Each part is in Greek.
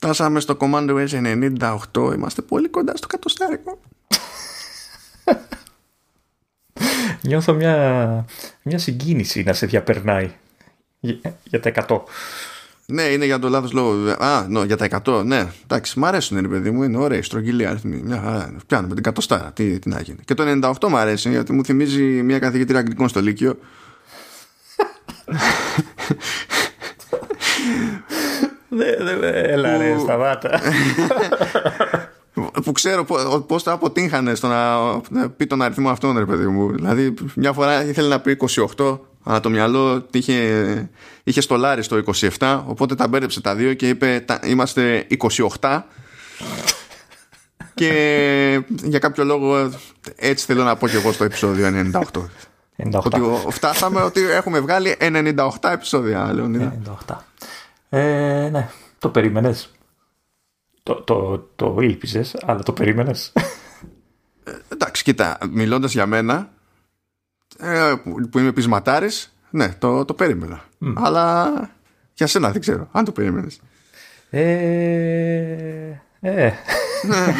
Φτάσαμε στο Commando S98. Είμαστε πολύ κοντά στο κατοστάρικο. Νιώθω μια, μια συγκίνηση να σε διαπερνάει για, για τα 100. Ναι, είναι για το λάθος λόγο. Α, νο, για τα 100. Ναι, εντάξει, μ' αρέσουν οι παιδί μου. Είναι ωραία, στρογγυλή αριθμή. Μια χαρά. Πιάνουμε την κατοστάρα. Τι, τι να γίνει. Και το 98 μου αρέσει γιατί μου θυμίζει μια καθηγήτρια αγγλικών στο Λύκειο. Έλα ρε, σταμάτα. που ξέρω πώς θα αποτύχανε στο να πει τον αριθμό αυτόν, ρε παιδί μου. Δηλαδή, μια φορά ήθελε να πει 28, αλλά το μυαλό είχε, είχε στολάρει στο 27, οπότε τα μπέρδεψε τα δύο και είπε είμαστε 28. και για κάποιο λόγο έτσι θέλω να πω και εγώ στο επεισόδιο 98. 98. Ότι φτάσαμε ότι έχουμε βγάλει 98 επεισόδια, Λεωνίδα. 98. Ε, ναι, το περίμενες. Το, το, το ήλπιζες, αλλά το περίμενες. Ε, εντάξει, κοίτα, μιλώντας για μένα, ε, που, είμαι πεισματάρης, ναι, το, το περίμενα. Αλλά για σένα δεν ξέρω, αν το περίμενες. Ε, ε. ναι,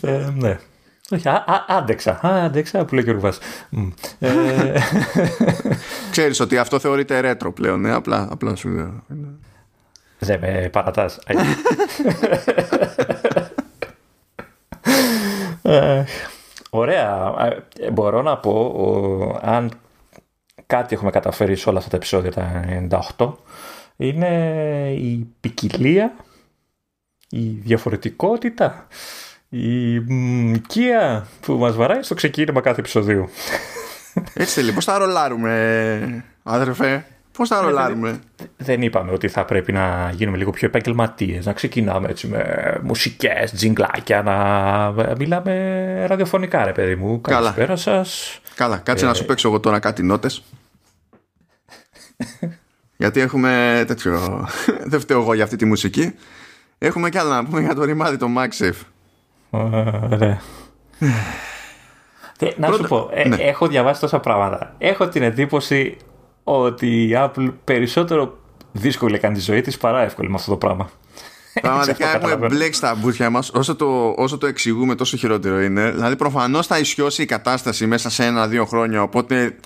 ε, ναι. Όχι, άντεξα. Άντεξα που λέει και ο Ρουβάς. Ε, Ξέρεις ότι αυτό θεωρείται ρέτρο πλέον, ναι, απλά, απλά σου λέω. Δεν με παρατάς. Ε, ωραία. Ε, μπορώ να πω, αν κάτι έχουμε καταφέρει σε όλα αυτά τα επεισόδια τα 98, είναι η ποικιλία, η διαφορετικότητα, η οικία που μας βαράει στο ξεκίνημα κάθε επεισοδίου. Έτσι λοιπόν, πώς θα ρολάρουμε, αδερφέ. Πώς θα ε, ρολάρουμε; Δεν είπαμε ότι θα πρέπει να γίνουμε λίγο πιο επαγγελματίες, να ξεκινάμε έτσι με μουσικές, τζιγκλάκια, να μιλάμε ραδιοφωνικά ρε παιδί μου. Καλησπέρα σας. Καλά, κάτσε να ε, σου παίξω εγώ τώρα κάτι νότες. Γιατί έχουμε τέτοιο... Δεν φταίω εγώ για αυτή τη μουσική. Έχουμε κι άλλα να πούμε για το ρημάδι το MagSafe. Ωραία. να σου πω, ε, ναι. έχω διαβάσει τόσα πράγματα. Έχω την εντύπωση ότι η Apple περισσότερο δύσκολη κάνει τη ζωή της παρά εύκολη με αυτό το πράγμα. Πραγματικά έχουμε μπλέξει τα μπούτια μας. Όσο το, όσο το εξηγούμε, τόσο χειρότερο είναι. Δηλαδή, προφανώς θα ισιώσει η κατάσταση μέσα σε ένα-δύο χρόνια. Οπότε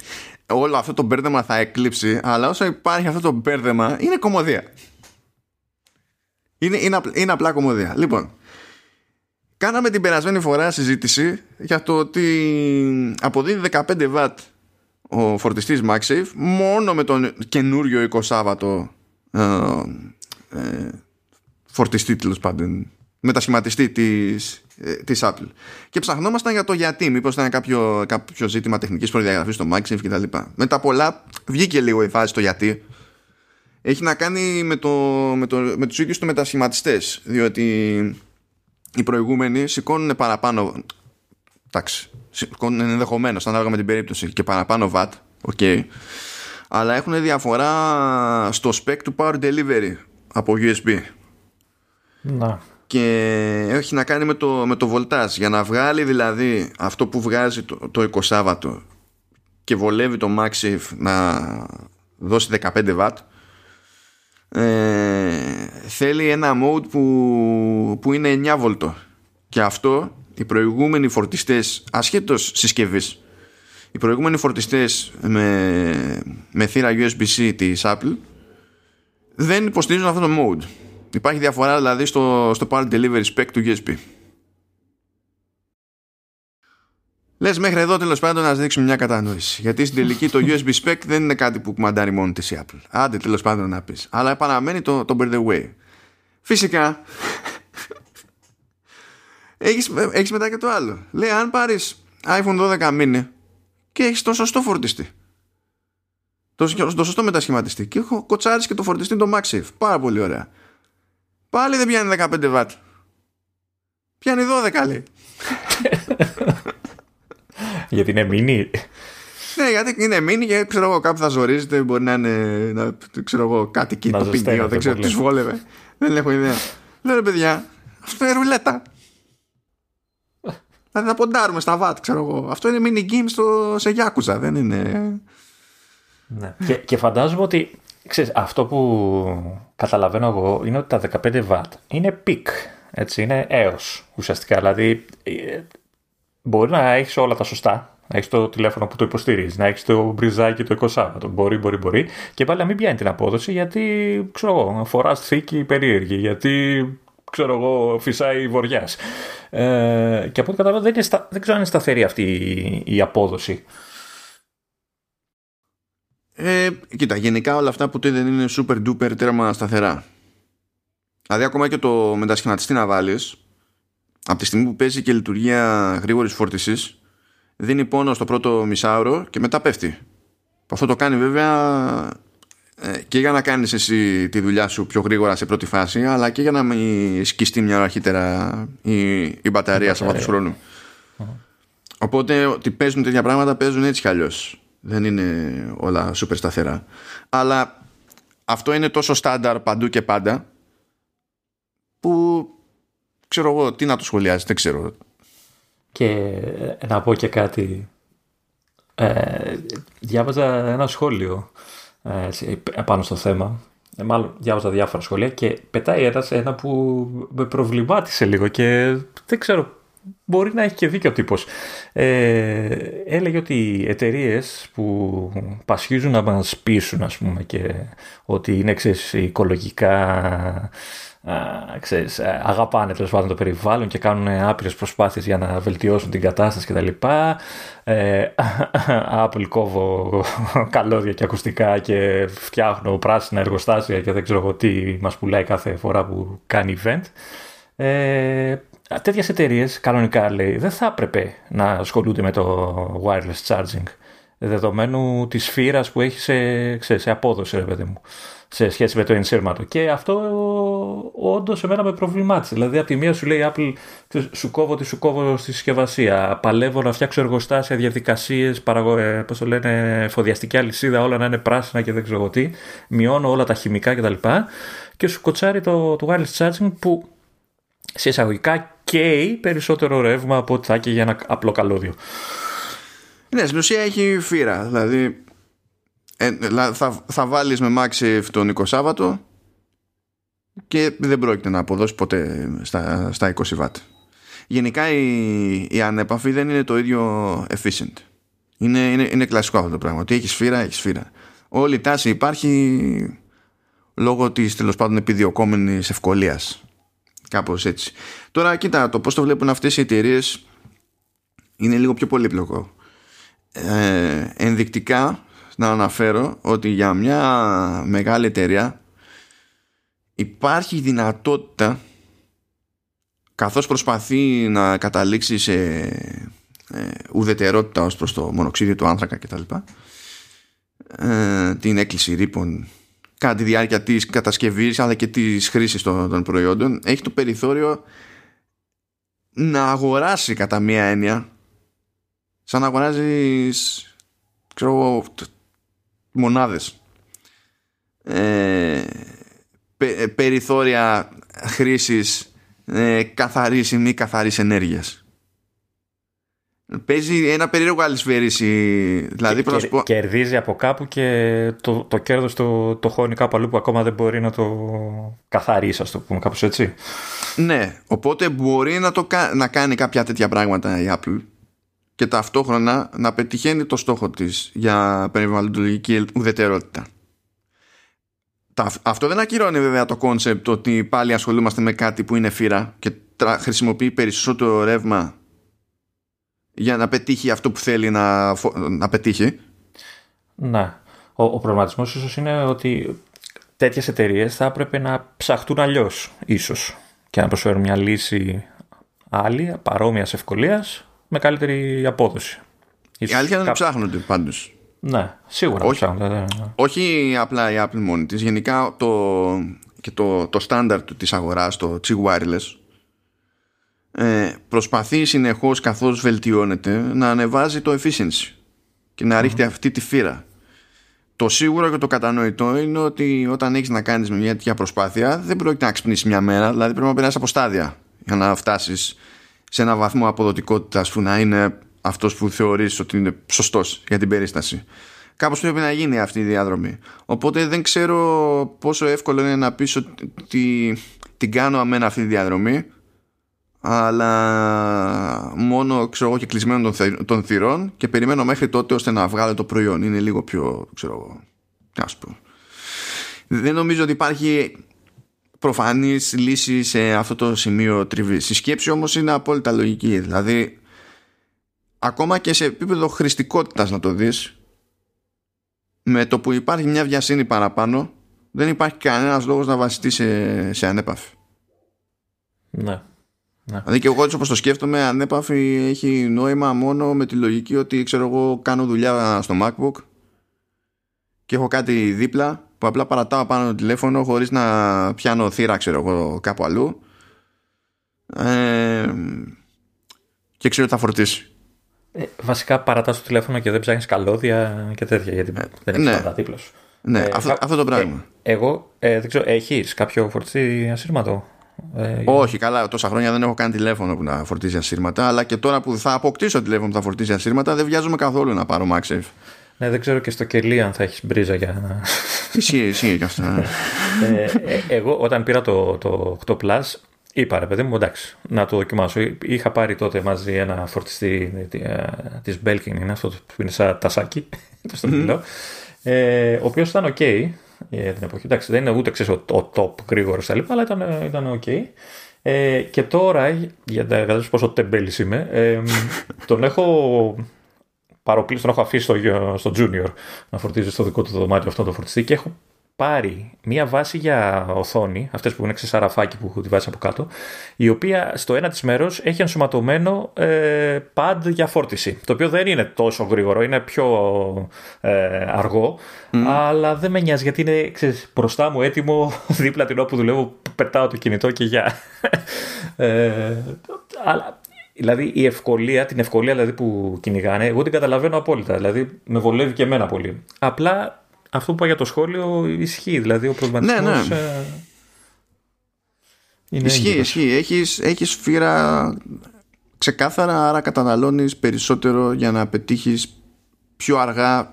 όλο αυτό το μπέρδεμα θα εκλείψει. Αλλά όσο υπάρχει αυτό το μπέρδεμα, είναι κομμωδία. Είναι, είναι, είναι απλά κομμωδία. Λοιπόν, κάναμε την περασμένη φορά συζήτηση για το ότι αποδίδει 15 W ο φορτιστής MagSafe μόνο με τον καινούριο 20 Σάββατο ε, ε, φορτιστή τέλος πάντων μετασχηματιστή της, ε, της Apple. Και ψαχνόμασταν για το γιατί μήπως ήταν κάποιο, κάποιο ζήτημα τεχνικής προδιαγραφής στο MagSafe κτλ. Μετά πολλά βγήκε λίγο η φάση το γιατί. Έχει να κάνει με, το, με, το, με τους ίδιους τους μετασχηματιστές διότι οι προηγούμενοι σηκώνουν παραπάνω εντάξει ενδεχομένως ανάλογα με την περίπτωση και παραπάνω VAT, ok. Αλλά έχουν διαφορά στο spec του power delivery από USB. Να. Και έχει να κάνει με το, με το voltage. Για να βγάλει δηλαδή αυτό που βγάζει το, το 20 Σάββατο και βολεύει το MagSafe να δώσει 15 W ε, θέλει ένα mode που, που είναι 9 βολτό και αυτό οι προηγούμενοι φορτιστές ασχέτως συσκευής οι προηγούμενοι φορτιστές με, με θύρα USB-C της Apple δεν υποστηρίζουν αυτό το mode. Υπάρχει διαφορά δηλαδή στο, στο power delivery spec του USB Λες μέχρι εδώ τέλος πάντων να δείξουμε μια κατανόηση. Γιατί στην τελική το USB spec δεν είναι κάτι που κουμαντάρει μόνο της η Apple. Άντε τέλος πάντων να πεις. Αλλά παραμένει το, το by the way. Φυσικά έχεις, έχεις μετά και το άλλο. Λέει αν πάρεις iPhone 12 mini και έχεις το σωστό φορτιστή. Το, το σωστό μετασχηματιστή. Και έχω κοτσάρεις και το φορτιστή το MagSafe. Πάρα πολύ ωραία. Πάλι δεν πιάνει 15 W. Πιάνει 12 λέει. γιατί είναι mini. Ναι, γιατί είναι mini και ξέρω εγώ κάπου θα ζορίζεται. Μπορεί να είναι να, ξέρω εγώ, κάτι εκεί το ποινίο. Δεν ξέρω τι βόλευε. δεν έχω ιδέα. Λέω παιδιά, αυτό είναι ρουλέτα. Δηλαδή να ποντάρουμε στα βάτ, ξέρω εγώ. Αυτό είναι mini game στο, σε Yakuza, δεν είναι. Ναι. Και, και φαντάζομαι ότι ξέρεις, αυτό που, καταλαβαίνω εγώ είναι ότι τα 15 W είναι peak. Έτσι, είναι έως ουσιαστικά. Δηλαδή, ε, μπορεί να έχεις όλα τα σωστά. Να έχεις το τηλέφωνο που το υποστηρίζεις, να έχεις το μπριζάκι το 20 Σάββατο. Μπορεί, μπορεί, μπορεί. Και πάλι να μην πιάνει την απόδοση γιατί, ξέρω εγώ, φοράς θήκη περίεργη. Γιατί, ξέρω εγώ, φυσάει βοριάς. Ε, και από ό,τι καταλαβαίνω δεν, δεν ξέρω αν είναι σταθερή αυτή η απόδοση. Ε, κοίτα, γενικά όλα αυτά που δεν είναι super duper τέρμα σταθερά. Δηλαδή, ακόμα και το μετασχηματιστή να βάλεις, από τη στιγμή που παίζει και λειτουργία γρήγορης φόρτισης, δίνει πόνο στο πρώτο μισάωρο και μετά πέφτει. Αυτό το κάνει βέβαια ε, και για να κάνεις εσύ τη δουλειά σου πιο γρήγορα σε πρώτη φάση αλλά και για να μην σκιστεί μια ώρα αρχίτερα η, η μπαταρία σε αυτού του χρόνου. Οπότε ότι παίζουν τέτοια πράγματα παίζουν έτσι κι αλλιώς. Δεν είναι όλα σούπερ σταθερά. Αλλά αυτό είναι τόσο στάνταρ παντού και πάντα που ξέρω εγώ τι να το σχολιάζει, δεν ξέρω. Και ε, να πω και κάτι. Ε, διάβαζα ένα σχόλιο ε, πάνω στο θέμα. Ε, μάλλον διάβαζα διάφορα σχόλια και πετάει ένας ένα που με προβλημάτισε λίγο και δεν ξέρω μπορεί να έχει και δίκιο ο τύπος. Ε, έλεγε ότι οι εταιρείες που πασχίζουν να μας πείσουν ας πούμε και ότι είναι ξέρεις, οικολογικά ξέρεις, αγαπάνε τέλος πάντων το περιβάλλον και κάνουν άπειρες προσπάθειες για να βελτιώσουν την κατάσταση κτλ. Ε, Apple κόβω καλώδια και ακουστικά και φτιάχνω πράσινα εργοστάσια και δεν ξέρω τι μας πουλάει κάθε φορά που κάνει event. Ε, Τέτοιες εταιρείες κανονικά λέει δεν θα έπρεπε να ασχολούνται με το wireless charging δεδομένου της σφύρας που έχει σε, σε απόδοση, ρε παιδί μου, σε σχέση με το ενσύρματο. Και αυτό όντως εμένα με προβλημάτισε. Δηλαδή, από τη μία σου λέει Apple, σου κόβω τι σου κόβω στη συσκευασία. Παλεύω να φτιάξω εργοστάσια, διαδικασίες, ε, πώς το λένε, φοδιαστική αλυσίδα, όλα να είναι πράσινα και δεν ξέρω τι. Μειώνω όλα τα χημικά κτλ. Και, και σου κοτσάρει το, το wireless charging που σε εισαγωγικά καίει περισσότερο ρεύμα από ότι θα έχει για ένα απλό καλώδιο. Ναι, στην ουσία έχει φύρα. Δηλαδή, ε, θα, θα βάλεις με MagSafe τον 20 Σάββατο και δεν πρόκειται να αποδώσει ποτέ στα, στα 20 W. Γενικά η, η ανέπαφη δεν είναι το ίδιο efficient. Είναι, είναι, είναι κλασικό αυτό το πράγμα. Ότι έχεις σφύρα, έχεις σφύρα. Όλη η τάση υπάρχει λόγω της τέλος πάντων επιδιωκόμενης ευκολίας Κάπως έτσι. Τώρα κοίτα το πώς το βλέπουν αυτές οι εταιρείες είναι λίγο πιο πολύπλοκο. Ε, ενδεικτικά να αναφέρω ότι για μια μεγάλη εταιρεία υπάρχει δυνατότητα καθώς προσπαθεί να καταλήξει σε ε, ουδετερότητα ως προς το μονοξίδιο του άνθρακα κτλ. Ε, την έκκληση ρήπων κατά τη διάρκεια της κατασκευής αλλά και της χρήσης των, των προϊόντων έχει το περιθώριο να αγοράσει κατά μία έννοια σαν να αγοράζεις ξέρω μονάδες ε, περιθώρια χρήσης ε, καθαρής ή μη καθαρής ενέργειας Παίζει ένα περίεργο αλυσφαίριση. Δηλαδή, και, πω... Κερδίζει από κάπου και το, το κέρδος το, το χώνει κάπου αλλού που ακόμα δεν μπορεί να το καθαρίσει, ας το πούμε, κάπως έτσι. Ναι, οπότε μπορεί να, το, να κάνει κάποια τέτοια πράγματα η Apple και ταυτόχρονα να πετυχαίνει το στόχο της για περιβαλλοντολογική ουδετερότητα. Αυτό δεν ακυρώνει βέβαια το concept ότι πάλι ασχολούμαστε με κάτι που είναι φύρα και χρησιμοποιεί περισσότερο ρεύμα για να πετύχει αυτό που θέλει να, να πετύχει. Ναι. Ο, ο προβληματισμός ίσως είναι ότι τέτοιες εταιρείες θα έπρεπε να ψαχτούν αλλιώς ίσως και να προσφέρουν μια λύση άλλη, παρόμοιας ευκολίας, με καλύτερη απόδοση. Η αλήθεια είναι ότι ψάχνονται πάντως. Ναι, σίγουρα όχι, ψάχνονται. Όχι απλά η Apple μόνη της. Γενικά το, και το, το standard της αγοράς, το Cheap Wireless, ε, προσπαθεί συνεχώς καθώς βελτιώνεται να ανεβάζει το efficiency και να ρίχνει αυτή τη φύρα. Το σίγουρο και το κατανοητό είναι ότι όταν έχεις να κάνεις μια τέτοια προσπάθεια δεν πρόκειται να ξυπνήσεις μια μέρα, δηλαδή πρέπει να περάσεις από στάδια για να φτάσεις σε ένα βαθμό αποδοτικότητας που να είναι αυτός που θεωρείς ότι είναι σωστός για την περίσταση. κάπως πρέπει να γίνει αυτή η διάδρομη. Οπότε δεν ξέρω πόσο εύκολο είναι να πεις ότι την κάνω αμένα αυτή τη διαδρομή αλλά μόνο ξέρω εγώ και κλεισμένο των θυρών και περιμένω μέχρι τότε ώστε να βγάλω το προϊόν. Είναι λίγο πιο, ξέρω εγώ, ας πω. Δεν νομίζω ότι υπάρχει προφανής λύση σε αυτό το σημείο τριβής. Η σκέψη όμως είναι απόλυτα λογική. Δηλαδή, ακόμα και σε επίπεδο χρηστικότητας να το δεις, με το που υπάρχει μια βιασύνη παραπάνω, δεν υπάρχει κανένας λόγος να βασιστεί σε, σε ανέπαφη. Ναι. Ναι. Δηλαδή και εγώ έτσι όπως το σκέφτομαι ανέπαφη έχει νόημα μόνο με τη λογική ότι ξέρω εγώ κάνω δουλειά στο MacBook και έχω κάτι δίπλα που απλά παρατάω πάνω το τηλέφωνο χωρίς να πιάνω θύρα ξέρω εγώ κάπου αλλού ε, και ξέρω ότι θα φορτίσει. Ε, βασικά παρατάς το τηλέφωνο και δεν ψάχνεις καλώδια και τέτοια γιατί δεν έχεις ναι. πάντα δίπλος. Ναι, ε, αυτό, αυτό το πράγμα. Ε, εγώ ε, δεν ξέρω, έχεις κάποιο φορτιστή ασύρματο; Ε, Όχι, καλά. Τόσα χρόνια δεν έχω κάνει τηλέφωνο που να φορτίζει ασύρματα. Αλλά και τώρα που θα αποκτήσω τηλέφωνο που θα φορτίζει ασύρματα, δεν βιάζομαι καθόλου να πάρω MagSafe. Ναι, δεν ξέρω και στο κελί αν θα έχεις μπρίζα για να. Ισχύει, ισχύει και αυτό. Ναι. ε, ε, εγώ όταν πήρα το, το 8 Plus, είπα ρε παιδί μου, εντάξει, να το δοκιμάσω. Είχα πάρει τότε μαζί ένα φορτιστή ε, της Belkin, είναι αυτό που είναι σαν τασάκι, το στο ε, ο οποίος ήταν OK για την εποχή. Εντάξει, δεν είναι ούτε ξέρεις, ο, top γρήγορος τα λοιπά, αλλά ήταν, ήταν ok. Ε, και τώρα, για να καταλάβεις πόσο τεμπέλης είμαι, ε, τον έχω παροπλήσει, τον έχω αφήσει στο, στο Junior να φορτίζει στο δικό του δωμάτιο αυτό το φορτιστή και έχω πάρει μία βάση για οθόνη, αυτές που είναι ξεσαραφάκι που έχω τη βάση από κάτω, η οποία στο ένα της μέρος έχει ενσωματωμένο ε, pad για φόρτιση, το οποίο δεν είναι τόσο γρήγορο, είναι πιο ε, αργό, αλλά δεν με νοιάζει γιατί είναι ξέρεις, μπροστά μου έτοιμο, δίπλα την όπου δουλεύω, πετάω το κινητό και γεια. ε, αλλά Δηλαδή η ευκολία, την ευκολία δηλαδή που κυνηγάνε, εγώ την καταλαβαίνω απόλυτα. Δηλαδή με βολεύει και εμένα πολύ. Απλά αυτό που είπα για το σχόλιο ισχύει. Δηλαδή ο προβληματισμός. Ναι, ναι. Ε, είναι ισχύει, ισχύει. Έχεις, έχεις φύρα ξεκάθαρα, άρα καταναλώνεις περισσότερο για να πετύχεις πιο αργά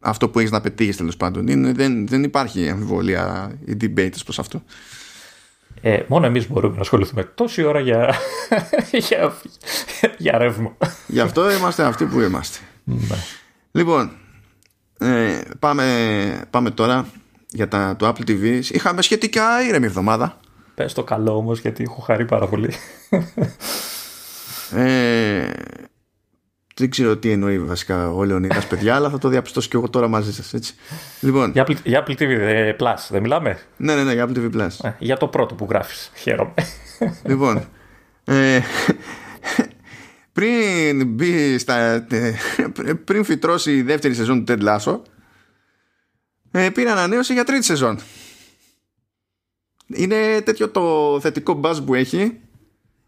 αυτό που έχεις να πετύχεις τέλος πάντων. Είναι, δεν, δεν υπάρχει αμφιβολία ή debate προς αυτό. Ε, μόνο εμείς μπορούμε να ασχοληθούμε τόση ώρα για, για, για ρεύμα. Γι' αυτό είμαστε αυτοί που είμαστε. Ναι. Λοιπόν, ε, πάμε, πάμε τώρα για τα, το Apple TV. Είχαμε σχετικά ήρεμη εβδομάδα. Πες το καλό όμως γιατί έχω χαρεί πάρα πολύ. Ε, δεν ξέρω τι εννοεί βασικά ο Λεωνίδας παιδιά αλλά θα το διαπιστώσω και εγώ τώρα μαζί σας έτσι. Λοιπόν, για, Apple, για Apple TV ε, Plus δεν μιλάμε; Ναι ναι ναι για Apple TV Plus. Ε, Για το πρώτο που γράφεις χαίρομαι. Λοιπόν ε, πριν μπει στα, πριν φυτρώσει η δεύτερη σεζόν του Ted Lasso ε, πήρε ανανέωση για τρίτη σεζόν. Είναι τέτοιο το θετικό buzz που έχει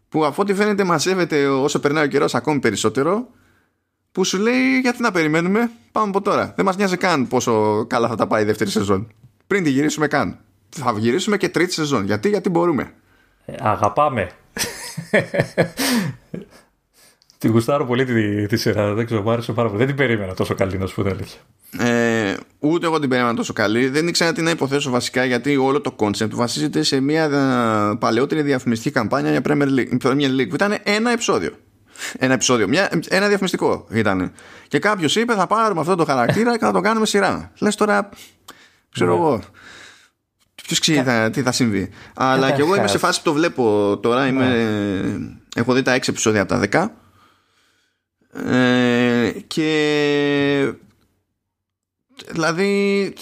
που αφού ό,τι φαίνεται μαζεύεται όσο περνάει ο καιρός ακόμη περισσότερο που σου λέει γιατί να περιμένουμε πάμε από τώρα δεν μας νοιάζει καν πόσο καλά θα τα πάει η δεύτερη σεζόν πριν τη γυρίσουμε καν θα γυρίσουμε και τρίτη σεζόν γιατί, γιατί μπορούμε ε, αγαπάμε Τη γουστάρω πολύ τη, τη σειρά. Δεν ξέρω, μου άρεσε πάρα πολύ. Δεν την περίμενα τόσο καλή, να σου πω την αλήθεια. Ε, ούτε εγώ την περίμενα τόσο καλή. Δεν ήξερα τι να υποθέσω βασικά γιατί όλο το concept βασίζεται σε μια ε, παλαιότερη διαφημιστική καμπάνια για Premier League, Premier League που ήταν ένα επεισόδιο. Ένα επεισόδιο, μια, ένα διαφημιστικό ήταν. Και κάποιος είπε θα πάρουμε αυτό το χαρακτήρα και θα το κάνουμε σειρά. Λες τώρα, ξέρω ναι. εγώ. Ποιος ξέρει τι θα συμβεί. Αλλά και εγώ είμαι σε φάση που το βλέπω τώρα. Είμαι, ναι. Έχω δει τα 6 επεισόδια από τα 10 ε, και δηλαδή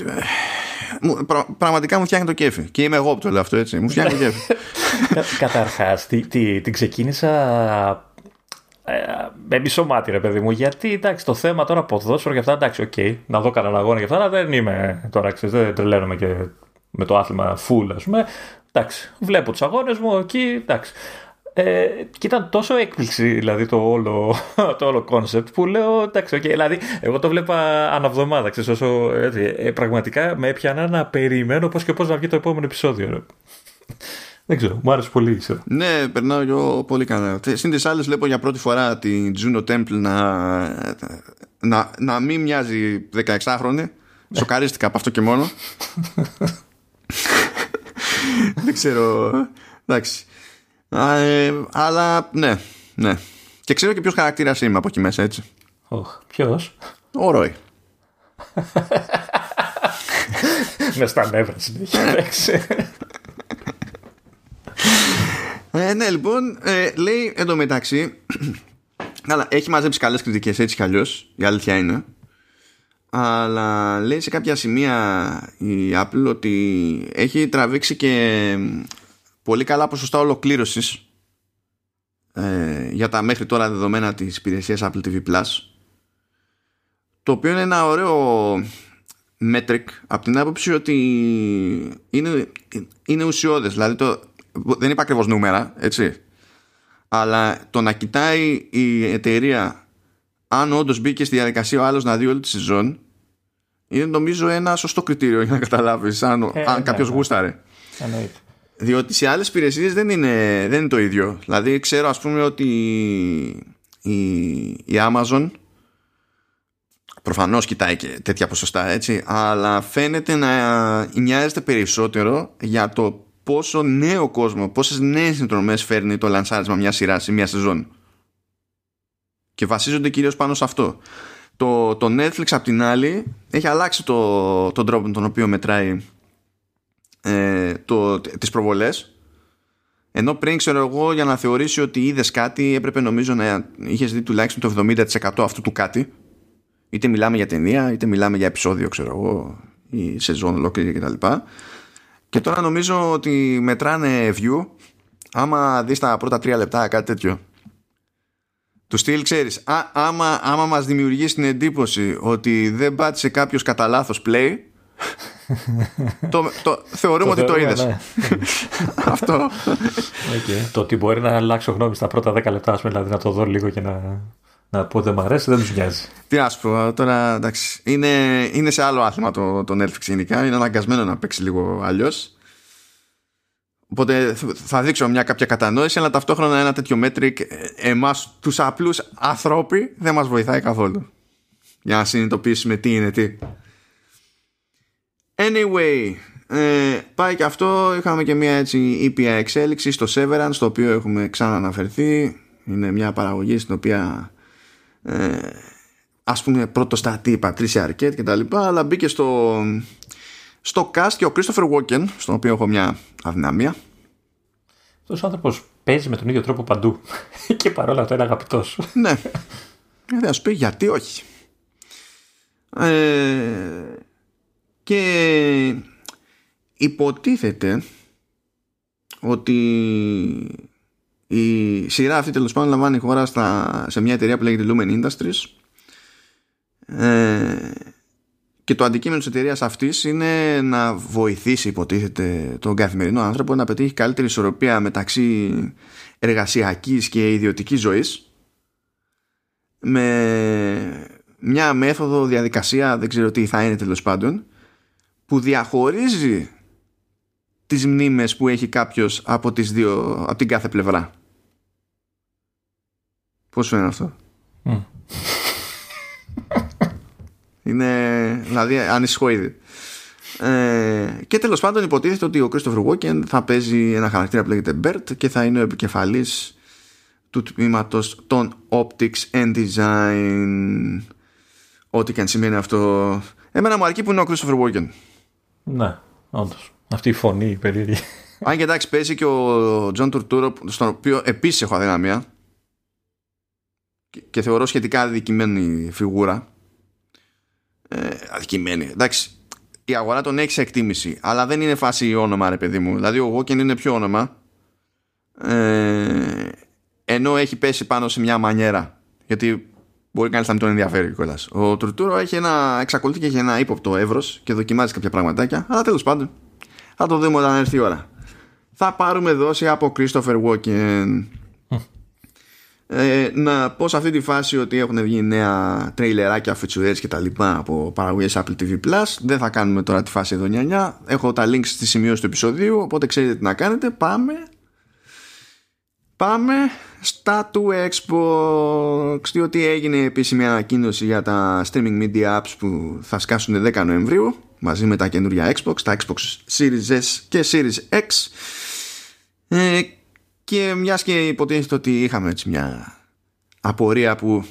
πραγματικά μου φτιάχνει το κέφι και είμαι εγώ που το λέω αυτό έτσι μου φτιάχνει το κέφι καταρχάς την ξεκίνησα ε, με μισό μάτι ρε παιδί μου γιατί εντάξει το θέμα τώρα ποδόσφαιρο και αυτά εντάξει OK okay, να δω κανένα αγώνα και αυτά αλλά δεν είμαι τώρα ξέρεις δεν τρελαίνομαι και με το άθλημα full ας πούμε εντάξει βλέπω τους αγώνες μου εκεί εντάξει ε, και ήταν τόσο έκπληξη δηλαδή το όλο, το όλο concept που λέω εντάξει, okay, δηλαδή εγώ το 'βλεπα ανά βδομάδα, ξέρεις, όσο, έτσι, ε, πραγματικά με έπιανα να περιμένω πώς και πώς να βγει το επόμενο επεισόδιο. Δεν ξέρω, μου άρεσε πολύ. Ξέρω. Ναι, περνάω εγώ πολύ καλά. Συν τις άλλες βλέπω για πρώτη φορά την Juno Temple να, να, να μην μοιάζει 16χρονη. Σοκαρίστηκα από αυτό και μόνο. Δεν ξέρω. Εντάξει. Α, ε, αλλά ναι, ναι. Και ξέρω και ποιος χαρακτήρας είμαι από εκεί μέσα, έτσι. Oh, Ποιος; Ο Ρόι. Με στα νεύρα συνέχεια. Ε, ναι, λοιπόν, ε, λέει εντωμεταξύ. Καλά, έχει μαζέψει καλές κριτικές έτσι κι αλλιώς. Η αλήθεια είναι. Αλλά λέει σε κάποια σημεία η Apple ότι έχει τραβήξει και πολύ καλά ποσοστά ολοκλήρωσης ε, για τα μέχρι τώρα δεδομένα της υπηρεσίας Apple TV Plus το οποίο είναι ένα ωραίο metric από την άποψη ότι είναι, είναι ουσιώδες δηλαδή το, δεν είπα ακριβώς νούμερα έτσι. Αλλά το να κοιτάει η εταιρεία αν όντως μπήκε στη διαδικασία ο άλλος να δει όλη τη σεζόν είναι νομίζω ένα σωστό κριτήριο για να καταλάβεις αν, ε, αν ναι, κάποιος ναι. γούσταρε. διότι σε άλλες υπηρεσίες δεν είναι, δεν είναι το ίδιο. Δηλαδή ξέρω ας πούμε ότι η, η Amazon προφανώς κοιτάει και τέτοια ποσοστά έτσι αλλά φαίνεται να νοιάζεται περισσότερο για το πόσο νέο κόσμο πόσες νέες συνδρομές φέρνει το λανσάρισμα μια σειρά ή μια σεζόν. Και βασίζονται κυρίως πάνω σε αυτό. Το, το Netflix απ' την άλλη έχει αλλάξει το, τον τρόπο με τον οποίο μετράει ε, το, τις προβολές. Ενώ πριν ξέρω εγώ για να θεωρήσει ότι είδες κάτι έπρεπε νομίζω να είχες δει τουλάχιστον το 70% αυτού του κάτι. Είτε μιλάμε για ταινία είτε μιλάμε για επεισόδιο ξέρω εγώ ή σεζόν ολόκληρη κτλ. Και τώρα νομίζω ότι μετράνε view άμα δεις τα πρώτα τρία λεπτά κάτι τέτοιο. Του στυλ ξέρεις α, άμα, άμα μας δημιουργήσει την εντύπωση ότι δεν πάτησε κάποιος κατά λάθος play το, το, θεωρούμε ότι το είδες. Ναι. Αυτό. Okay. Το ότι μπορεί να αλλάξω γνώμη στα πρώτα 10 λεπτά, δηλαδή να το δω λίγο και να, να πω δεν μου αρέσει, δεν τους νοιάζει. Τι να σου πω, τώρα εντάξει. Είναι, είναι σε άλλο άθλημα το, το Netflix γενικά. Είναι αναγκασμένο να παίξει λίγο αλλιώς. Οπότε θα δείξω μια κάποια κατανόηση, αλλά ταυτόχρονα ένα τέτοιο metric εμάς τους απλούς ανθρώποι δεν μας βοηθάει καθόλου. Για να συνειδητοποιήσουμε τι είναι τι. Anyway, ε, πάει και αυτό. Είχαμε και μια έτσι ήπια εξέλιξη στο Severance, το οποίο έχουμε ξανααναφερθεί. Είναι μια παραγωγή στην οποία ε, ας πούμε πρώτο στατή η Πατρίσια Αρκέτ και τα λοιπά, αλλά μπήκε στο, στο cast και ο Christopher Walken, στον οποίο έχω μια αδυναμία. Αυτός ο άνθρωπος παίζει με τον ίδιο τρόπο παντού και παρόλα αυτά είναι αγαπητός. ναι. Δεν θα σου πει γιατί όχι. Ε, και υποτίθεται ότι η σειρά αυτή τέλος πάντων λαμβάνει χώρα στα, σε μια εταιρεία που λέγεται Lumen Industries ε, και το αντικείμενο της εταιρείας αυτής είναι να βοηθήσει υποτίθεται τον καθημερινό άνθρωπο να πετύχει καλύτερη ισορροπία μεταξύ εργασιακής και ιδιωτικής ζωής με μια μέθοδο, διαδικασία, δεν ξέρω τι θα είναι τέλος πάντων που διαχωρίζει τις μνήμες που έχει κάποιος από, τις δύο, από την κάθε πλευρά. Πώς φαίνεται αυτό; Είναι, δηλαδή, ανησυχώ ήδη. Ε, και τέλος πάντων υποτίθεται ότι ο Christopher Walken θα παίζει ένα χαρακτήρα που λέγεται Bert και θα είναι ο επικεφαλής του τμήματος των Optics and Design ό,τι και αν σημαίνει αυτό εμένα μου αρκεί που είναι ο Christopher Walken ναι, όντως. Αυτή η φωνή η περίεργη. Αν και εντάξει, παίζει και ο Τζον Τουρτούρο, στον οποίο επίσης έχω αδυναμία και θεωρώ σχετικά αδικημένη φιγούρα. Ε, αδικημένη. Εντάξει, η αγορά τον έχει σε εκτίμηση, αλλά δεν είναι φάση όνομα, ρε παιδί μου. Δηλαδή, ο Walken είναι πιο όνομα. Ε, ενώ έχει πέσει πάνω σε μια μανιέρα. Γιατί Μπορεί κανείς να μην τον ενδιαφέρει κιόλας. Ο Τουρτούρο έχει ένα, εξακολουθεί και έχει ένα ύποπτο εύρος και δοκιμάζει κάποια πραγματάκια. Αλλά τέλος πάντων θα το δούμε όταν έρθει η ώρα. Θα πάρουμε δόση από Christopher Walken. Ε, να πω σε αυτή τη φάση ότι έχουν βγει νέα τρέιλεράκια, φιτσουρές και τα λοιπά από παραγωγές Apple TV Plus. Δεν θα κάνουμε τώρα τη φάση εδώ νιανιά. Έχω τα links στη σημείωση του επεισοδίου οπότε ξέρετε τι να κάνετε. Πάμε Πάμε στα του Xbox διότι έγινε επίσημη ανακοίνωση για τα streaming media apps που θα σκάσουν 10 Νοεμβρίου μαζί με τα καινούργια Xbox, τα Xbox Series S και Series X. Ε, και μιας και υποτίθεται ότι είχαμε έτσι μια απορία που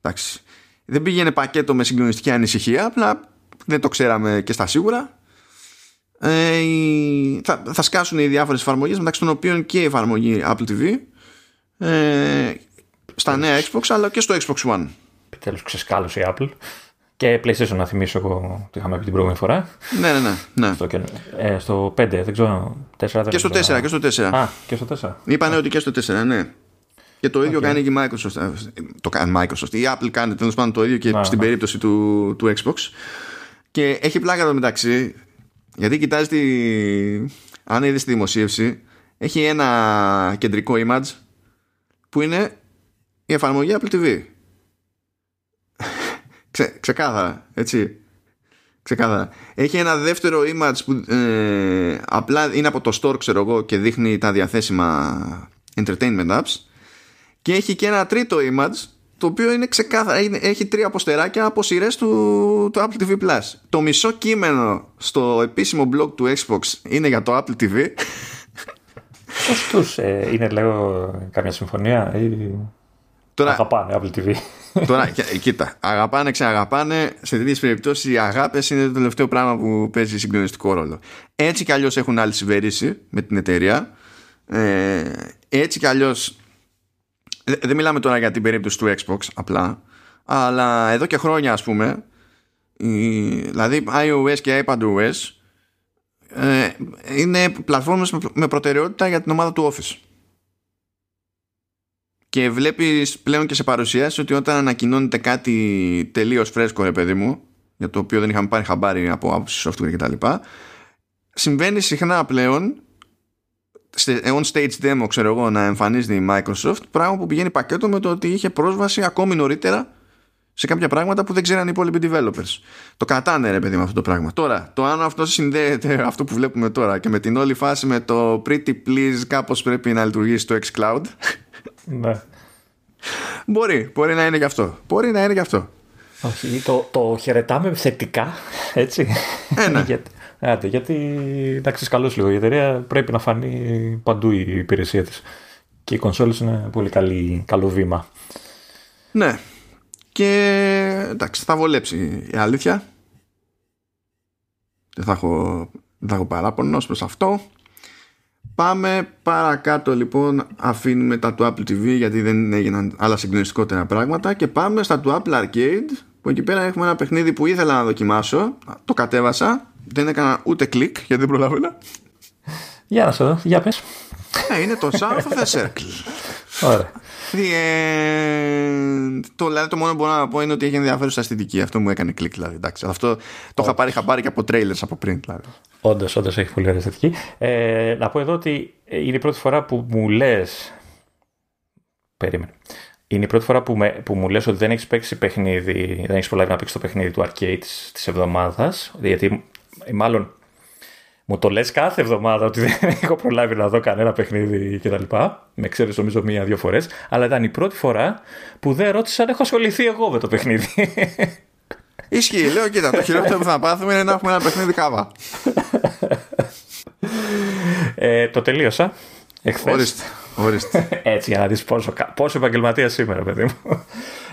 εντάξει, δεν πήγαινε πακέτο με συγκλονιστική ανησυχία απλά δεν το ξέραμε και στα σίγουρα. Ε, θα, θα σκάσουν οι διάφορες εφαρμογές μεταξύ των οποίων και η εφαρμογή Apple TV ε, στα νέα Xbox αλλά και στο Xbox One. Επιτέλους ξεσκάλωσε η Apple και PlayStation να θυμίσω εγώ το είχαμε πει την προηγούμενη φορά. Ναι, ναι, ναι. ναι. Στο, ε, στο 5, δεν ξέρω. 4, δεν και στο 4, και στο 4. Α, και στο 4. Είπανε ότι και στο 4, ναι. Και το ίδιο okay. κάνει και η Microsoft. Ε, το κάνει Microsoft. Η Apple κάνει τέλος πάντων το ίδιο και ah, στην περίπτωση του, του Xbox. Και έχει πλάκα εδώ μεταξύ, γιατί κοιτάζει τη. Αν είδες τη δημοσίευση, έχει ένα κεντρικό image που είναι η εφαρμογή Apple TV. Ξε, ξεκάθαρα, έτσι. Ξεκάθαρα. Έχει ένα δεύτερο image που ε, απλά είναι από το store, ξέρω εγώ, και δείχνει τα διαθέσιμα entertainment apps. Και έχει και ένα τρίτο image το οποίο είναι ξεκάθαρα. Έχει τρία αποστεράκια από σειρές του, του Apple TV Plus. Το μισό κείμενο στο επίσημο blog του Xbox είναι για το Apple TV. Πώς τους ε, είναι, λέω, καμιά συμφωνία ή Τώρα, αγαπάνε Apple TV. Τώρα, κοίτα, αγαπάνε, ξεαγαπάνε. Σε τέτοιε περιπτώσεις οι αγάπες είναι το τελευταίο πράγμα που παίζει συγκλονιστικό ρόλο. Έτσι κι αλλιώς έχουν άλλη συμπερίση με την εταιρεία. Ε, έτσι κι αλλιώς. Δεν μιλάμε τώρα για την περίπτωση του Xbox απλά. Αλλά εδώ και χρόνια, ας πούμε, δηλαδή iOS και iPadOS ε, είναι πλατφόρμες με προτεραιότητα για την ομάδα του Office και βλέπεις πλέον και σε παρουσιάσεις ότι όταν ανακοινώνεται κάτι τελείως φρέσκο ρε παιδί μου για το οποίο δεν είχαμε πάρει χαμπάρι από άποψη software κτλ συμβαίνει συχνά πλέον σε on stage demo ξέρω εγώ να εμφανίζεται η Microsoft πράγμα που πηγαίνει πακέτο με το ότι είχε πρόσβαση ακόμη νωρίτερα σε κάποια πράγματα που δεν ξέραν οι υπόλοιποι developers. Το κατάνε ρε παιδί με αυτό το πράγμα. Τώρα, το αν αυτό συνδέεται αυτό που βλέπουμε τώρα και με την όλη φάση με το pretty please κάπως πρέπει να λειτουργήσει το xCloud ναι. Μπορεί, μπορεί να είναι γι' αυτό. Μπορεί να είναι γι' αυτό. Όχι, το, το χαιρετάμε θετικά, έτσι. Ε, ναι. γιατί, άτε, γιατί εντάξει, καλώς λίγο. Η εταιρεία πρέπει να φανεί παντού η υπηρεσία της. Και οι κονσόλες είναι πολύ καλή, καλό βήμα. Ναι. Και εντάξει, θα βολέψει η αλήθεια. Δεν θα έχω, δεν θα έχω παράπονο προς αυτό. Πάμε παρακάτω λοιπόν αφήνουμε τα του Apple TV γιατί δεν έγιναν άλλα συγκλονιστικότερα πράγματα. Και πάμε στα του Apple Arcade που εκεί πέρα έχουμε ένα παιχνίδι που ήθελα να δοκιμάσω. Το κατέβασα. Δεν έκανα ούτε κλικ γιατί δεν προλάβαινα. Για να σου δω, για πες. Ε, Είναι το Sound of the Circle Ωραία το, δηλαδή, το μόνο που μπορώ να πω είναι ότι έχει ενδιαφέρουσα αισθητική. Αυτό μου έκανε κλικ. Δηλαδή, εντάξει. Αυτό το είχα πάρει χαμπάρι και από trailers από πριν. Δηλαδή. Όντως, όντως έχει πολύ ωραία αισθητική. Ε, να πω εδώ ότι είναι η πρώτη φορά που μου λε. Περίμενε. Είναι η πρώτη φορά που, με, που μου λες ότι δεν έχεις παίξει παιχνίδι, δεν έχεις προλάβει να παίξεις το παιχνίδι του arcade της εβδομάδας. Γιατί μάλλον μου το λες κάθε εβδομάδα ότι δεν έχω προλάβει να δω κανένα παιχνίδι κτλ. Με ξέρεις νομίζω μία-δύο φορές. Αλλά ήταν η πρώτη φορά που δεν ρώτησα αν έχω ασχοληθεί εγώ με το παιχνίδι. Ισχύει, λέω κοίτα, το χειρότερο που θα πάθουμε είναι να έχουμε ένα παιχνίδι κάβα. ε, το τελείωσα. Εχθές. Ορίστε, ορίστε. Έτσι για να δεις πόσο, πόσο επαγγελματία σήμερα παιδί μου.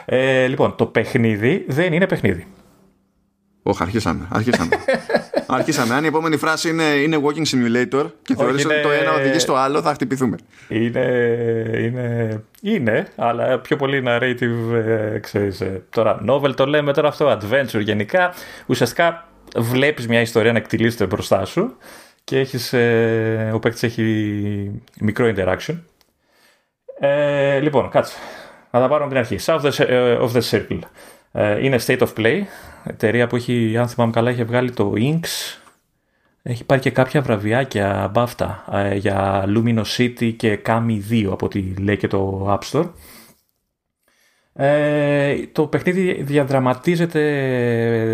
Ε, λοιπόν, το παιχνίδι δεν είναι παιχνίδι. Όχι, αρχίσαμε. Αρχίσαμε. Αρχίσαμε. Αν η επόμενη φράση είναι, είναι walking simulator και θεωρείς ότι το ένα οδηγεί στο άλλο, θα χτυπηθούμε. Είναι, είναι, είναι αλλά πιο πολύ narrative, ε, ξέρεις. Ε, τώρα, novel το λέμε τώρα αυτό, adventure γενικά. Ουσιαστικά βλέπεις μια ιστορία να εκτελήσεται μπροστά σου και έχεις, ε, ο παίκτης έχει μικρό interaction. Ε, λοιπόν, κάτσε. Να τα πάρουμε από την αρχή. South of the Circle. Ε, είναι State of Play, εταιρεία που έχει, αν θυμάμαι καλά, έχει βγάλει το Inks. Έχει πάρει και κάποια βραβιάκια από αυτά ε, για Luminosity και Kami 2 από ό,τι λέει και το App Store. Ε, το παιχνίδι διαδραματίζεται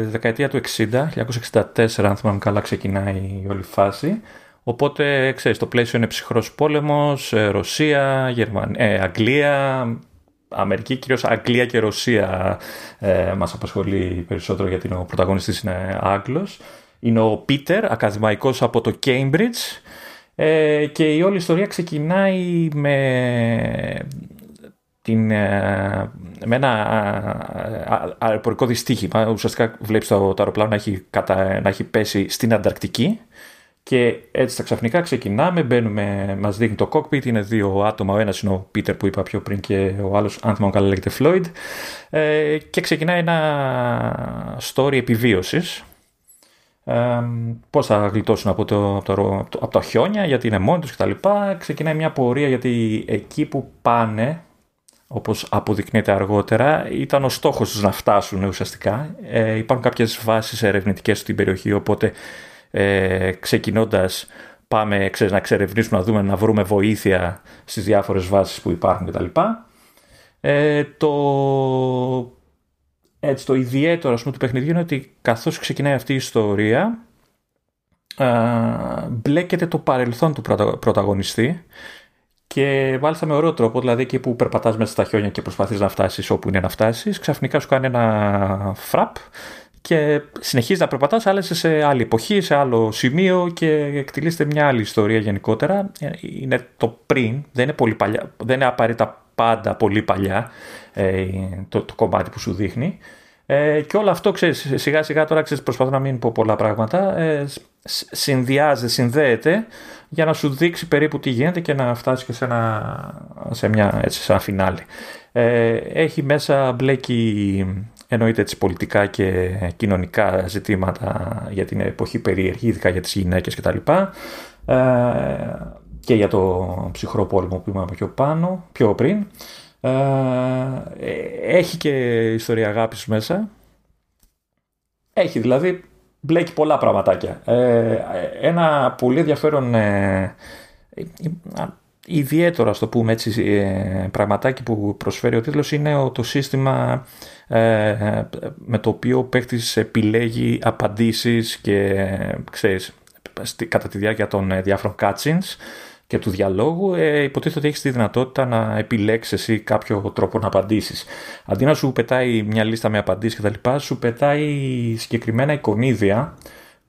δεκαετία του 60, 1964 αν θυμάμαι καλά ξεκινάει η όλη φάση, Οπότε, ξέρεις, το πλαίσιο είναι ψυχρός πόλεμος, ε, Ρωσία, Γερμανία, ε, Αγγλία, Αμερική, κυρίως Αγγλία και Ρωσία ε, μας απασχολεί περισσότερο γιατί ο πρωταγωνιστής είναι Άγγλος. Είναι ο Πίτερ, ακαδημαϊκός από το Cambridge ε, και η όλη ιστορία ξεκινάει με, την, με ένα αεροπορικό δυστύχημα. Ουσιαστικά βλέπεις το, το αεροπλάνο να έχει, κατα, να έχει πέσει στην Ανταρκτική και έτσι τα ξαφνικά ξεκινάμε, μπαίνουμε, μας δείχνει το cockpit, είναι δύο άτομα, ο ένας είναι ο Πίτερ που είπα πιο πριν και ο άλλος, αν θυμάμαι καλά λέγεται Floyd ε, και ξεκινάει ένα story επιβίωσης ε, πώς θα γλιτώσουν από, το, από, το, από τα χιόνια γιατί είναι μόνοι τους κτλ. Ξεκινάει μια πορεία γιατί εκεί που πάνε όπως αποδεικνύεται αργότερα, ήταν ο στόχος τους να φτάσουν ουσιαστικά. Ε, υπάρχουν κάποιες βάσεις ερευνητικές στην περιοχή, οπότε ε, ξεκινώντας πάμε ξέρεις, να εξερευνήσουμε, να δούμε, να βρούμε βοήθεια στις διάφορες βάσεις που υπάρχουν κτλ. Ε, το, έτσι, το ιδιαίτερο πούμε, του παιχνιδιού είναι ότι καθώς ξεκινάει αυτή η ιστορία α, μπλέκεται το παρελθόν του πρωταγωνιστή και μάλιστα με ωραίο τρόπο, δηλαδή εκεί που περπατάς μέσα στα χιόνια και προσπαθείς να φτάσεις όπου είναι να φτάσεις, ξαφνικά σου κάνει ένα φραπ και συνεχίζει να περπατάς, αλλά σε άλλη εποχή, σε άλλο σημείο και εκτελείστε μια άλλη ιστορία γενικότερα. Είναι το πριν, δεν είναι, πολύ παλιά, δεν είναι απαραίτητα πάντα πολύ παλιά ε, το, το κομμάτι που σου δείχνει. Ε, και όλο αυτό, ξέρεις, σιγά σιγά τώρα ξέρεις, προσπαθώ να μην πω πολλά πράγματα, ε, συνδυάζεται, συνδέεται για να σου δείξει περίπου τι γίνεται και να φτάσεις και σε ένα, σε μια, έτσι, σε ένα φινάλι. Ε, έχει μέσα μπλέκει εννοείται έτσι πολιτικά και κοινωνικά ζητήματα για την εποχή περίεργη, ειδικά για τις γυναίκες κτλ. Ε, και για το ψυχρό πόλεμο που είπαμε πιο πάνω, πιο πριν. Ε, έχει και ιστορία αγάπης μέσα. Έχει δηλαδή, μπλέκει πολλά πραγματάκια. Ε, ένα πολύ ενδιαφέρον ιδιαίτερο, ας το πούμε έτσι, ε, πραγματάκι που προσφέρει ο τίτλος είναι το σύστημα ε, με το οποίο ο παίκτης επιλέγει απαντήσεις και ξέρεις, κατά τη διάρκεια των ε, διάφορων cutscenes και του διαλόγου ε, υποτίθεται ότι έχεις τη δυνατότητα να επιλέξεις εσύ κάποιο τρόπο να απαντήσεις. Αντί να σου πετάει μια λίστα με απαντήσεις κτλ. σου πετάει συγκεκριμένα εικονίδια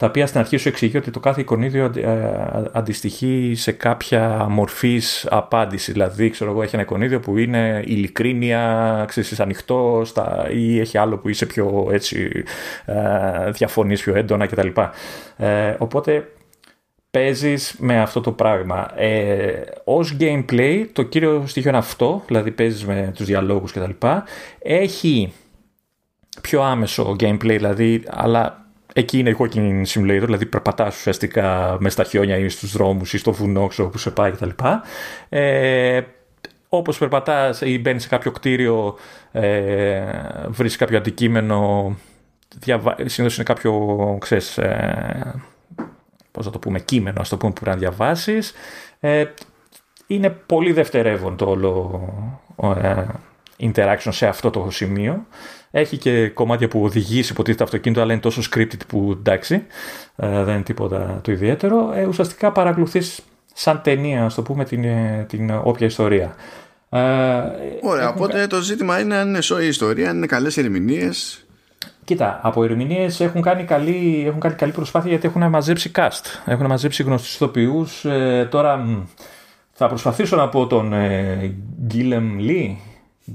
τα οποία στην αρχή σου εξηγεί ότι το κάθε εικονίδιο ε, αντιστοιχεί σε κάποια μορφής απάντησης. Δηλαδή, ξέρω εγώ, έχει ένα εικονίδιο που είναι ειλικρίνεια, ξέρεις, ανοιχτός στα, ή έχει άλλο που είσαι πιο έτσι, ε, διαφωνείς πιο έντονα κτλ. Ε, οπότε παίζεις με αυτό το πράγμα. Ε, ως gameplay το κύριο στοιχείο είναι αυτό, δηλαδή παίζεις με τους διαλόγους κτλ. Έχει πιο άμεσο gameplay, δηλαδή, αλλά εκεί είναι η walking simulator, δηλαδή περπατάς ουσιαστικά μες στα χιόνια ή στους δρόμους ή στο βουνό που σε πάει κτλ. Ε, όπως περπατάς ή μπαίνεις σε κάποιο κτίριο, ε, βρεις κάποιο αντικείμενο, διαβα... συνήθως είναι κάποιο, ξέρεις, ε, πώς θα το πούμε, κείμενο, ας το πούμε, που πρέπει να διαβάσεις. Ε, είναι πολύ δευτερεύον το όλο ε, interaction σε αυτό το σημείο. Έχει και κομμάτια που οδηγήσει υποτίθεται το αυτοκίνητο, αλλά είναι τόσο scripted που εντάξει, ε, δεν είναι τίποτα το ιδιαίτερο. Ε, ουσιαστικά παρακολουθείς σαν ταινία, ας το πούμε, την, ε, την όποια ιστορία. Ε, Ωραία, οπότε το ζήτημα είναι αν είναι σοή ιστορία, αν είναι καλές ερμηνείες. Κοίτα, από ερμηνείες έχουν, κάνει καλή, έχουν κάνει καλή προσπάθεια γιατί έχουν μαζέψει cast. Έχουν μαζέψει γνωστούς ηθοποιούς. Ε, τώρα θα προσπαθήσω να πω τον ε, Γκίλεμ Λί,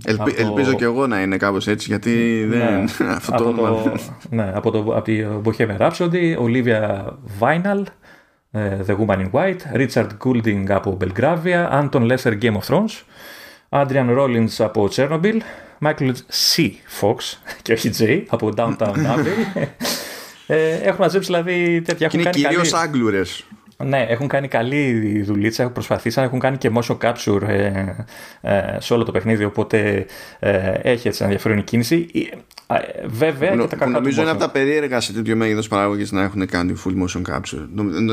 Ελπι, Ελπίζω και εγώ να είναι κάπως έτσι γιατί δεν ναι, αυτό από το, ναι, από, το, από τη Bohemian Rhapsody Olivia Vinyl The Woman in White Richard Goulding από Belgravia Anton Lesser Game of Thrones Adrian Rollins από Chernobyl Michael C. Fox και όχι J από Downtown Abbey ε, έχουν μαζέψει δηλαδή τέτοια είναι κυρίως καλή... Άγγλουρες ναι, έχουν κάνει καλή δουλίτσα, έχουν προσπαθήσει, έχουν κάνει και motion capture ε, ε, σε όλο το παιχνίδι, οπότε ε, έχει έτσι ενδιαφέρον η κίνηση. Ε, βέβαια Νο, και τα Νομίζω είναι από τα περίεργα σε τέτοιο μέγεθος παράγωγε να έχουν κάνει full motion capture.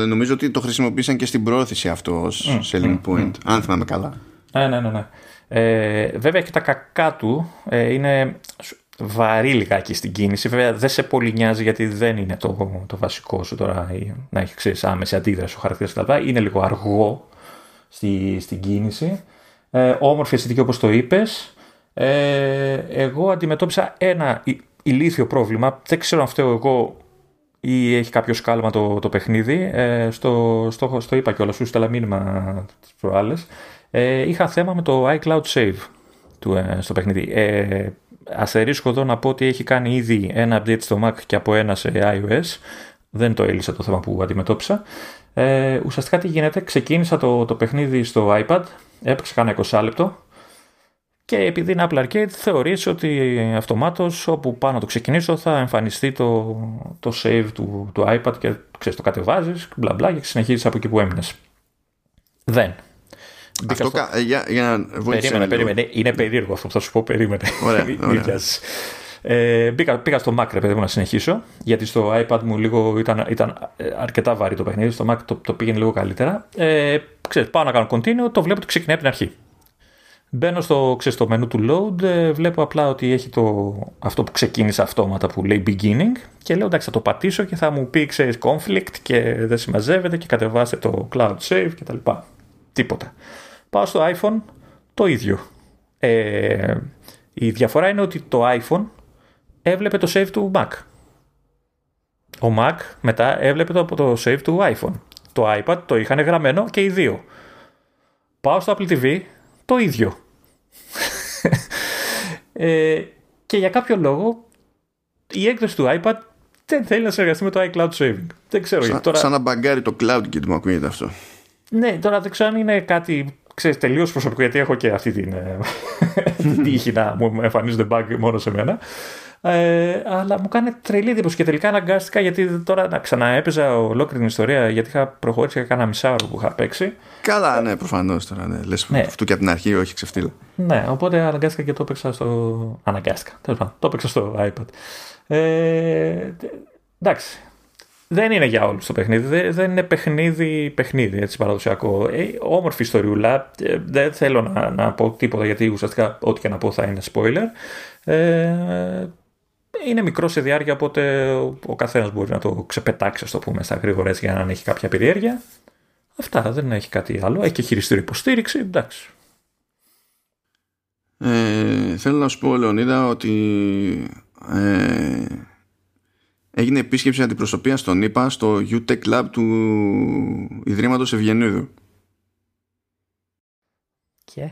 Νομίζω ότι το χρησιμοποίησαν και στην πρόθεση αυτό ως mm, selling point, mm, αν θυμάμαι καλά. Ναι, ναι, ναι. ναι. Ε, βέβαια και τα κακά του ε, είναι βαρύ λιγάκι στην κίνηση. Βέβαια δεν σε πολύ νοιάζει γιατί δεν είναι το, το βασικό σου τώρα να έχει ξέρεις, άμεση αντίδραση ο χαρακτήρας κτλ. Είναι λίγο αργό στη, στην κίνηση. Ε, όμορφη αισθητική όπως το είπες. Ε, εγώ αντιμετώπισα ένα ηλίθιο πρόβλημα. Δεν ξέρω αν φταίω εγώ ή έχει κάποιο σκάλμα το, το παιχνίδι. Ε, στο, στο, στο είπα κιόλας, σου στέλνα μήνυμα τις προάλλες. Ε, είχα θέμα με το iCloud Save του, ε, στο παιχνίδι. Ε, αστερίσκω εδώ να πω ότι έχει κάνει ήδη ένα update στο Mac και από ένα σε iOS. Δεν το έλυσα το θέμα που αντιμετώπισα. Ε, ουσιαστικά τι γίνεται, ξεκίνησα το, το παιχνίδι στο iPad, έπαιξε κάνα 20 λεπτό και επειδή είναι Apple Arcade θεωρείς ότι αυτομάτως όπου πάνω το ξεκινήσω θα εμφανιστεί το, το save του, του iPad και ξέρεις, το κατεβάζεις μπλα μπλα και συνεχίζεις από εκεί που έμεινες. Δεν. Αυτό στο... για, για να Περίμενε, περίμενε. Είναι περίεργο αυτό που θα σου πω. Περίμενε. Ωραία, ωραία. Ε, πήγα, πήγα στο Mac, ρε παιδί μου, να συνεχίσω. Γιατί στο iPad μου λίγο ήταν, ήταν αρκετά βαρύ το παιχνίδι. Στο Mac το, το πήγαινε λίγο καλύτερα. Ε, ξέρεις, πάω να κάνω continue, το βλέπω ότι ξεκινάει από την αρχή. Μπαίνω στο, ξέρεις, στο μενού του load, ε, βλέπω απλά ότι έχει το, αυτό που ξεκίνησε αυτόματα που λέει beginning και λέω εντάξει θα το πατήσω και θα μου πει ξέρεις conflict και δεν συμμαζεύεται και κατεβάστε το cloud save κτλ. Τίποτα. Πάω στο iPhone, το ίδιο. Ε, η διαφορά είναι ότι το iPhone έβλεπε το save του Mac. Ο Mac μετά έβλεπε το, το save του iPhone. Το iPad το είχαν γραμμένο και οι δύο. Πάω στο Apple TV, το ίδιο. ε, και για κάποιο λόγο η έκδοση του iPad δεν θέλει να συνεργαστεί με το iCloud Saving. Δεν ξέρω σαν, Τώρα... Σαν να μπαγκάρει το cloud και μου ακούγεται αυτό. Ναι, τώρα δεν ξέρω αν είναι κάτι ξέρεις, τελείως προσωπικό, γιατί έχω και αυτή την, ε, την τύχη να μου εμφανίζονται bug μόνο σε μένα. Ε, αλλά μου κάνει τρελή εντύπωση και τελικά αναγκάστηκα γιατί τώρα να ξαναέπαιζα ολόκληρη την ιστορία γιατί είχα προχωρήσει και κάνα μισάωρο που είχα παίξει. Καλά, ναι, προφανώς τώρα. Ναι. Λες ναι. αυτού και από την αρχή, όχι ξεφτύλα. Ναι, οπότε αναγκάστηκα και το έπαιξα στο. Αναγκάστηκα. Τέλος πάντων, το έπαιξα στο iPad. Ε, εντάξει. Δεν είναι για όλους το παιχνίδι. Δεν είναι παιχνίδι, παιχνίδι έτσι παραδοσιακό. Ε, όμορφη ιστοριούλα. Ε, δεν θέλω να, να πω τίποτα γιατί ουσιαστικά ό,τι και να πω θα είναι spoiler. Ε, είναι μικρό σε διάρκεια, οπότε ο καθένας μπορεί να το ξεπετάξει, ας το πούμε, στα γρήγορα για να έχει κάποια περιέργεια. Αυτά δεν έχει κάτι άλλο. Έχει και χειριστήριο υποστήριξη, εντάξει. Ε, θέλω να σου πω, Λεωνίδα, ότι ε, έγινε επίσκεψη αντιπροσωπείας στον ΙΠΑ στο UTEC Lab του Ιδρύματος Ευγενίδου. Και...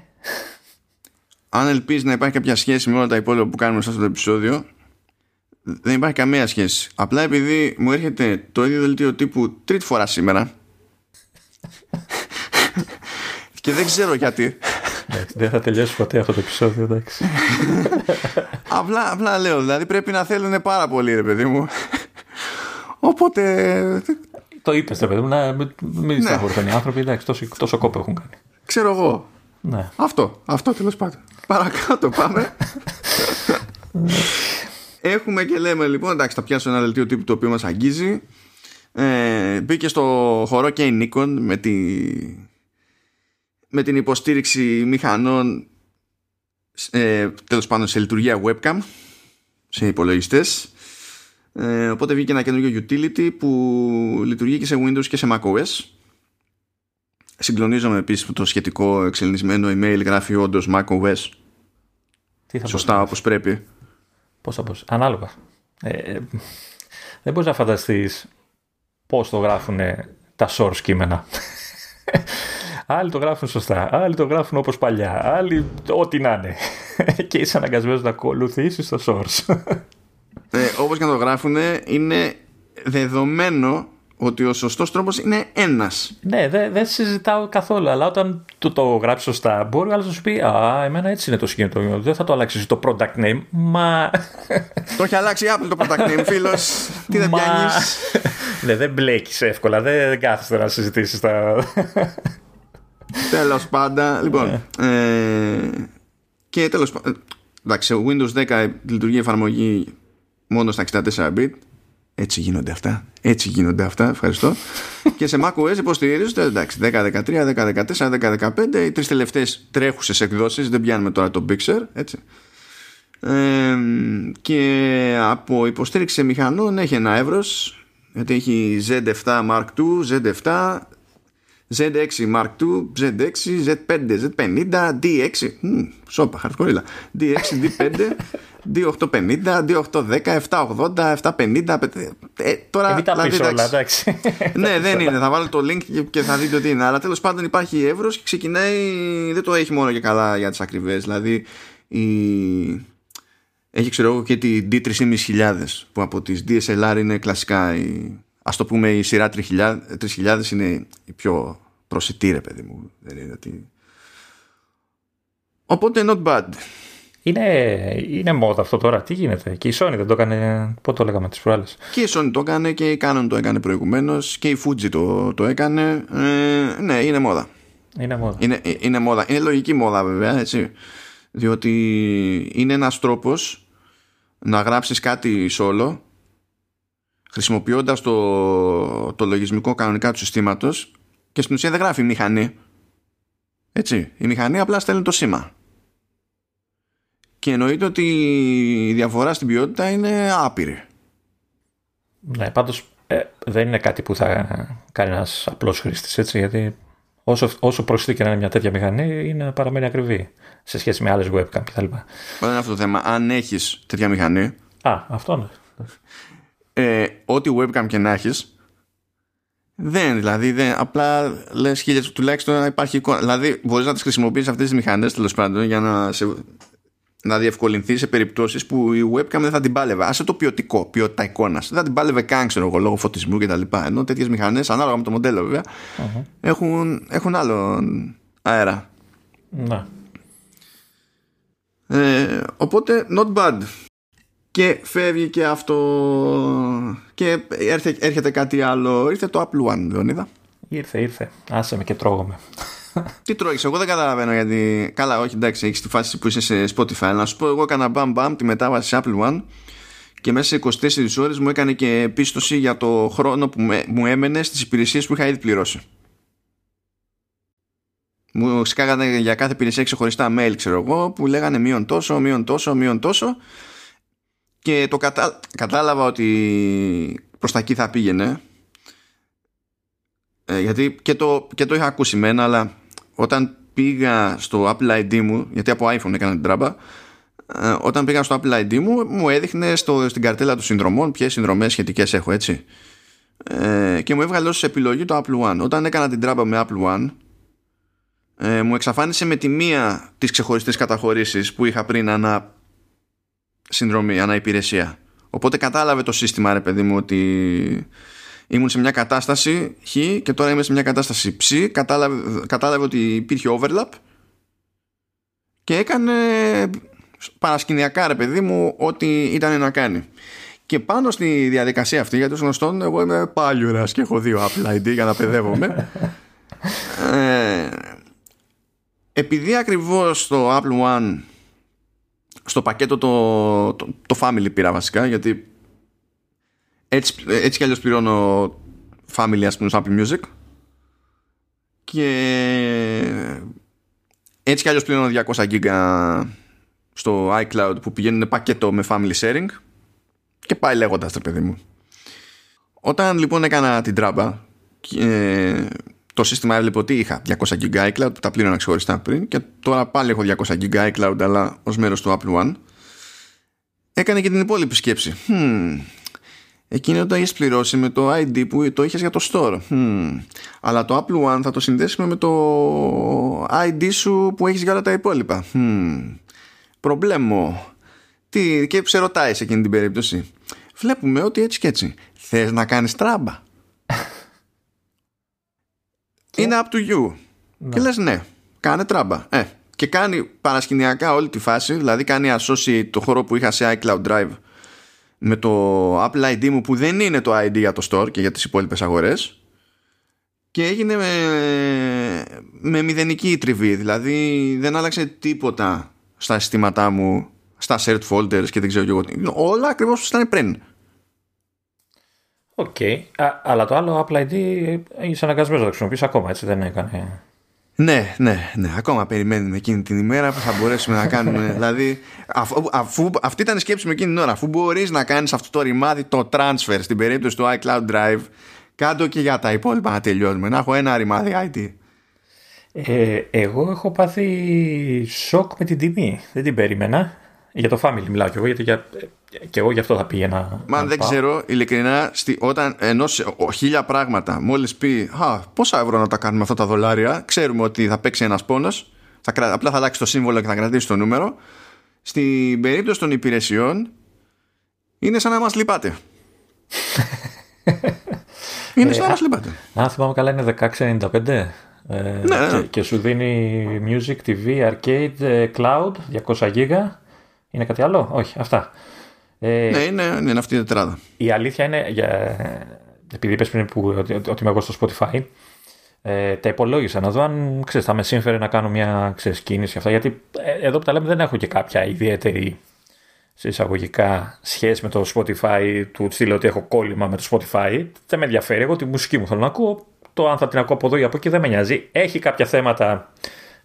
Αν ελπίζεις να υπάρχει κάποια σχέση με όλα τα υπόλοιπα που κάνουμε σε αυτό το επεισόδιο, δεν υπάρχει καμία σχέση. Απλά επειδή μου έρχεται το ίδιο δελτίο τύπου τρίτη φορά σήμερα και δεν ξέρω γιατί. δεν θα τελειώσει ποτέ αυτό το επεισόδιο, εντάξει. απλά, απλά λέω, δηλαδή πρέπει να θέλουν πάρα πολύ, ρε παιδί μου. Οπότε. Το είπες, ρε παιδί μου, να μην ναι. οι άνθρωποι, εντάξει, τόσο, τόσο κόπο έχουν κάνει. Ξέρω εγώ. Ναι. Αυτό, αυτό τέλος πάντων. Παρακάτω πάμε. Έχουμε και λέμε λοιπόν, εντάξει, θα πιάσω ένα δελτίο τύπου το οποίο μας αγγίζει. Ε, μπήκε στο χώρο και η Nikon με, τη, με την υποστήριξη μηχανών ε, τέλος πάντων σε λειτουργία webcam σε υπολογιστές. Ε, οπότε βγήκε ένα καινούργιο utility που λειτουργεί και σε Windows και σε macOS. Συγκλονίζομαι επίσης που το σχετικό εξελινισμένο email γράφει όντως macOS. Σωστά όπως πρέπει. Πώς θα πω, ανάλογα. Ε, δεν μπορείς να φανταστείς πώς το γράφουν τα source κείμενα. Άλλοι το γράφουν σωστά, άλλοι το γράφουν όπως παλιά, άλλοι ό,τι να είναι. και είσαι αναγκασμένος να ακολουθήσεις το source. ε, όπως και να το γράφουν, είναι δεδομένο ότι ο σωστός τρόπος είναι ένας. Ναι, δεν δε συζητάω καθόλου. Αλλά όταν του το γράψεις σωστά, μπορεί ο άλλος να σου πει Α, εμένα έτσι είναι το συγκεκριμένο. Δεν θα το αλλάξεις το product name. Μα. το έχει αλλάξει η Apple το product name, φίλος. Τι δεν πιάνεις. ναι, δεν μπλέκεις εύκολα. Δεν, δεν κάθεστε να συζητήσεις τα. Τέλος πάντων. Λοιπόν. Ναι. ε, και τέλος πάντων. Εντάξει, σε Windows 10 λειτουργεί η εφαρμογή μόνο στα 64 bit έτσι γίνονται αυτά. Έτσι γίνονται αυτά. Ευχαριστώ. και σε macOS υποστηρίζονται εντάξει 10, 13, 10, 14, 10, 15. Οι τρεις τελευταίες τρέχουσες εκδόσεις. Δεν πιάνουμε τώρα το Bixer. Έτσι. Ε, και από υποστήριξη μηχανών έχει ένα εύρος γιατί έχει Z7 Mark II, Z7 Z6 Mark II, Z6, Z5, Z50, D6 μ, σώπα, χαρτοκορίλα D6, D5 2850, 2810, 780, 750 ε, τώρα, ε, μην τα πεις όλα, εντάξει. ναι δεν είναι, θα βάλω το link και θα δείτε ότι είναι. Αλλά τέλος πάντων υπάρχει εύρος και ξεκινάει δεν το έχει μόνο και καλά για τις ακριβές. Δηλαδή η... έχει ξέρω εγώ και τη D3500 που από τις DSLR είναι κλασικά η... ας το πούμε η σειρά 3000, 3000 είναι η πιο προσιτή ρε παιδί μου δεν είναι ότι... οπότε not bad είναι, είναι μόδα αυτό τώρα. Τι γίνεται; Και η Sony δεν το έκανε. Πότε το λέγαμε τις προάλλες; Και η Sony το έκανε και η Canon το έκανε προηγουμένως και η Fuji το, το έκανε. Ε, ναι, είναι μόδα. Είναι μόδα. Είναι, είναι μόδα. Είναι λογική μόδα βέβαια, έτσι. Διότι είναι ένας τρόπος να γράψεις κάτι solo χρησιμοποιώντας το, το λογισμικό κανονικά του συστήματος και στην ουσία δεν γράφει μηχανή. Έτσι. Η μηχανή απλά στέλνει το σήμα και εννοείται ότι η διαφορά στην ποιότητα είναι άπειρη. Ναι, πάντως ε, δεν είναι κάτι που θα κάνει ένας απλός χρήστης, έτσι, γιατί όσο, όσο προσθέτει και να είναι μια τέτοια μηχανή, είναι παραμένει ακριβή σε σχέση με άλλες webcam κτλ. Δεν είναι αυτό το θέμα. Αν έχεις τέτοια μηχανή... Α, αυτό ναι. Ε, ό,τι webcam και να έχεις, δεν, δηλαδή, δεν, απλά λες χίλιε τουλάχιστον να υπάρχει εικόνα. Δηλαδή, μπορείς να τις χρησιμοποιήσεις αυτές τις μηχανές τέλος πάντων για να σε να διευκολυνθείς σε περιπτώσεις που η webcam δεν θα την πάλευε. Άσε το ποιοτικό, ποιότητα εικόνας. Δεν θα την πάλευε καν, ξέρω εγώ, λόγω φωτισμού κτλ. Ενώ τέτοιες μηχανές, ανάλογα με το μοντέλο βέβαια, uh-huh. έχουν, έχουν άλλο αέρα. Ναι. Ε, οπότε, not bad. Και φεύγει και αυτό. Και έρχεται, έρχεται κάτι άλλο. Ήρθε το Apple One, Λεωνίδα. Ήρθε, ήρθε. Άσε με και τρώγομαι. Τι τρώγεις, εγώ δεν καταλαβαίνω γιατί. Καλά, όχι εντάξει, έχεις τη φάση που είσαι σε Spotify. Να σου πω, εγώ έκανα μπαμ μπαμ τη μετάβαση σε Apple One και μέσα σε 24 ώρες μου έκανε και πίστοση για το χρόνο που μου έμενε στις υπηρεσίες που είχα ήδη πληρώσει. Μου σκάγανε για κάθε υπηρεσία ξεχωριστά mail, ξέρω εγώ, που λέγανε μείον τόσο, μείον τόσο, μείον τόσο. Και το κατα... κατάλαβα ότι προς τα εκεί θα πήγαινε. Ε, γιατί και το, και το είχα ακούσει μένα, αλλά όταν πήγα στο Apple ID μου, γιατί από iPhone έκανα την τράμπα, ε, όταν πήγα στο Apple ID μου, μου έδειχνε στο, στην καρτέλα των συνδρομών ποιες συνδρομές σχετικές έχω, έτσι. Ε, και μου έβγαλε ως επιλογή το Apple One. Όταν έκανα την τράμπα με Apple One, ε, μου εξαφάνισε με τη μία τις ξεχωριστές καταχωρήσεις που είχα πριν ανά συνδρομή, ανά υπηρεσία. Οπότε κατάλαβε το σύστημα, ρε παιδί μου, ότι ήμουν σε μια κατάσταση χ και τώρα είμαι σε μια κατάσταση ψ. Κατάλαβε, κατάλαβε ότι υπήρχε overlap και έκανε παρασκηνιακά ρε παιδί μου ό,τι ήταν να κάνει. Και πάνω στη διαδικασία αυτή για τους γνωστών εγώ είμαι πάλι ωραίος και έχω δύο Apple ID για να παιδεύομαι. Ε, επειδή ακριβώς το Apple One στο πακέτο το, το, το Family πήρα βασικά γιατί έτσι, έτσι κι αλλιώς πληρώνω family ας πούμε στο Apple Music. Και έτσι κι αλλιώς πληρώνω 200 GB στο iCloud που πηγαίνουν πακέτο με family sharing. Και πάει λέγοντας το παιδί μου. Όταν λοιπόν έκανα την τράμπα και το σύστημα έβλεπε ότι είχα 200 GB iCloud που τα πλήρωνα ξεχωριστά πριν και τώρα πάλι έχω 200 GB iCloud αλλά ως μέρος του Apple One έκανε και την υπόλοιπη σκέψη hmm, Εκείνο το έχει πληρώσει με το ID που το είχες για το store. Αλλά το Apple One θα το συνδέσουμε με το ID σου που έχεις για όλα τα υπόλοιπα. Hmm. Προβλέμο. Τι, και σε ρωτάει σε εκείνη την περίπτωση. Βλέπουμε ότι έτσι και έτσι. Θες να κάνεις τράμπα. Είναι up to you. Ναι. Και λες ναι, κάνε τράμπα. Ε, και κάνει παρασκηνιακά όλη τη φάση, δηλαδή κάνει associate το χώρο που είχα σε iCloud Drive με το Apple ID μου που δεν είναι το ID για το store και για τις υπόλοιπες αγορές και έγινε με, με μηδενική τριβή δηλαδή δεν άλλαξε τίποτα στα συστήματά μου στα shared folders και δεν ξέρω και εγώ όλα ακριβώς όπως ήταν πριν OK, okay. αλλά το άλλο Apple ID είσαι αναγκασμένος να το χρησιμοποιείς ακόμα έτσι δεν έκανε Ναι, ναι, ναι. Ακόμα περιμένουμε εκείνη την ημέρα που θα μπορέσουμε να κάνουμε. δηλαδή, αφού, αφού, αυτή ήταν η σκέψη με εκείνη την ώρα. Αφού μπορείς να κάνεις αυτό το ρημάδι, το transfer στην περίπτωση του iCloud Drive, κάτω και για τα υπόλοιπα να τελειώνουμε. Να έχω ένα ρημάδι IT. Ε, εγώ έχω πάθει σοκ με την τιμή. Δεν την περίμενα. Για το family μιλάω και εγώ, γιατί για, και εγώ γι' αυτό θα πήγαινα. Μα δεν πάω. ξέρω, ειλικρινά, στη, όταν ενώ χίλια πράγματα μόλις πει Α, πόσα ευρώ να τα κάνουμε αυτά τα δολάρια, ξέρουμε ότι θα παίξει ένας πόνος. Απλά θα αλλάξει το σύμβολο και θα κρατήσει το νούμερο. Στην περίπτωση των υπηρεσιών, είναι σαν να μας λυπάτε. είναι σαν να μας λυπάται. Αν θυμάμαι καλά, είναι 1695. Ε, ναι, ναι. Και, και, σου δίνει Music TV, Arcade, ε, Cloud, 200 γίγα. Είναι κάτι άλλο, όχι, αυτά. Ε, ναι, είναι, είναι αυτή η τετράδα. Η αλήθεια είναι, για, επειδή είπες πριν που, ότι, ότι είμαι εγώ στο Spotify, ε, τα υπολόγισα να δω αν ξέρεις, θα με σύμφερε να κάνω μια ξέρεις, κίνηση αυτά. Γιατί ε, εδώ που τα λέμε δεν έχω και κάποια ιδιαίτερη σε εισαγωγικά σχέση με το Spotify του στείλω ότι έχω κόλλημα με το Spotify. Δεν με ενδιαφέρει. Εγώ τη μουσική μου θέλω να ακούω. Το αν θα την ακούω από εδώ ή από εκεί δεν με νοιάζει. Έχει κάποια θέματα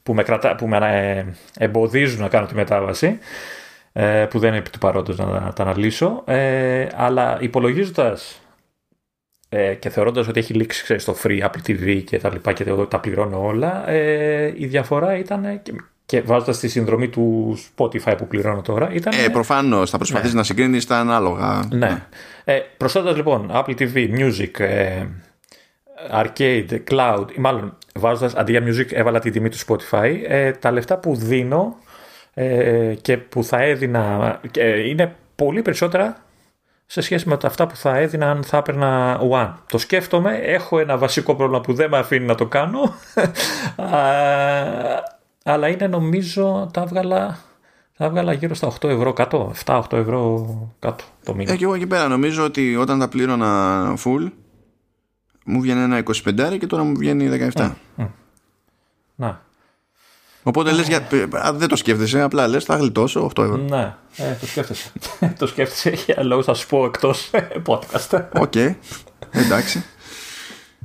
που με, κρατά, που με ε, εμποδίζουν να κάνω τη μετάβαση. Ε, που δεν είναι επί του παρόντος να τα αναλύσω, ε, αλλά υπολογίζοντας ε, και θεωρώντας ότι έχει λήξει ξέρεις, το free Apple TV και τα λοιπά και τα πληρώνω όλα, η διαφορά ήταν και, και βάζοντας τη συνδρομή του Spotify που πληρώνω τώρα. Ήταν, ε, Προφανώς θα προσπαθήσεις ναι. να συγκρίνεις τα ανάλογα. Ναι. ναι. Ε, προσθέτοντας λοιπόν Apple TV, Music, Arcade, Cloud, ή μάλλον βάζοντας αντί για Music έβαλα τη τιμή του Spotify, τα λεφτά που δίνω ε, και που θα έδινα είναι πολύ περισσότερα σε σχέση με αυτά που θα έδινα αν θα έπαιρνα One. Το σκέφτομαι, έχω ένα βασικό πρόβλημα που δεν με αφήνει να το κάνω αλλά είναι νομίζω τα έβγαλα θα έβγαλα γύρω στα 8 ευρώ κάτω, 7-8 ευρώ κάτω το μήνα. Ε, και εγώ εκεί πέρα νομίζω ότι όταν τα πλήρωνα full μου βγαίνει ένα 25 και τώρα μου βγαίνει 17. Να. Οπότε λες, για, δεν το σκέφτεσαι, απλά λες θα γλιτώσω 8 ευρώ. Ναι, ε, το σκέφτεσαι. το σκέφτεσαι για λόγους θα σου πω εκτός podcast. OK, okay. εντάξει.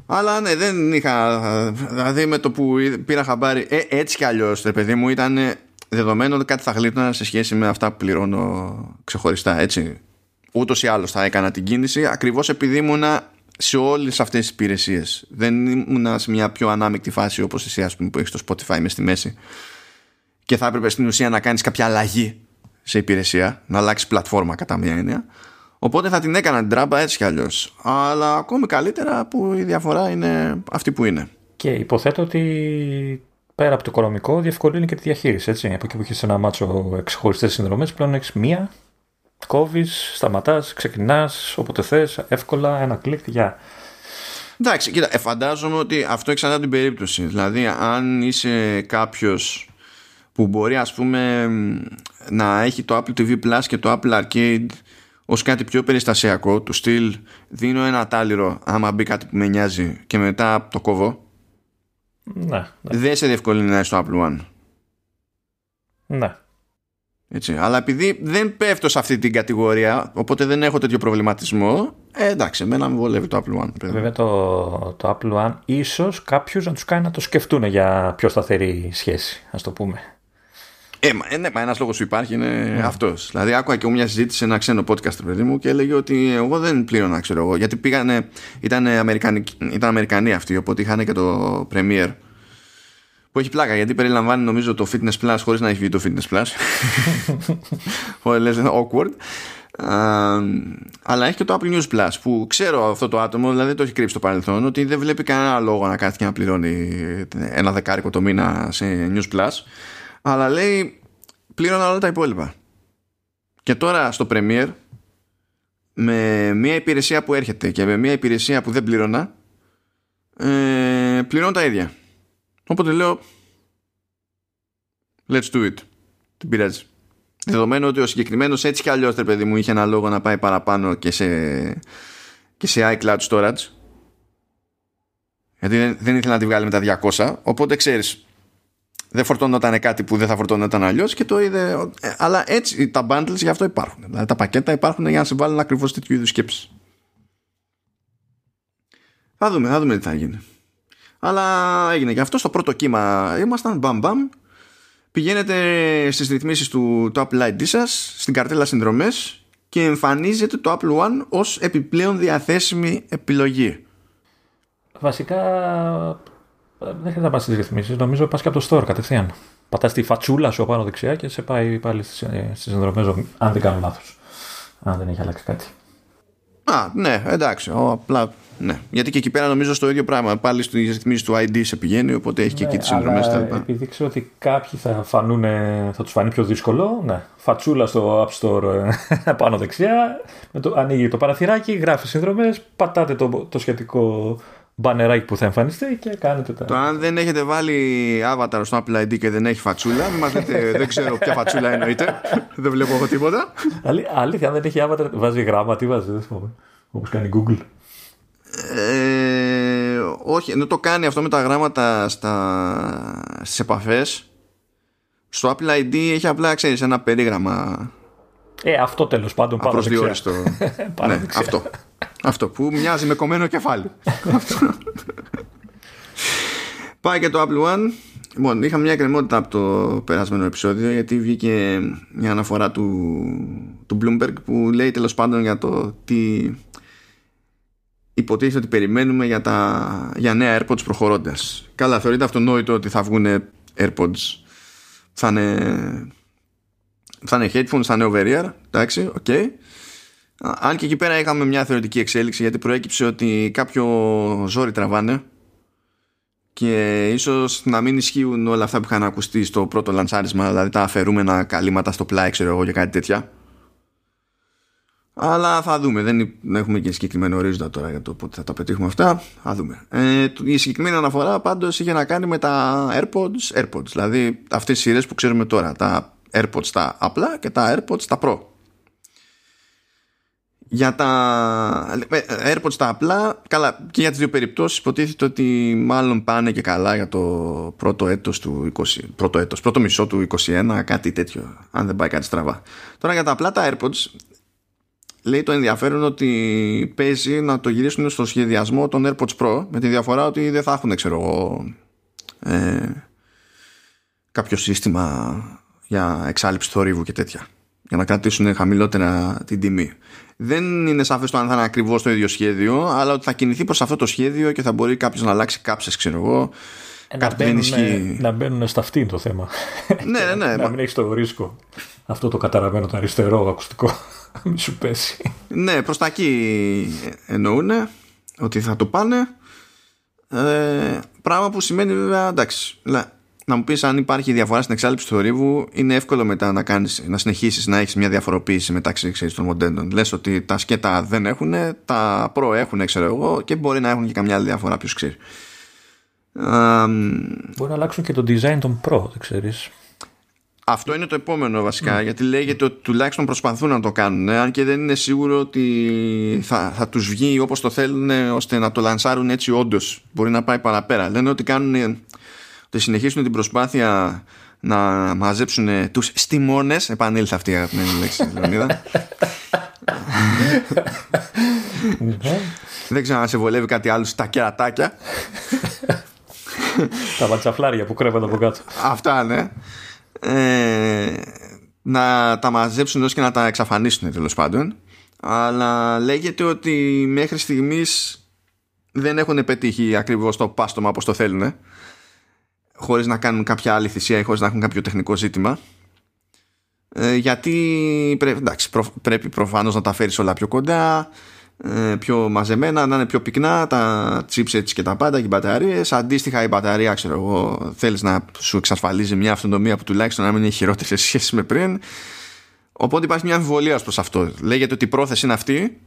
Αλλά ναι, δεν είχα. Δηλαδή με το που πήρα χαμπάρι. Ε, έτσι κι αλλιώς, ρε παιδί μου, ήταν δεδομένο ότι κάτι θα γλίτωνα σε σχέση με αυτά που πληρώνω ξεχωριστά. Έτσι. Ούτως ή άλλως θα έκανα την κίνηση ακριβώς επειδή ήμουνα σε όλες αυτές τις υπηρεσίες. Δεν ήμουν σε μια πιο ανάμεικτη φάση όπως εσύ ας πούμε που έχεις το Spotify μες στη μέση. Και θα έπρεπε στην ουσία να κάνεις κάποια αλλαγή σε υπηρεσία να αλλάξεις πλατφόρμα κατά μια έννοια. Οπότε θα την έκανα την τράμπα έτσι κι αλλιώς. Αλλά ακόμη καλύτερα που η διαφορά είναι αυτή που είναι. Και υποθέτω ότι πέρα από το οικονομικό διευκολύνει και τη διαχείριση έτσι. Από εκεί που έχεις ένα μάτσο ξεχωριστές συνδρομές πλέον έχεις μία κόβεις, σταματάς, ξεκινάς όποτε θες, εύκολα, ένα κλικ, για. Εντάξει, κοίτα, ε, φαντάζομαι ότι αυτό εξαρτάται την περίπτωση. Δηλαδή, αν είσαι κάποιος που μπορεί ας πούμε να έχει το Apple TV Plus και το Apple Arcade ως κάτι πιο περιστασιακό του στυλ δίνω ένα τάλιρο άμα μπει κάτι που με νοιάζει και μετά το κόβω ναι, ναι. δεν σε διευκολύνει να είσαι στο Apple One ναι έτσι. Αλλά επειδή δεν πέφτω σε αυτή την κατηγορία, οπότε δεν έχω τέτοιο προβληματισμό, ε, εντάξει, εμένα με βολεύει το Apple One. Βέβαια το, το Apple One ίσως κάποιου να τους κάνει να το σκεφτούν για πιο σταθερή σχέση, ας το πούμε. Ε, μα, ε, ναι, μα ένας λόγος που υπάρχει είναι mm. αυτός. Δηλαδή άκουγα και μια συζήτηση σε ένα ξένο podcast παιδί μου και έλεγε ότι εγώ δεν πλήρωνα, ξέρω εγώ. Γιατί πήγανε, ήταν, Αμερικανοί, ήταν Αμερικανοί αυτοί, οπότε είχαν και το Premiere που έχει πλάκα γιατί περιλαμβάνει νομίζω το Fitness Plus χωρίς να έχει βγει το Fitness Plus. Χωρίς λες awkward. Αλλά έχει και το Apple News Plus που ξέρω αυτό το άτομο δηλαδή το έχει κρύψει στο παρελθόν ότι δεν βλέπει κανένα λόγο να κάθεται και να πληρώνει ένα δεκάρικο το μήνα σε News Plus. Αλλά λέει πλήρωνα όλα τα υπόλοιπα. Και τώρα στο Premiere με μια υπηρεσία που έρχεται και με μια υπηρεσία που δεν πλήρωνα ε, πληρώνω τα ίδια Οπότε λέω Let's do it. Δεν πειράζει. Δεδομένου ότι ο συγκεκριμένος έτσι κι αλλιώς παιδί μου είχε ένα λόγο να πάει παραπάνω και σε, και σε iCloud storage. Γιατί δεν, δεν ήθελα να τη βγάλει με τα 200. Οπότε ξέρεις, δεν φορτώνονταν κάτι που δεν θα φορτώνονταν αλλιώς και το είδε. Ε, αλλά έτσι τα bundles γι' αυτό υπάρχουν. Δηλαδή τα πακέτα υπάρχουν για να συμβάλλουν ακριβώς τέτοιου είδους σκέψεις. Θα δούμε, θα δούμε τι θα γίνει. Αλλά έγινε και αυτό στο πρώτο κύμα. Ήμασταν μπαμ μπαμ. Πηγαίνετε στις ρυθμίσεις του, του Apple ID σας, στην καρτέλα συνδρομές και εμφανίζεται το Apple One ως επιπλέον διαθέσιμη επιλογή. Βασικά δεν χρειάζεται να πας στις ρυθμίσεις. Νομίζω πας και από το store κατευθείαν. Πατάς τη φατσούλα σου πάνω δεξιά και σε πάει πάλι στις, στις συνδρομές, αν δεν κάνω λάθος. Αν δεν έχει αλλάξει κάτι. Α, ναι, εντάξει. Ο, απλά, ναι. Γιατί και εκεί πέρα νομίζω στο ίδιο πράγμα. Πάλι στις ρυθμίσεις του ID σε πηγαίνει, οπότε έχει και εκεί τις συνδρομές κτλ. Επειδή ξέρω ότι κάποιοι θα, φανούν, θα τους φανεί πιο δύσκολο, ναι. Φατσούλα στο App Store ε, πάνω δεξιά. Με το, ανοίγει το παραθυράκι, γράφει συνδρομές, πατάτε το, το σχετικό μπανεράκι που θα εμφανιστεί και κάνετε τα. Το αν δεν έχετε βάλει avatar στο Apple ID και δεν έχει φατσούλα, μην μας λέτε, δεν ξέρω ποια φατσούλα εννοείται. δεν βλέπω εγώ τίποτα. Αλή, αλήθεια, αν δεν έχει avatar, βάζει γράμμα, τι βάζει, δεν θυμάμαι. Όπως κάνει Google. Ε, όχι, ενώ το κάνει αυτό με τα γράμματα στα, στις επαφές στο Apple ID έχει απλά ξέρεις ένα περίγραμμα ε, αυτό τέλος πάντων πάνω Απροσδιόριστο. ναι, αυτό. Αυτό που μοιάζει με κομμένο κεφάλι. Πάει και το Apple One. Λοιπόν, είχαμε μια εκκρεμότητα από το περασμένο επεισόδιο γιατί βγήκε μια αναφορά του, του Bloomberg που λέει τέλος πάντων για το τι υποτίθεται ότι περιμένουμε για, τα, για νέα AirPods προχωρώντας. Καλά, θεωρείται αυτονόητο ότι θα βγουν AirPods θα είναι θα είναι headphones, θα είναι over ear. Εντάξει, OK. Okay. Αν και εκεί πέρα είχαμε μια θεωρητική εξέλιξη γιατί προέκυψε ότι κάποιο ζόρι τραβάνε και ίσως να μην ισχύουν όλα αυτά που είχαν ακουστεί στο πρώτο λαντσάρισμα, δηλαδή τα αφαιρούμενα καλύματα στο πλάι, ξέρω εγώ, και κάτι τέτοια. Αλλά θα δούμε. Δεν έχουμε και συγκεκριμένο ορίζοντα τώρα για το πότε θα τα πετύχουμε αυτά. Θα δούμε. Ε, η συγκεκριμένη αναφορά πάντως είχε να κάνει με τα AirPods, AirPods δηλαδή αυτές τις σειρές που ξέρουμε τώρα. Τα AirPods τα απλά και τα AirPods τα Pro. Για τα ε, AirPods τα απλά, καλά και για τις δύο περιπτώσεις υποτίθεται ότι μάλλον πάνε και καλά για το πρώτο έτος του 20, πρώτο έτος, πρώτο μισό του 21, κάτι τέτοιο, αν δεν πάει κάτι στραβά. Τώρα για τα απλά τα AirPods, λέει το ενδιαφέρον ότι παίζει να το γυρίσουν στο σχεδιασμό των AirPods Pro με τη διαφορά ότι δεν θα έχουν, ξέρω εγώ, ε, κάποιο σύστημα για εξάλληψη θορύβου και τέτοια. Για να κρατήσουν χαμηλότερα την τιμή. Δεν είναι σαφές το αν θα είναι ακριβώς το ίδιο σχέδιο, αλλά ότι θα κινηθεί προς αυτό το σχέδιο και θα μπορεί κάποιος να αλλάξει κάψες, ξέρω εγώ. Ε, να, μπαίνουν, να μπαίνουν στα αυτήν το θέμα. ναι, ναι, ναι. να μην έχεις το ρίσκο. Αυτό το καταραμένο το αριστερό ακουστικό. Μη σου πέσει. Ναι, προς τα εκεί εννοούν ότι θα το πάνε. Ε, πράγμα που σημαίνει βέβαια εντάξει να μου πεις αν υπάρχει διαφορά στην εξάλληψη του θορύβου, είναι εύκολο μετά να, κάνεις, να συνεχίσεις να έχεις μια διαφοροποίηση μεταξύ ξέρεις, των μοντέλων. Λες ότι τα σκέτα δεν έχουν, τα προ έχουν, ξέρω εγώ, και μπορεί να έχουν και καμιά άλλη διαφορά, ποιος ξέρει. Μπορεί να αλλάξουν και το design των προ, δεν ξέρεις. Αυτό είναι το επόμενο βασικά, mm. γιατί λέγεται ότι τουλάχιστον προσπαθούν να το κάνουν, αν και δεν είναι σίγουρο ότι θα, θα τους βγει όπως το θέλουν ώστε να το λανσάρουν έτσι όντως. Μπορεί να πάει παραπέρα. Λένε ότι κάνουν ότι συνεχίσουν την προσπάθεια να μαζέψουν τους στιμώνες. Επανήλθε αυτή η αγαπημένη λέξη Λεωνίδα. Δεν ξέρω αν σε βολεύει κάτι άλλο στα κερατάκια. Τα ματσαφλάρια που κρέβονται από κάτω. Αυτά ναι. Ε, να τα μαζέψουν και να τα εξαφανίσουν τέλος πάντων. Αλλά λέγεται ότι μέχρι στιγμής δεν έχουν πετύχει ακριβώς το πάστομα όπως το θέλουν χωρίς να κάνουν κάποια άλλη θυσία ή χωρίς να έχουν κάποιο τεχνικό ζήτημα. Ε, γιατί πρέπει, εντάξει, πρέπει προφανώς να τα φέρεις όλα πιο κοντά ε, πιο μαζεμένα, να είναι πιο πυκνά τα chipsets και τα πάντα και οι μπαταρίες. Αντίστοιχα η μπαταρία ξέρω εγώ θέλεις να σου εξασφαλίζει μια αυτονομία που τουλάχιστον να μην είναι χειρότερη σε σχέση με πριν. Οπότε υπάρχει μια αμφιβολία προς αυτό. Λέγεται ότι η πρόθεση είναι αυτή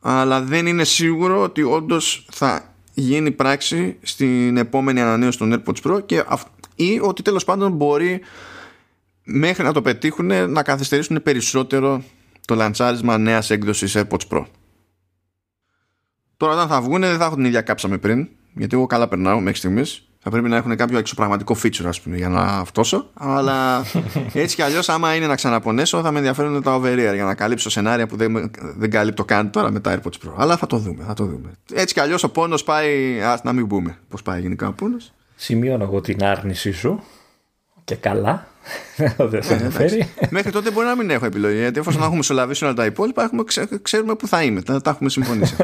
αλλά δεν είναι σίγουρο ότι όντως θα γίνει πράξη στην επόμενη ανανέωση των AirPods Pro και ή ότι τέλος πάντων μπορεί μέχρι να το πετύχουν να καθυστερήσουν περισσότερο το λαντσάρισμα νέας έκδοσης AirPods Pro. Τώρα όταν θα βγουν δεν θα έχω την ίδια κάψα με πριν γιατί εγώ καλά περνάω μέχρι στιγμής Θα πρέπει να έχουν κάποιο εξωπραγματικό feature, ας πούμε, για να αυτόσω. Αλλά έτσι κι αλλιώς, άμα είναι να ξαναπονέσω, θα με ενδιαφέρουν τα over για να καλύψω σενάρια που δεν, δεν καλύπτω καν τώρα με τα AirPods Pro. Αλλά θα το δούμε. Θα το δούμε. Έτσι κι αλλιώς ο πόνος πάει. Α να μην πούμε πώς πάει γενικά ο πόνος. Σημειώνω εγώ την άρνησή σου. Και καλά. δεν θα ενδιαφέρει. Μέχρι τότε μπορεί να μην έχω επιλογή. Γιατί εφόσον έχουμε σολαβήσει όλα τα υπόλοιπα, έχουμε, ξέρουμε που θα είμαι. Τα, τα έχουμε συμφωνήσει.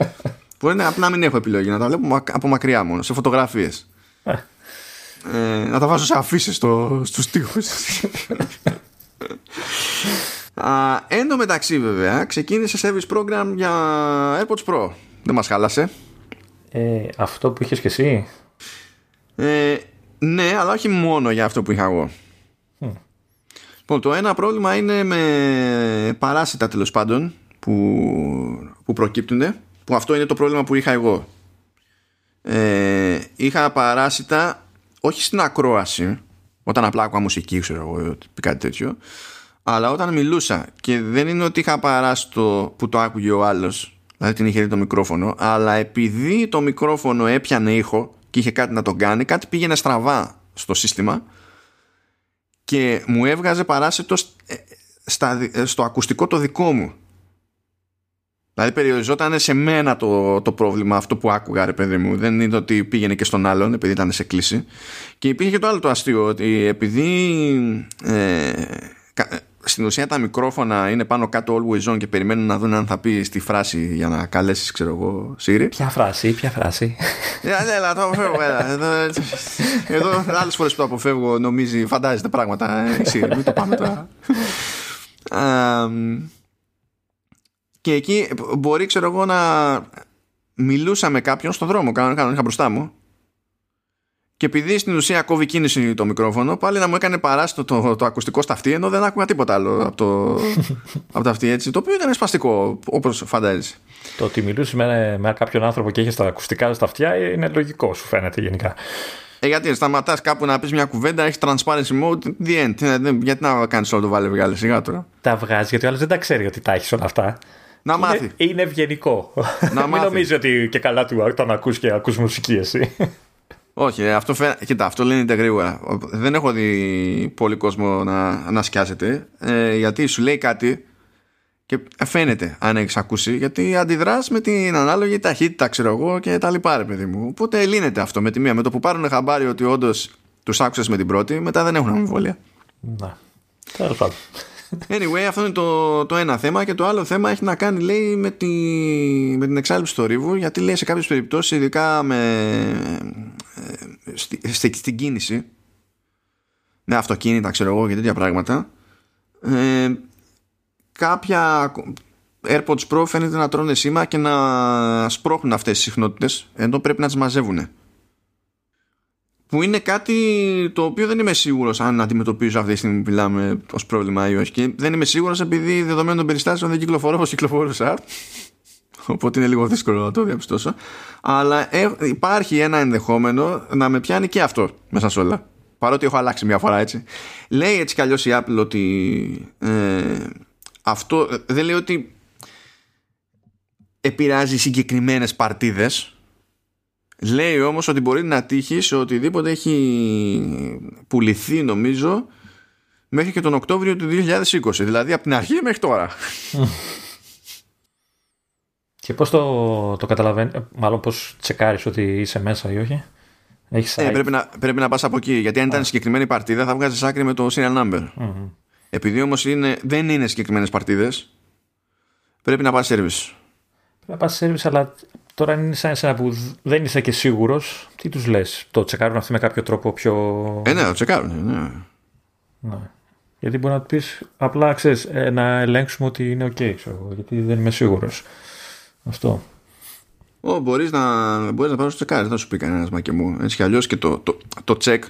μπορεί να, να μην έχω επιλογή. Να τα βλέπω από μακριά μόνο, σε φωτογραφίες. Ε, να τα βάζω σε αφήσεις στο, στους τοίχους. Εν τω μεταξύ βέβαια ξεκίνησε service program για AirPods Pro. Δεν μας χάλασε. Ε, Αυτό που είχες και εσύ; Ε, Ναι αλλά όχι μόνο για αυτό που είχα εγώ. Mm. Το ένα πρόβλημα είναι με παράσιτα τέλος πάντων που, που προκύπτουν που αυτό είναι το πρόβλημα που είχα εγώ ε, είχα παράσιτα όχι στην ακρόαση όταν απλά άκουγα μουσική ξέρω εγώ κάτι τέτοιο αλλά όταν μιλούσα. Και δεν είναι ότι είχα παράστο που το άκουγε ο άλλος δηλαδή την είχε δει το μικρόφωνο αλλά επειδή το μικρόφωνο έπιανε ήχο και είχε κάτι να τον κάνει κάτι πήγαινε στραβά στο σύστημα και μου έβγαζε παράσιτο ε, ε, στο ακουστικό το δικό μου Δηλαδή περιοριζόταν σε μένα το, το πρόβλημα αυτό που άκουγα ρε παιδί μου. Δεν είναι ότι πήγαινε και στον άλλον επειδή ήταν σε κλίση. Και υπήρχε και το άλλο το αστείο ότι επειδή ε, στην ουσία τα μικρόφωνα είναι πάνω κάτω always on και περιμένουν να δουν αν θα πει τη φράση για να καλέσεις, ξέρω εγώ, Siri. Ποια φράση, ποια φράση. Ναι, έλα, το αποφεύγω. Εδώ, εδώ άλλες φορές που το αποφεύγω νομίζει, φαντάζεται πράγματα. Ε, Siri, μην το πάμε τώρα. Και εκεί μπορεί, ξέρω εγώ, να μιλούσα με κάποιον στον δρόμο, κανονικά είχα μπροστά μου. Και επειδή στην ουσία κόβει κίνηση το μικρόφωνο, πάλι να μου έκανε παράστο το, το, ακουστικό στα αυτή, ενώ δεν άκουγα τίποτα άλλο από το, από τα αυτή έτσι. Το οποίο ήταν σπαστικό, όπως φαντάζεσαι. Το ότι μιλούσε με, με κάποιον άνθρωπο και είχε τα ακουστικά στα αυτιά είναι λογικό, σου φαίνεται γενικά. Ε, γιατί σταματάς κάπου να πεις μια κουβέντα, έχει transparency mode, the end. Ε, γιατί να κάνεις όλο το βάλε βγάλε σιγά τώρα. Τα βγάζει γιατί ο άλλος δεν τα ξέρει ότι τα έχεις όλα αυτά. Να είναι, μάθει. Είναι ευγενικό. Να Μην νομίζεις ότι και καλά του τον ακούς και ακούς μουσική εσύ. Όχι, αυτό, φαι... Κοίτα, αυτό λύνεται γρήγορα. Δεν έχω δει πολύ κόσμο να, να σκιάζεται. Ε, γιατί σου λέει κάτι και φαίνεται αν έχεις ακούσει, γιατί αντιδράς με την ανάλογη ταχύτητα, ξέρω εγώ και τα λοιπά, ρε παιδί μου. Οπότε λύνεται αυτό με τη μία. Με το που πάρουν χαμπάρι ότι όντως τους άκουσες με την πρώτη, μετά δεν έχουν αμφιβολία. Να. Τέλος πάντων. Anyway, αυτό είναι το, το ένα θέμα και το άλλο θέμα έχει να κάνει λέει με, τη, με την εξάλληψη του θορύβου γιατί λέει σε κάποιες περιπτώσεις ειδικά με, ε, στη, στη, στην κίνηση με αυτοκίνητα ξέρω εγώ και τέτοια πράγματα ε, κάποια AirPods Pro φαίνεται να τρώνε σήμα και να σπρώχνουν αυτές τις συχνότητες ενώ πρέπει να τις μαζεύουν που είναι κάτι το οποίο δεν είμαι σίγουρος αν αντιμετωπίζω αυτή τη στιγμή που μιλάμε ως πρόβλημα ή όχι. Και δεν είμαι σίγουρος επειδή δεδομένων των περιστάσεων δεν κυκλοφορώ όπως κυκλοφορούσα οπότε είναι λίγο δύσκολο να το διαπιστώσω. Αλλά υπάρχει ένα ενδεχόμενο να με πιάνει και αυτό μέσα σε όλα. Παρότι έχω αλλάξει μια φορά έτσι. Λέει έτσι κι αλλιώς η Apple ότι ε, αυτό δεν λέει ότι επηρεάζει συγκεκριμένες παρτίδες Λέει όμως ότι μπορεί να τύχει σε οτιδήποτε έχει πουληθεί νομίζω μέχρι και τον Οκτώβριο του 2020. Δηλαδή από την αρχή μέχρι τώρα. Και πώς το, το καταλαβαίνεις, μάλλον πώς τσεκάρεις ότι είσαι μέσα ή όχι; Έχεις ε, πρέπει, να, πρέπει να πας από εκεί. Γιατί αν ήταν συγκεκριμένη παρτίδα θα βγάζεις άκρη με το serial number. Επειδή όμως είναι, δεν είναι συγκεκριμένες παρτίδες πρέπει να πας service. Πρέπει να πας service αλλά Τώρα είναι σαν εσένα που δεν είσαι και σίγουρος, τι τους λες, Το τσεκάρουν αυτοί με κάποιο τρόπο πιο. Ε, ναι, το τσεκάρουν, ναι. ναι. Γιατί μπορεί να πεις απλά ξέρεις, ε, να ελέγξουμε ότι είναι OK, ξέρω, γιατί δεν είμαι σίγουρος. Αυτό. Ω, μπορείς να, μπορείς να πάρεις το τσεκάρι, δεν θα σου πει κανένας μάκε μου. Έτσι κι αλλιώς και το, το, το check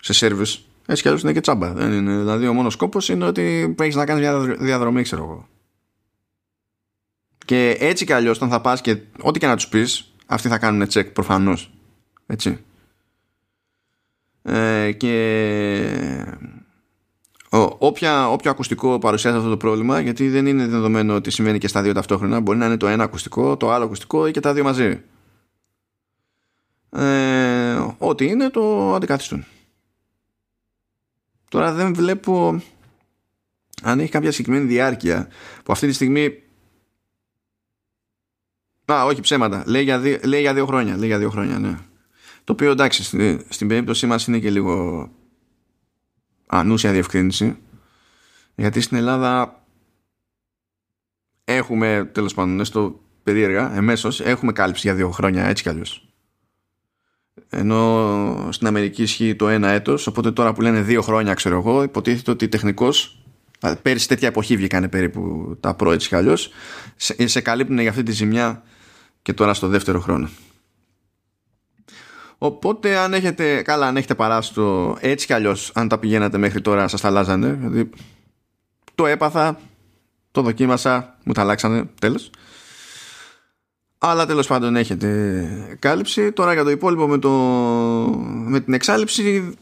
σε service, έτσι κι αλλιώς είναι και τσάμπα. Δεν είναι, δηλαδή ο μόνος σκόπος είναι ότι έχεις να κάνεις μια διαδρομή, ξέρω εγώ. Και έτσι κι αλλιώς, όταν θα πας και ό,τι και να τους πεις, αυτοί θα κάνουν check προφανώς. Έτσι. Ε, και ο, όποια, όποιο ακουστικό παρουσιάζει αυτό το πρόβλημα, γιατί δεν είναι δεδομένο ότι συμβαίνει και στα δύο ταυτόχρονα, μπορεί να είναι το ένα ακουστικό, το άλλο ακουστικό ή και τα δύο μαζί. Ε, ό,τι είναι το αντικαθιστούν. Τώρα δεν βλέπω αν έχει κάποια συγκεκριμένη διάρκεια που αυτή τη στιγμή Α, όχι ψέματα. Λέει για, δύο, λέει για δύο χρόνια. Λέει για δύο χρόνια, ναι. Το οποίο εντάξει, στην, στην περίπτωσή μας είναι και λίγο ανούσια διευκρίνηση. Γιατί στην Ελλάδα έχουμε, τέλος πάντων, στο περίεργα, εμέσως, έχουμε κάλυψη για δύο χρόνια, έτσι κι αλλιώς. Ενώ στην Αμερική ισχύει το ένα έτος, οπότε τώρα που λένε δύο χρόνια, ξέρω εγώ, υποτίθεται ότι τεχνικός Πέρυσι τέτοια εποχή βγήκανε περίπου τα προ έτσι κι αλλιώς σε, σε καλύπτουν για αυτή τη ζημιά και τώρα στο δεύτερο χρόνο. Οπότε αν έχετε, καλά αν έχετε παράσει το έτσι κι αλλιώς αν τα πηγαίνατε μέχρι τώρα σας τα αλλάζανε. Δηλαδή, το έπαθα, το δοκίμασα, μου τα αλλάξανε τέλος. Αλλά τέλος πάντων έχετε κάλυψη. Τώρα για το υπόλοιπο με, το, με την εξάλληψη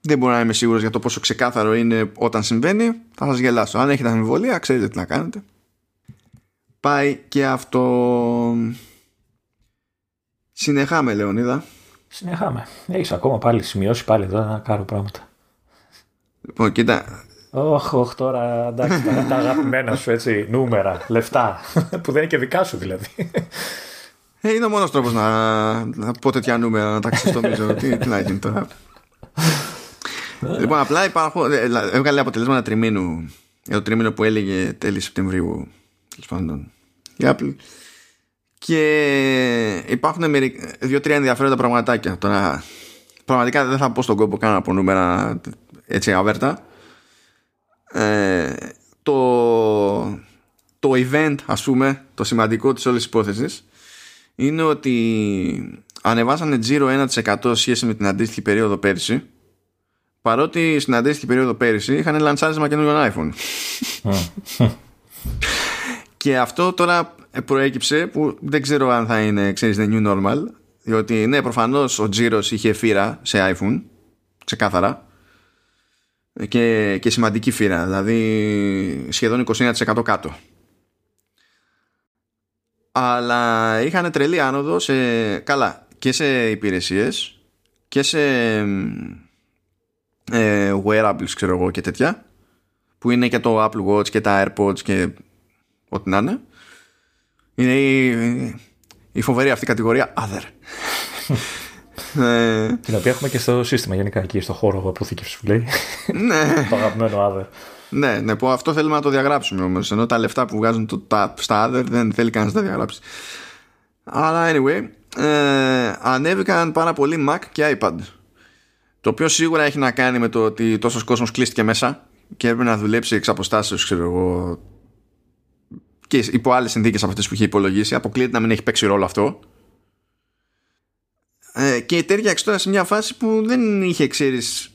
δεν μπορώ να είμαι σίγουρος για το πόσο ξεκάθαρο είναι όταν συμβαίνει. Θα σας γελάσω. Αν έχετε αμφιβολία ξέρετε τι να κάνετε πάει και αυτό συνεχάμε Λεωνίδα συνεχάμε έχεις ακόμα πάλι σημειώσει πάλι εδώ να κάνω πράγματα λοιπόν κοίτα Όχι, όχι τώρα εντάξει, τα, τα αγαπημένα σου έτσι, νούμερα, λεφτά, που δεν είναι και δικά σου δηλαδή. Ε, είναι ο μόνος τρόπος να, να πω τέτοια νούμερα, να τα ξεστομίζω. τι, τι να γίνει τώρα. λοιπόν, απλά υπάρχουν, ε, έβγαλε αποτελέσματα τριμήνου, για το τριμήνο που έλεγε τέλη Σεπτεμβρίου, τέλος πάντων, η Apple. Και υπάρχουν δύο-τρία ενδιαφέροντα πραγματάκια. Τώρα, πραγματικά δεν θα πω στον κόπο καν από νούμερα έτσι αβέρτα ε, το, το event ας πούμε το σημαντικό της όλης υπόθεσης είναι ότι ανεβάσανε τζίρο 1% σχέση με την αντίστοιχη περίοδο πέρυσι παρότι στην αντίστοιχη περίοδο πέρυσι είχαν λανσάρισμα καινούριων iPhone και αυτό τώρα προέκυψε που δεν ξέρω αν θα είναι ξέρεις the new normal διότι ναι προφανώς ο τζίρος είχε φύρα σε iPhone ξεκάθαρα και, και σημαντική φύρα δηλαδή σχεδόν 21% κάτω. Αλλά είχαν τρελή άνοδο σε, καλά και σε υπηρεσίες και σε ε, wearables ξέρω εγώ και τέτοια που είναι και το Apple Watch και τα AirPods και ό,τι να είναι είναι η, η φοβερή αυτή κατηγορία other ε, Την οποία έχουμε και στο σύστημα γενικά εκεί στο χώρο αποθήκευσης που λέει. Ναι. το αγαπημένο Άδερ. Ναι, ναι, που αυτό θέλουμε να το διαγράψουμε όμως. Ενώ τα λεφτά που βγάζουν το, τα, στα Άδερ δεν θέλει κανένας να τα διαγράψει. Αλλά anyway, ε, ανέβηκαν πάρα πολύ Mac και iPad. Το οποίο σίγουρα έχει να κάνει με το ότι τόσος κόσμος κλείστηκε μέσα και έπρεπε να δουλέψει εξ αποστάσεως, ξέρω εγώ. Και υπό άλλες συνθήκες από αυτές που είχε υπολογίσει. Αποκλείεται να μην έχει παίξει ρόλο αυτό. Ε, και τέριαξε τώρα σε μια φάση που δεν είχε ξέρεις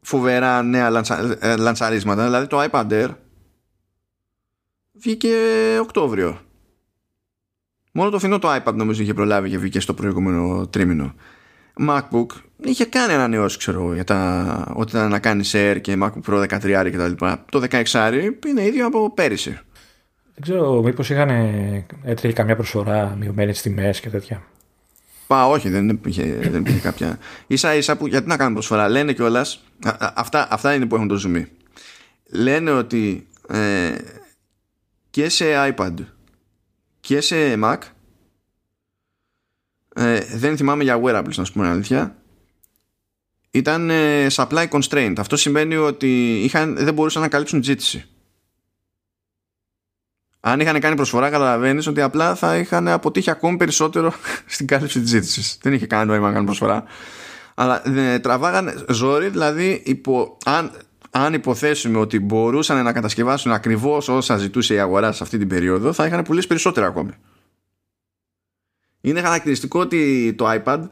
φοβερά νέα λαντσα, ε, λανσαρίσματα δηλαδή το iPad Air βγήκε Οκτώβριο μόνο το φθηνό το iPad νομίζω είχε προλάβει και βγήκε στο προηγούμενο τρίμηνο MacBook είχε κάνει ανανεώσεις ξέρω για τα, ό,τι ήταν να κάνει Air και MacBook Pro 13 και τα λοιπά το 16 είναι ίδιο από πέρυσι δεν ξέρω μήπως είχαν έτρεχε καμιά προσφορά μειωμένες τιμές και τέτοια Πα, όχι, δεν υπήρχε, δεν υπήρχε κάποια. σα ίσα που γιατί να κάνουμε προσφορά; Λένε κιόλας. Αυτά, αυτά είναι που έχουν το zoom. Λένε ότι ε, και σε iPad και σε Mac ε, δεν θυμάμαι για wearables να σου πούμε αλήθεια ήταν ε, supply constraint αυτό σημαίνει ότι είχαν, δεν μπορούσαν να καλύψουν ζήτηση αν είχαν κάνει προσφορά, καταλαβαίνεις ότι απλά θα είχαν αποτύχει ακόμη περισσότερο στην κάλυψη της ζήτησης. Δεν είχε κανένα νόημα να κάνουν προσφορά. Αλλά ε, τραβάγανε ζόρι, δηλαδή υπο, αν, αν υποθέσουμε ότι μπορούσαν να κατασκευάσουν ακριβώς όσα ζητούσε η αγορά σε αυτή την περίοδο, θα είχαν πουλήσει περισσότερα ακόμη. Είναι χαρακτηριστικό ότι το iPad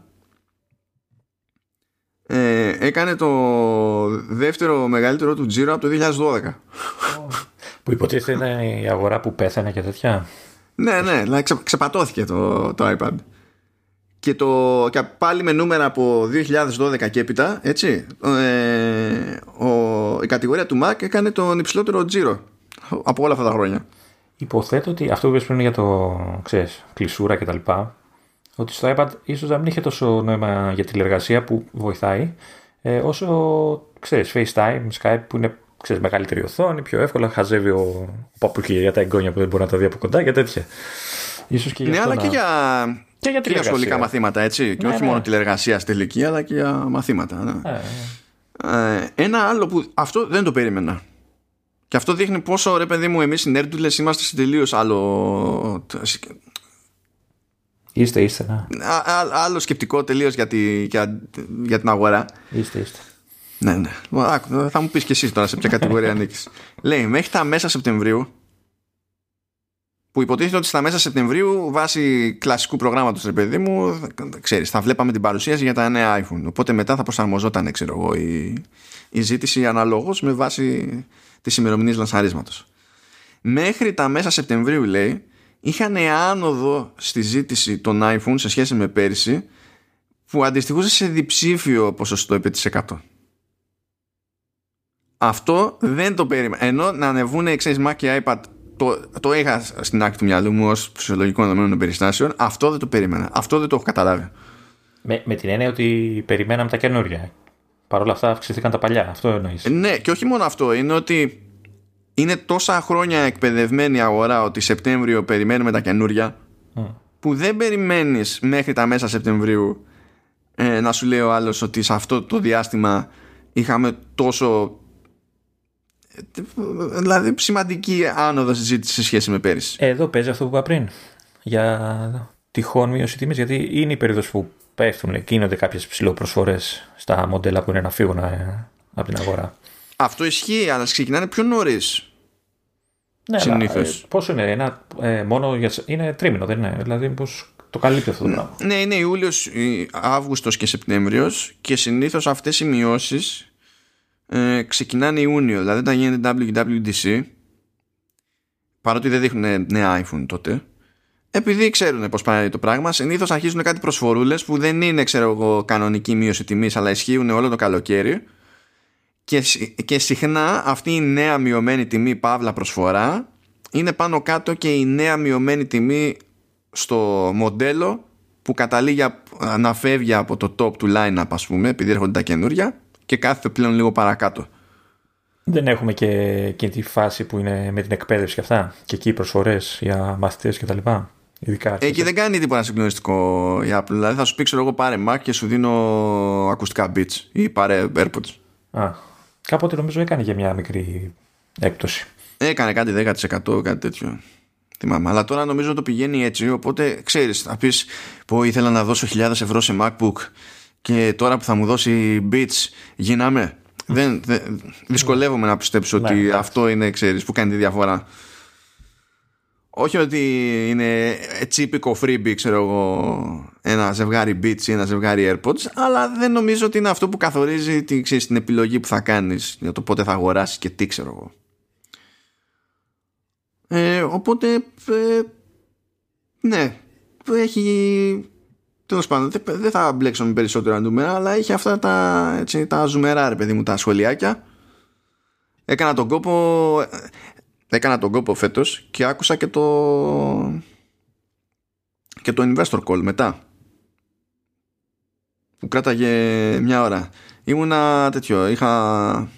ε, έκανε το δεύτερο μεγαλύτερο του τζίρο από το 2012. Που υποτίθεται είναι η αγορά που πέθανε και τέτοια. Ναι, ναι, δηλαδή ξε, ξεπατώθηκε το, το iPad. Και, το, και πάλι με νούμερα από 2012 και έπειτα, έτσι, ε, ο, η κατηγορία του Mac έκανε τον υψηλότερο τζίρο από όλα αυτά τα χρόνια. Υποθέτω ότι αυτό που είπες πριν για το, ξέρεις, κλεισούρα και τα λοιπά, ότι στο iPad ίσως να μην είχε τόσο νόημα για τηλεργασία που βοηθάει, ε, όσο ξέρεις, FaceTime, Skype που είναι ξέρεις, μεγαλύτερη οθόνη, πιο εύκολα χαζεύει ο, ο παππούς και για τα εγγόνια που δεν μπορεί να τα δει από κοντά και τέτοια. Ίσως και ναι, αλλά και για, και για, και για σχολικά μαθήματα, έτσι. Και ναι, όχι ναι. μόνο τηλεργασία τελική, αλλά και για μαθήματα. Ναι. Ε, ε, ένα άλλο που αυτό δεν το περίμενα. Και αυτό δείχνει πόσο ρε παιδί μου εμείς οι νέρντουλες είμαστε σε τελείως άλλο. Είστε, είστε. Ναι. Α, άλλο σκεπτικό τελείως για, τη, για, για την αγορά. Είστε, είστε. Ναι, ναι. Θα μου πεις και εσύ τώρα σε ποια κατηγορία ανήκεις. Λέει μέχρι τα μέσα Σεπτεμβρίου που υποτίθεται ότι στα μέσα Σεπτεμβρίου βάσει κλασικού προγράμματος ρε παιδί μου ξέρεις, θα βλέπαμε την παρουσίαση για τα νέα iPhone οπότε μετά θα προσαρμοζόταν ξέρω εγώ, η, η ζήτηση αναλόγως με βάση της ημερομηνίας λανσαρίσματος μέχρι τα μέσα Σεπτεμβρίου λέει είχαν άνοδο στη ζήτηση των iPhone σε σχέση με πέρυσι που αντιστοιχούσε σε διψήφιο ποσοστό επί της 100 αυτό δεν το περίμενα ενώ να ανεβούν ξέρεις Mac και iPad το, το είχα στην άκρη του μυαλού μου ως φυσιολογικό δεδομένο των περιστάσεων. Αυτό δεν το περίμενα. Αυτό δεν το έχω καταλάβει. Με, με την έννοια ότι περιμέναμε τα καινούργια. Παρ' όλα αυτά αυξηθήκαν τα παλιά. Αυτό εννοείς. Ε, ναι, και όχι μόνο αυτό. Είναι ότι είναι τόσα χρόνια εκπαιδευμένη η αγορά ότι Σεπτέμβριο περιμένουμε τα καινούργια που δεν περιμένεις μέχρι τα μέσα Σεπτεμβρίου ε, να σου λέει ο άλλος ότι σε αυτό το διάστημα είχαμε τόσο δηλαδή σημαντική άνοδο συζήτηση σε σχέση με πέρυσι. Εδώ παίζει αυτό που είπα πριν. Για τυχόν μείωση τιμής, γιατί είναι η περίοδος που πέφτουν, γίνονται κάποιες ψηλοπροσφορές στα μοντέλα που είναι να φύγουν ε, από την αγορά. Αυτό ισχύει, αλλά ξεκινάνε πιο νωρίς. Ναι, Συνήθως. Ε, πόσο είναι, ένα, ε, μόνο για, είναι τρίμηνο, δεν είναι. Δηλαδή, πώς το καλύπτει αυτό το πράγμα. Ναι, είναι Ιούλιος, Αύγουστος και Σεπτέμβριος και συνήθως αυτές οι μειώσεις ε, ξεκινάνε Ιούνιο. Δηλαδή όταν γίνεται WWDC, παρότι δεν δείχνουν νέα iPhone τότε, επειδή ξέρουν πώς πάει το πράγμα, συνήθως αρχίζουν κάτι προσφορούλες που δεν είναι, ξέρω εγώ, κανονική μείωση τιμής, αλλά ισχύουν όλο το καλοκαίρι. Και, και συχνά αυτή η νέα μειωμένη τιμή, παύλα προσφορά, είναι πάνω κάτω και η νέα μειωμένη τιμή στο μοντέλο που καταλήγει να φεύγει από το top του line-up, ας πούμε, επειδή έρχονται τα καινούρια και κάθεται πλέον λίγο παρακάτω. Δεν έχουμε και εκείνη τη φάση που είναι με την εκπαίδευση και αυτά. Και εκεί οι προσφορές για μαθητές κτλ. Ειδικά Εκεί δεν κάνει τίποτα συγκλονιστικό η Apple. Δηλαδή θα σου πει, ξέρω εγώ, πάρε Mac και σου δίνω ακουστικά Beats ή πάρε AirPods. Α, κάποτε νομίζω έκανε για μια μικρή έκπτωση. Έκανε κάτι 10% κάτι τέτοιο. Θυμάμαι. Αλλά τώρα νομίζω το πηγαίνει έτσι. Οπότε ξέρεις, θα πεις που ήθελα να δώσω χιλιάδες ευρώ σε MacBook και τώρα που θα μου δώσει beats γίναμε δεν, δεν, δυσκολεύομαι να πιστέψω ότι ναι, αυτό είναι ξέρεις που κάνει τη διαφορά όχι ότι είναι τσίπικο freebie ξέρω εγώ ένα ζευγάρι beats ή ένα ζευγάρι airpods αλλά δεν νομίζω ότι είναι αυτό που καθορίζει τη, ξέρεις, την επιλογή που θα κάνεις για το πότε θα αγοράσεις και τι ξέρω εγώ ε, οπότε ε, ναι έχει Τέλος πάντων, δεν θα μπλέξω με περισσότερα νούμερα, αλλά είχε αυτά τα, έτσι, τα ζουμερά, ρε παιδί μου, τα σχολιάκια. Έκανα τον κόπο. Έκανα τον κόπο φέτος και άκουσα και το. και το investor call μετά. Που κράταγε μια ώρα. Ήμουνα τέτοιο. Είχα.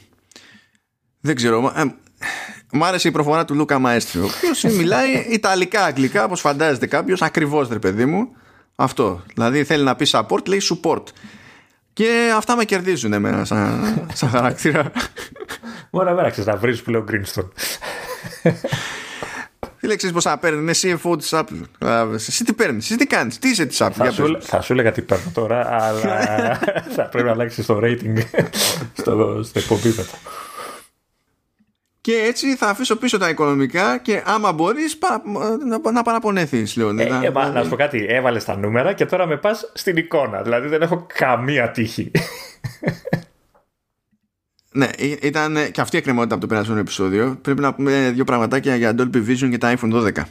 Δεν ξέρω. Ε, μ' άρεσε η προφορά του Λούκα Μαέστριο. Ο οποίος μιλάει Ιταλικά, Αγγλικά, όπως φαντάζεται κάποιος, ακριβώς ρε παιδί μου. Αυτό. Δηλαδή θέλει να πει support, λέει support. Και αυτά με κερδίζουν εμένα σαν, σαν χαρακτήρα. Μπορεί να ξέρει να βρεις που λέω Greenstone. Τι λέξεις πώ θα παίρνει, είναι CFO τη Apple. Εσύ τι παίρνεις, εσύ τι κάνεις, τι είσαι της Apple. Θα, σου, θα σου έλεγα τι παίρνω τώρα, αλλά θα πρέπει να αλλάξει το rating στο, στο εκπομπή μετά και έτσι θα αφήσω πίσω τα οικονομικά και άμα μπορείς να, να παραπονέθεις, Λέων. Ε, ε, να σου πω κάτι, έβαλες τα νούμερα και τώρα με πας στην εικόνα. Δηλαδή δεν έχω καμία τύχη. Ναι, ήταν και αυτή η εκκρεμότητα από το περασμένο επεισόδιο. Πρέπει να πούμε δύο πραγματάκια για Dolby Vision και τα iPhone 12.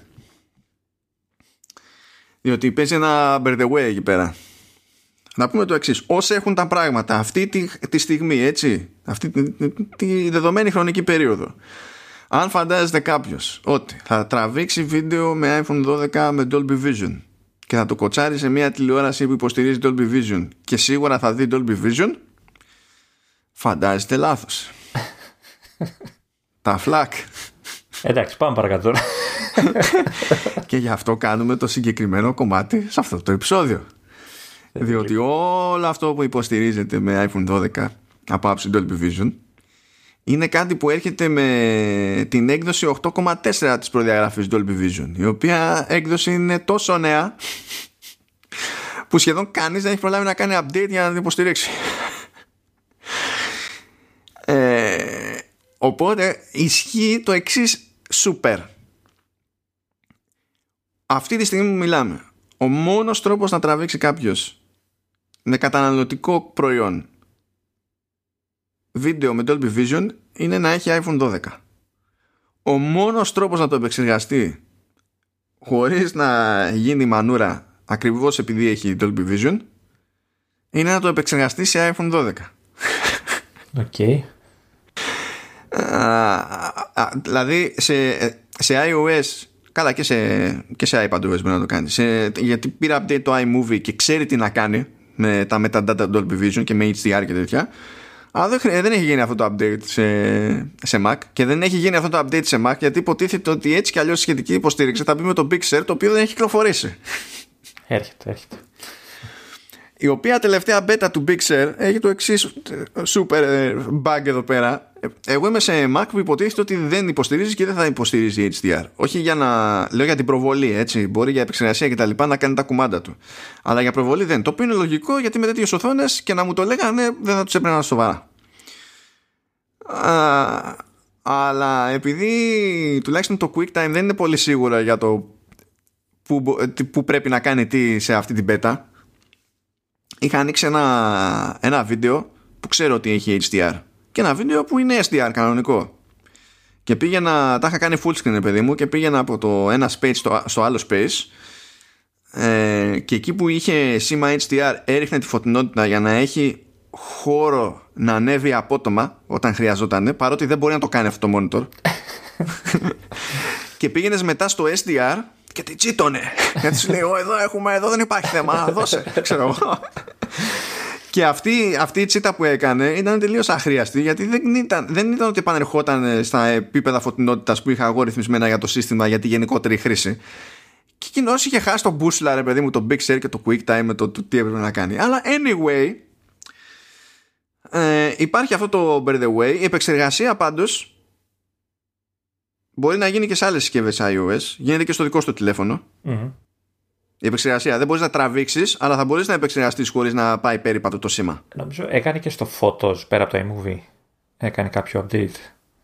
Διότι παίζει ένα by the way εκεί πέρα να πούμε το εξής. Όσοι έχουν τα πράγματα αυτή τη, τη στιγμή, έτσι, αυτή τη, τη, δεδομένη χρονική περίοδο, αν φαντάζεται κάποιος ότι θα τραβήξει βίντεο με iPhone 12 με Dolby Vision και θα το κοτσάρει σε μια τηλεόραση που υποστηρίζει Dolby Vision και σίγουρα θα δει Dolby Vision φαντάζεστε λάθος. Τα φλακ. Εντάξει πάμε παρακάτω και γι' αυτό κάνουμε το συγκεκριμένο κομμάτι σε αυτό το επεισόδιο. Διότι όλο αυτό που υποστηρίζεται με iPhone 12 από άψη Dolby Vision είναι κάτι που έρχεται με την έκδοση 8,4 της προδιαγραφής Dolby Vision η οποία έκδοση είναι τόσο νέα που σχεδόν κανείς δεν έχει προλάβει να κάνει update για να την υποστηρίξει οπότε ισχύει το εξής super αυτή τη στιγμή που μιλάμε ο μόνος τρόπος να τραβήξει κάποιος με καταναλωτικό προϊόν βίντεο με Dolby Vision είναι να έχει iPhone 12. Ο μόνος τρόπος να το επεξεργαστεί χωρίς να γίνει μανούρα ακριβώς επειδή έχει Dolby Vision είναι να το επεξεργαστεί σε iPhone 12. OK. Okay. Δηλαδή σε, σε iOS καλά και σε, και σε iPadOS μπορεί να το κάνει σε, γιατί πήρα update το iMovie και ξέρει τι να κάνει με τα metadata Dolby Vision και με HDR και τέτοια αλλά δεν, δεν έχει γίνει αυτό το update σε, σε Mac και δεν έχει γίνει αυτό το update σε Mac γιατί υποτίθεται ότι έτσι κι αλλιώς η σχετική υποστήριξη θα μπει με το Big Sur το οποίο δεν έχει κυκλοφορήσει. Έρχεται, έρχεται. Η οποία τελευταία beta του Big Sur έχει το εξής super ε, bug εδώ πέρα. Εγώ είμαι σε Mac που υποτίθεται ότι δεν υποστηρίζεις και δεν θα υποστηρίζει HDR. Όχι για να. λέω για την προβολή, έτσι. Μπορεί για επεξεργασία και τα λοιπά να κάνει τα κουμάντα του. Αλλά για προβολή δεν. Το οποίο είναι λογικό γιατί με τέτοιες οθόνες και να μου το λέγανε δεν θα τους έπαιρνα σοβαρά. Α, αλλά επειδή τουλάχιστον το QuickTime δεν είναι πολύ σίγουρα για το που, που πρέπει να κάνει τι σε αυτή την beta είχα ανοίξει ένα, ένα βίντεο που ξέρω ότι έχει HDR και ένα βίντεο που είναι SDR κανονικό. Και πήγαινα, τα είχα κάνει full screen παιδί μου και πήγαινα από το ένα space στο, στο άλλο space. Ε, και εκεί που είχε σήμα HDR έριχνε τη φωτεινότητα για να έχει χώρο να ανέβει απότομα όταν χρειαζόταν παρότι δεν μπορεί να το κάνει αυτό το monitor. Και πήγαινες μετά στο SDR και την τσίτωνε. Γιατί σου λέει εδώ έχουμε εδώ δεν υπάρχει θέμα δώσε ξέρω εγώ και αυτή, αυτή η τσίτα που έκανε ήταν τελείως αχρίαστη γιατί δεν ήταν, δεν ήταν ότι επανερχόταν στα επίπεδα φωτεινότητας που είχα εγώ ρυθμισμένα για το σύστημα για τη γενικότερη χρήση. Και εκείνος είχε χάσει το μπούσουλα ρε παιδί μου το Big Share και το Quick Time με το, το τι έπρεπε να κάνει. Αλλά anyway ε, υπάρχει αυτό το by the way η επεξεργασία πάντως μπορεί να γίνει και σε άλλες συσκευές iOS. Γίνεται και στο δικό σου τηλέφωνο. Mm-hmm. Η επεξεργασία. Δεν μπορείς να τραβήξεις αλλά θα μπορείς να επεξεργαστείς χωρίς να πάει πέρυπατο το σήμα. Νομίζω έκανε και στο Photos πέρα από το iMovie έκανε κάποιο update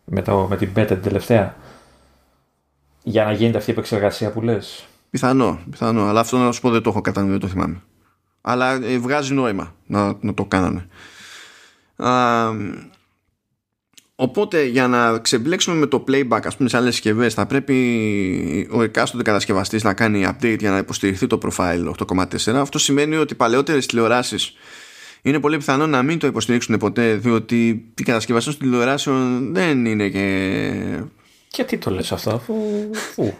με, το, με την beta την τελευταία. Για να γίνεται αυτή η επεξεργασία που λες. Πιθανό, πιθανό. Αλλά αυτό να σου πω δεν το έχω κατά δεν το θυμάμαι. Αλλά ε, βγάζει νόημα να, να το κάνανε οπότε για να ξεμπλέξουμε με το playback ας πούμε σε άλλες συσκευές, θα πρέπει ο εκάστοτε κατασκευαστής να κάνει update για να υποστηριχθεί το profile 8.4 αυτό σημαίνει ότι παλαιότερες τηλεοράσεις είναι πολύ πιθανό να μην το υποστηρίξουν ποτέ διότι οι κατασκευαστές των τηλεοράσεων δεν είναι και και τι το λες αυτό, αφού.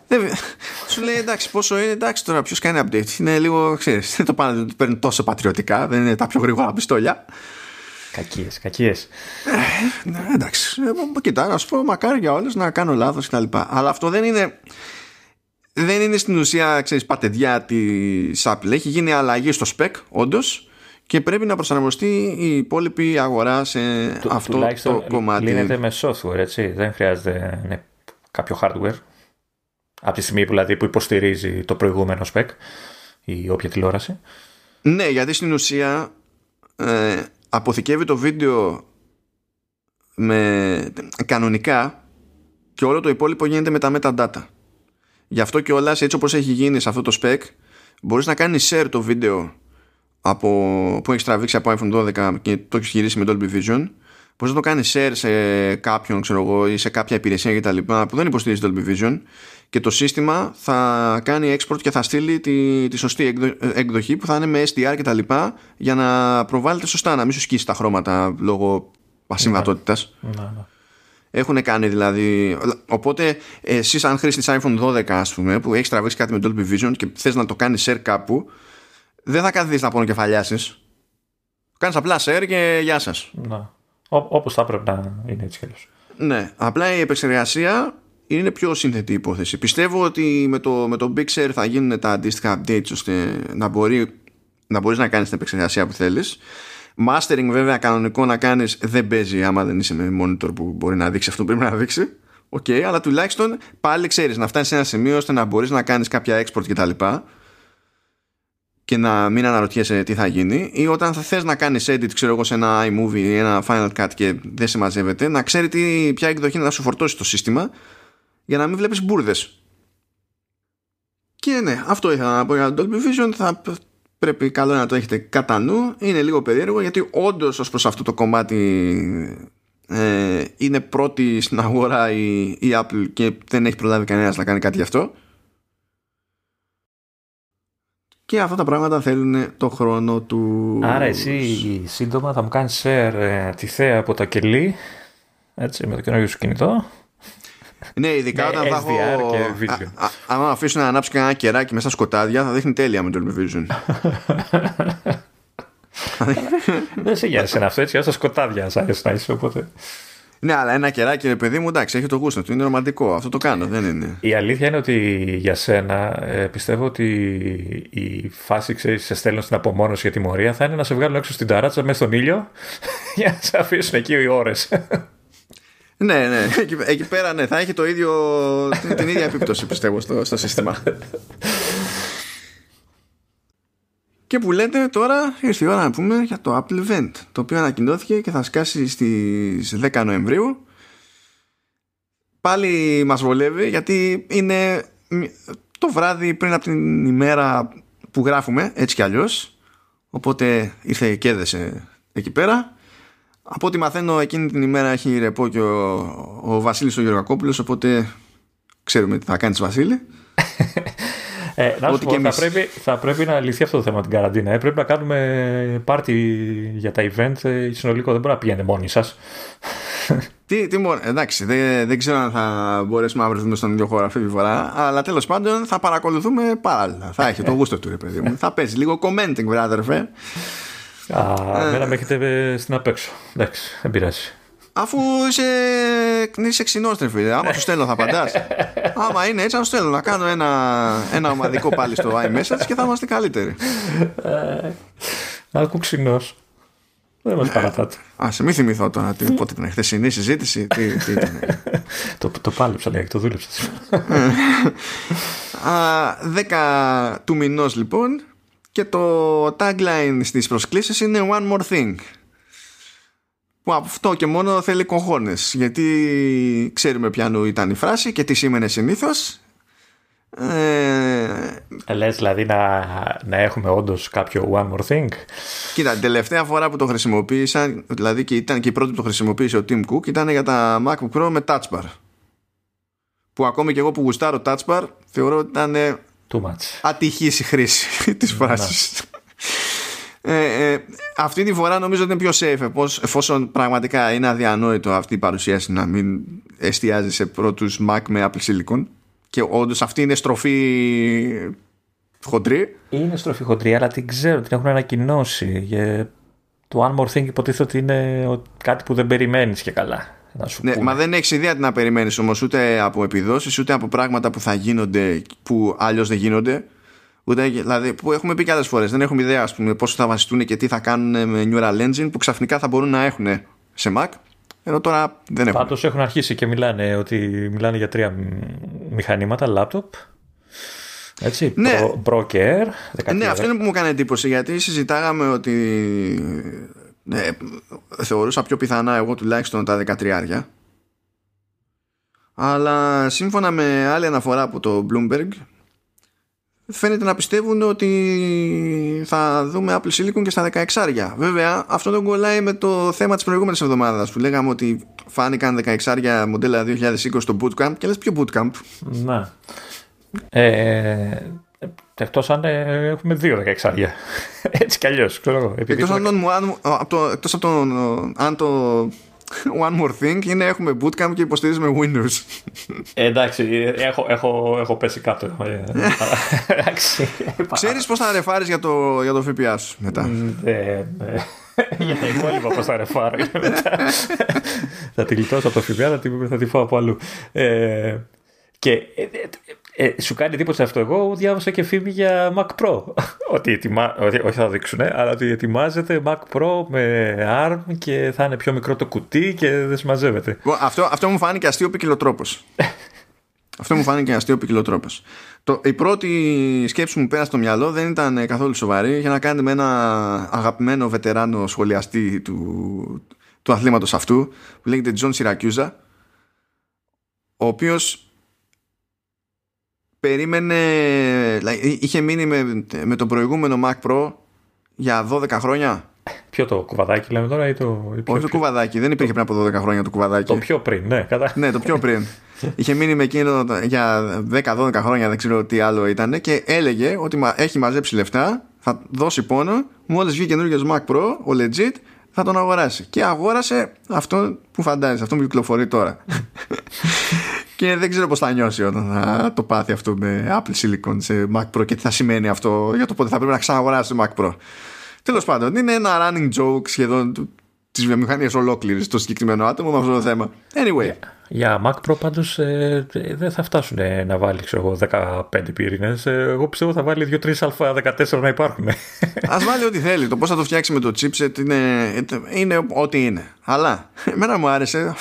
Σου λέει εντάξει, πόσο είναι, εντάξει τώρα, ποιος κάνει update; Είναι λίγο, ξέρεις, δεν το πάνε, το παίρνουν τόσο πατριωτικά, δεν είναι τα πιο γρήγορα πιστόλια. Κακίες, κακίες. Ε, ναι, εντάξει. Ε, κοίτα, να σου πω μακάρι για όλες να κάνω λάθος κτλ. Αλλά αυτό δεν είναι... Δεν είναι στην ουσία, ξέρεις, πατεδιά της Apple. Έχει γίνει αλλαγή στο spec, όντως, και πρέπει να προσαρμοστεί η υπόλοιπη αγορά σε αυτό το κομμάτι. Λύνεται με software, έτσι. Δεν χρειάζεται ναι, κάποιο hardware. Από τη στιγμή που, δηλαδή, που υποστηρίζει το προηγούμενο spec ή όποια τηλεόραση. Ναι, γιατί στην ουσία ε, αποθηκεύει το βίντεο με κανονικά και όλο το υπόλοιπο γίνεται με τα metadata. Γι' αυτό και όλα έτσι όπως έχει γίνει σε αυτό το spec μπορείς να κάνεις share το βίντεο από, που έχεις τραβήξει από iPhone 12 και το έχεις γυρίσει με Dolby Vision μπορείς να το κάνεις share σε κάποιον ξέρω εγώ, ή σε κάποια υπηρεσία κτλ που δεν υποστηρίζει Dolby Vision και το σύστημα θα κάνει export και θα στείλει τη, τη σωστή έκδοχη που θα είναι με SDR και τα λοιπά για να προβάλλεται σωστά, να μην σου σκίσει τα χρώματα λόγω ασυμβατότητας. Ναι, ναι. Έχουν κάνει δηλαδή. Οπότε, εσύ, αν χρήστη iPhone 12, ας πούμε, που έχεις τραβήξει κάτι με Dolby Vision και θες να το κάνεις share κάπου, δεν θα καθίσεις να πονοκεφαλιάσεις. Κάνεις απλά share και γεια σας. Όπως θα έπρεπε να είναι έτσι κι Ναι. Απλά η επεξεργασία είναι πιο σύνθετη υπόθεση. Πιστεύω ότι με το, με το Big Sur θα γίνουν τα αντίστοιχα updates ώστε να, μπορεί, να μπορείς να κάνεις την επεξεργασία που θέλεις. Mastering βέβαια κανονικό να κάνεις δεν παίζει άμα δεν είσαι με monitor που μπορεί να δείξει αυτό που πρέπει να δείξει. OK, okay, αλλά τουλάχιστον πάλι ξέρεις να φτάνεις σε ένα σημείο ώστε να μπορείς να κάνεις κάποια export κτλ. Και, και να μην αναρωτιέσαι τι θα γίνει ή όταν θα θες να κάνεις edit ξέρω εγώ σε ένα iMovie ή ένα Final Cut και δεν σε μαζεύεται να ξέρει τι, ποια εκδοχή να σου φορτώσει το σύστημα για να μην βλέπεις μπουρδες. Και ναι αυτό ήθελα να πω για το Dolby Vision. Θα πρέπει καλό να το έχετε κατά νου. Είναι λίγο περίεργο γιατί όντως ως προς αυτό το κομμάτι ε, είναι πρώτη στην αγορά η, η Apple και δεν έχει προλάβει κανένας να κάνει κάτι γι' αυτό. Και αυτά τα πράγματα θέλουν το χρόνο τους. Άρα εσύ σύντομα θα μου κάνεις share ε, τη θέα από τα κελί έτσι με το καινούργιο σου κινητό ναι, ειδικά όταν θα έχω. Αν αφήσουν να ανάψει κανένα κεράκι μέσα στα σκοτάδια, θα δείχνει τέλεια με το Vision. Δεν σε νοιάζει ένα αυτό έτσι, στα σκοτάδια, σαν να είσαι οπότε. Ναι, αλλά ένα κεράκι, ρε παιδί μου, εντάξει, έχει το γούστο του. Είναι ρομαντικό. Αυτό το κάνω, δεν είναι. Η αλήθεια είναι ότι για σένα ε, πιστεύω ότι η φάση, ξέρεις, σε στέλνω στην απομόνωση για τιμωρία θα είναι να σε βγάλουν έξω στην ταράτσα μέσα στον ήλιο για να σε αφήσουν εκεί οι ώρες. Ναι, ναι. Εκεί, εκεί, πέρα ναι, θα έχει το ίδιο, την, την ίδια επίπτωση πιστεύω στο, στο σύστημα. Και που λέτε τώρα ήρθε η ώρα να πούμε για το Apple Event το οποίο ανακοινώθηκε και θα σκάσει στις 10 Νοεμβρίου πάλι μας βολεύει γιατί είναι το βράδυ πριν από την ημέρα που γράφουμε έτσι κι αλλιώς οπότε ήρθε και έδεσε εκεί πέρα από ό,τι μαθαίνω εκείνη την ημέρα έχει ρεπό και ο, ο Βασίλης ο Γεωργακόπουλος οπότε ξέρουμε τι θα κάνεις Βασίλη ε, να σου πω, θα, πρέπει, θα πρέπει να λυθεί αυτό το θέμα την καραντίνα. Ε. Πρέπει να κάνουμε πάρτι για τα event ε, συνολικό. Δεν μπορεί να πηγαίνετε μόνοι σας. τι, τι εντάξει, δεν, δεν ξέρω αν θα μπορέσουμε να βρεθούμε στον ίδιο χώρο αυτή τη φορά. Αλλά τέλος πάντων θα παρακολουθούμε παράλληλα. θα έχει το γούστο του, ρε παιδί μου. θα παίζει λίγο commenting, brother, Α, ε, μένα με έχετε στην απέξω. Εντάξει, δεν πειράζει. Αφού είσαι, είσαι ξινόστρεφη, άμα σου στέλνω θα απαντάς Άμα είναι έτσι, να σου στέλνω να κάνω ένα, ένα ομαδικό πάλι στο iMessage και θα είμαστε καλύτεροι. Ε, άκου ξινός. Δεν μας παρατάτε. Α, σε μη θυμηθώ τώρα τι, πότε ήταν χθεσινή συζήτηση. Τι, τι ήταν. το, το πάλεψα, λέει, το δούλεψα. 10 του μηνός λοιπόν και το tagline στις προσκλήσεις είναι One More Thing που αυτό και μόνο θέλει κοχώνες γιατί ξέρουμε ποιανού ήταν η φράση και τι σήμαινε συνήθως. Ε, Λες δηλαδή να, να έχουμε όντως κάποιο one more thing Κοίτα, την τελευταία φορά που το χρησιμοποίησαν δηλαδή και ήταν και η πρώτη που το χρησιμοποίησε ο Tim Cook ήταν για τα MacBook Pro με Touch Bar. Που ακόμη και εγώ που γουστάρω Touch Bar θεωρώ ότι ήταν Too much. ατυχής η χρήση της φράσης ε, ε, αυτή τη φορά νομίζω ότι είναι πιο safe εφόσον πραγματικά είναι αδιανόητο αυτή η παρουσίαση να μην εστιάζει σε πρώτους Mac με Apple Silicon και όντως αυτή είναι στροφή χοντρή. Είναι στροφή χοντρή, αλλά την ξέρω, την έχουν ανακοινώσει. Το One More Thing υποτίθεται ότι είναι κάτι που δεν περιμένεις και καλά. Να σου ναι, μα δεν έχεις ιδέα τι να περιμένεις όμως ούτε από επιδόσεις ούτε από πράγματα που θα γίνονται που αλλιώς δεν γίνονται. Ούτε, δηλαδή, που έχουμε πει και άλλες φορές. Δεν έχουμε ιδέα πώ θα βασιστούν και τι θα κάνουν με Neural Engine που ξαφνικά θα μπορούν να έχουν σε Mac. Ενώ τώρα δεν έχουν. Πάντως έχουν αρχίσει και μιλάνε ότι μιλάνε για τρία μηχανήματα, laptop. Έτσι, ναι. Pro, Air. Ναι, αυτό είναι που μου κάνει εντύπωση γιατί συζητάγαμε ότι ναι, θεωρούσα πιο πιθανά εγώ τουλάχιστον τα 13 αλλά σύμφωνα με άλλη αναφορά από το Bloomberg φαίνεται να πιστεύουν ότι θα δούμε Apple Silicon και στα 16 Βέβαια αυτό δεν κολλάει με το θέμα της προηγούμενης εβδομάδας που λέγαμε ότι φάνηκαν 16 μοντέλα 2020 στο Bootcamp. Και λες ποιο Bootcamp; Ναι. Ε, Εκτός αν ε, έχουμε δύο δεκαεξάρια. Έτσι κι αλλιώς, ξέρω εγώ. Εκτός, αν, αν, από το, εκτός από το, αν το one more thing είναι έχουμε bootcamp και υποστηρίζουμε Windows. Ε, εντάξει, έχω, έχω, έχω πέσει κάτω. Ε, εντάξει. Ξέρεις πώς θα ρεφάρεις για το, για το ΦΠΑ σου μετά; Ε, για τα υπόλοιπα πώς θα ρεφάρω μετά. θα τη γλιτώσω από το ΦΠΑ, θα τη, θα τη φάω από αλλού. Ε, και ε, ε, ε, σου κάνει εντύπωση αυτό. Εγώ διάβασα και φήμη για Mac Pro. ότι ετοιμα... όχι θα δείξουν, αλλά ότι ετοιμάζεται Mac Pro με ARM και θα είναι πιο μικρό το κουτί και δεν συμμαζεύεται. Αυτό, αυτό μου φάνηκε αστείο ποικιλοτρόπος. αυτό μου φάνηκε αστείο ποικιλοτρόπος. Η πρώτη σκέψη που μου πέρασε στο μυαλό δεν ήταν καθόλου σοβαρή. Είχε να κάνει με ένα αγαπημένο βετεράνο σχολιαστή του, του αθλήματος αυτού που λέγεται John Syracuse ο οποίος περίμενε, δηλαδή, είχε μείνει με, με το προηγούμενο Mac Pro για 12 χρόνια. Ποιο το κουβαδάκι λέμε τώρα ή το. Ή Όχι το κουβαδάκι, δεν υπήρχε πριν από 12 χρόνια το κουβαδάκι. Το πιο πριν, ναι, κατά. ναι, το πιο πριν. είχε μείνει με εκείνο για 10-12 χρόνια, δεν ξέρω τι άλλο ήταν και έλεγε ότι έχει μαζέψει λεφτά, θα δώσει πόνο, μόλις βγει καινούργιος Mac Pro, ο legit, θα τον αγοράσει. Και αγόρασε αυτό που φαντάζεσαι, αυτό που κυκλοφορεί τώρα. Και δεν ξέρω πώς θα νιώσει όταν θα το πάθει αυτό με Apple Silicon σε Mac Pro και τι θα σημαίνει αυτό για το πότε θα πρέπει να ξαναγοράσει το Mac Pro. Τέλος πάντων, είναι ένα running joke σχεδόν της βιομηχανίας ολόκληρης το συγκεκριμένο άτομο με αυτό το θέμα. Anyway. Για Mac Pro πάντως ε, δεν θα φτάσουν να βάλει ξέρω, 15 πύρινε. Ε, εγώ πιστεύω θα βάλει 2-3 Α14 να υπάρχουν. Α βάλει ό,τι θέλει. Το πώς θα το φτιάξει με το chipset είναι, είναι ό,τι είναι. Αλλά εμένα μου άρεσε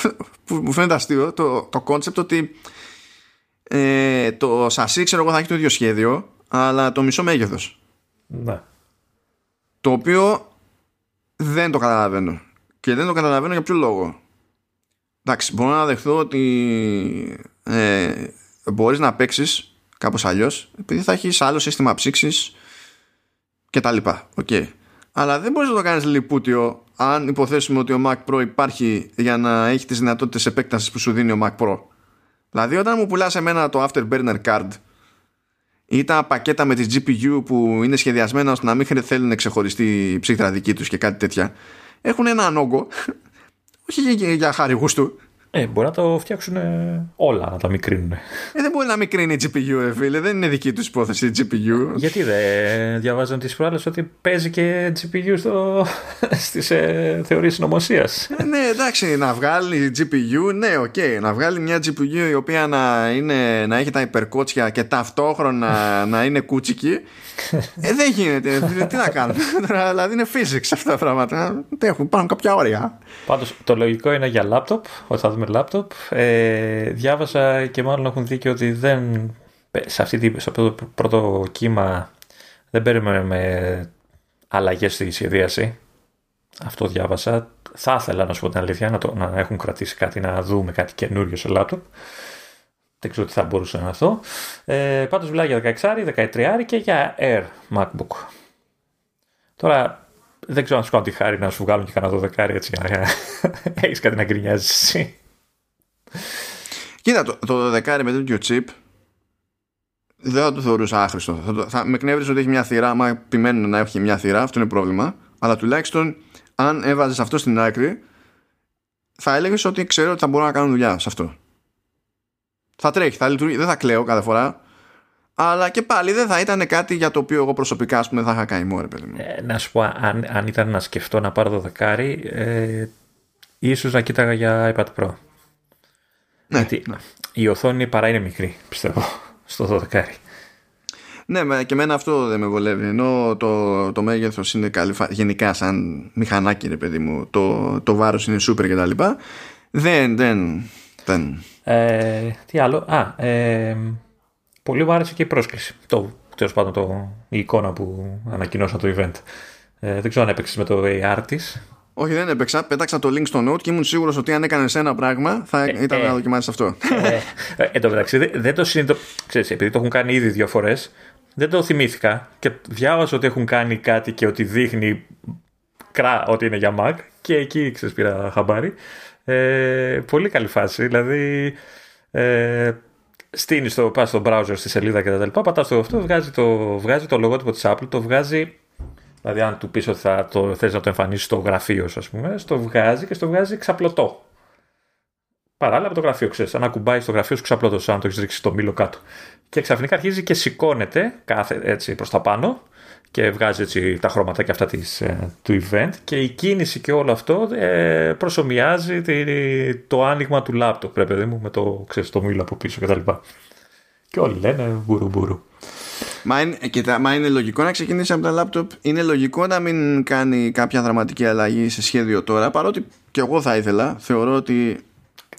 που μου φαίνεται αστείο το, το concept ότι ε, το σασί ξέρω εγώ θα έχει το ίδιο σχέδιο αλλά το μισό μέγεθος. Ναι. Το οποίο δεν το καταλαβαίνω. Και δεν το καταλαβαίνω για ποιο λόγο. Εντάξει, μπορώ να δεχθώ ότι ε, μπορείς να παίξεις κάπως αλλιώς επειδή θα έχεις άλλο σύστημα ψήξης και τα λοιπά. Okay. Αλλά δεν μπορείς να το κάνεις λιπούτιο αν υποθέσουμε ότι ο Mac Pro υπάρχει για να έχει τις δυνατότητες επέκτασης που σου δίνει ο Mac Pro. Δηλαδή όταν μου πουλάς εμένα το Afterburner Card ή τα πακέτα με τις GPU που είναι σχεδιασμένα ώστε να μην θέλουν ξεχωριστή ψύχτρα δική τους και κάτι τέτοια έχουν έναν όγκο όχι για, για χάρη γούστου ε, μπορεί να το φτιάξουν όλα, να τα μικρύνουν. Ε, δεν μπορεί να μικρύνει η GPU, ε, φίλε. Δεν είναι δική τους υπόθεση η GPU. Γιατί δεν διαβάζουν τις προάλλες ότι παίζει και GPU στο... στις ε, θεωρίες συνωμοσίας. Ε, ναι, εντάξει, να βγάλει GPU, ναι, OK. Okay. Να βγάλει μια GPU η οποία να, είναι, να έχει τα υπερκότσια και ταυτόχρονα να είναι κούτσικη. Ε, δεν γίνεται. Τι να κάνουμε. δηλαδή είναι physics αυτά τα πράγματα. Έχουν, υπάρχουν κάποια όρια. Πάντως το λογικό είναι για laptop, ότι θα δούμε laptop. Ε, διάβασα και μάλλον έχουν δίκιο ότι δεν. Σε αυτή το στο πρώτο κύμα δεν περιμένουμε αλλαγές στη σχεδίαση. Αυτό διάβασα. Θα ήθελα να σου πω την αλήθεια να, το, να έχουν κρατήσει κάτι, να δούμε κάτι καινούριο σε laptop. Δεν ξέρω τι θα μπορούσε να είναι αυτό. Ε, Πάντως μιλάει για 16, 13 και για Air MacBook. Τώρα δεν ξέρω αν σου κάνω τη χάρη να σου βγάλουν και κανένα 12 έτσι για να έχεις κάτι να γκρινιάζεις εσύ. Κοίτα, το, το 12 με τέτοιο chip δεν θα το θεωρούσα άχρηστο. Θα, θα με εκνεύρισε ότι έχει μια θύρα. Άμα επιμένουν να έχει μια θύρα, αυτό είναι πρόβλημα. Αλλά τουλάχιστον αν έβαζες αυτό στην άκρη, θα έλεγες ότι ξέρω ότι θα μπορώ να κάνω δουλειά σε αυτό θα τρέχει, θα λειτουργεί, δεν θα κλαίω κάθε φορά. Αλλά και πάλι δεν θα ήταν κάτι για το οποίο εγώ προσωπικά ας πούμε, θα είχα κάνει μόνο, παιδί μου. Ε, να σου πω, αν, αν ήταν να σκεφτώ να πάρω το δεκάρι, ε, ίσως να κοίταγα για iPad Pro. Ναι, Γιατί ναι. η οθόνη παρά είναι μικρή, πιστεύω, στο 12. Ναι, και εμένα αυτό δεν με βολεύει. Ενώ το, το μέγεθος είναι καλή, γενικά σαν μηχανάκι, ρε παιδί μου, το, το βάρος είναι super κτλ. Δεν, δεν, δεν, ε, τι άλλο. Α, ε, πολύ μου άρεσε και η πρόσκληση. Το, τέλος πάντων, το, η εικόνα που ανακοινώσα το event. Ε, δεν ξέρω αν έπαιξες με το AR τη. Όχι, δεν έπαιξα. Πέταξα το link στο note και ήμουν σίγουρος ότι αν έκανες ένα πράγμα θα ε, ήταν ε, να δοκιμάσεις αυτό. Ε, εν τω μεταξύ, δεν το συνειδητοποιώ. επειδή το έχουν κάνει ήδη δύο φορές, δεν το θυμήθηκα και διάβασα ότι έχουν κάνει κάτι και ότι δείχνει κρά ότι είναι για Mac και εκεί ξέρεις πήρα χαμπάρι. Ε, πολύ καλή φάση. Δηλαδή, ε, στείνεις το, πας στο browser στη σελίδα και τα λοιπά, πατάς το αυτό, βγάζει το, βγάζει το λογότυπο της Apple, το βγάζει, δηλαδή αν του πεις ότι θα το, θες να το εμφανίσεις στο γραφείο σου, ας πούμε, το βγάζει και στο βγάζει ξαπλωτό. Παράλληλα με το γραφείο, ξέρεις. Αν ακουμπάει στο γραφείο σου ξαπλώτο, αν το έχεις ρίξει το μήλο κάτω. Και ξαφνικά αρχίζει και σηκώνεται κάθε, έτσι προς τα πάνω και βγάζει έτσι τα χρώματα και αυτά της, ε, του event και η κίνηση και όλο αυτό ε, προσωμιάζει το άνοιγμα του λάπτοπ πρέπει μου με το, ξέρεις, το μήλο από πίσω κτλ. Και, και όλοι λένε μπουρου μπουρου. Μα είναι, κοίτα, μα είναι λογικό να ξεκινήσει από τα λάπτοπ. Είναι λογικό να μην κάνει κάποια δραματική αλλαγή σε σχέδιο τώρα. Παρότι και εγώ θα ήθελα. Θεωρώ ότι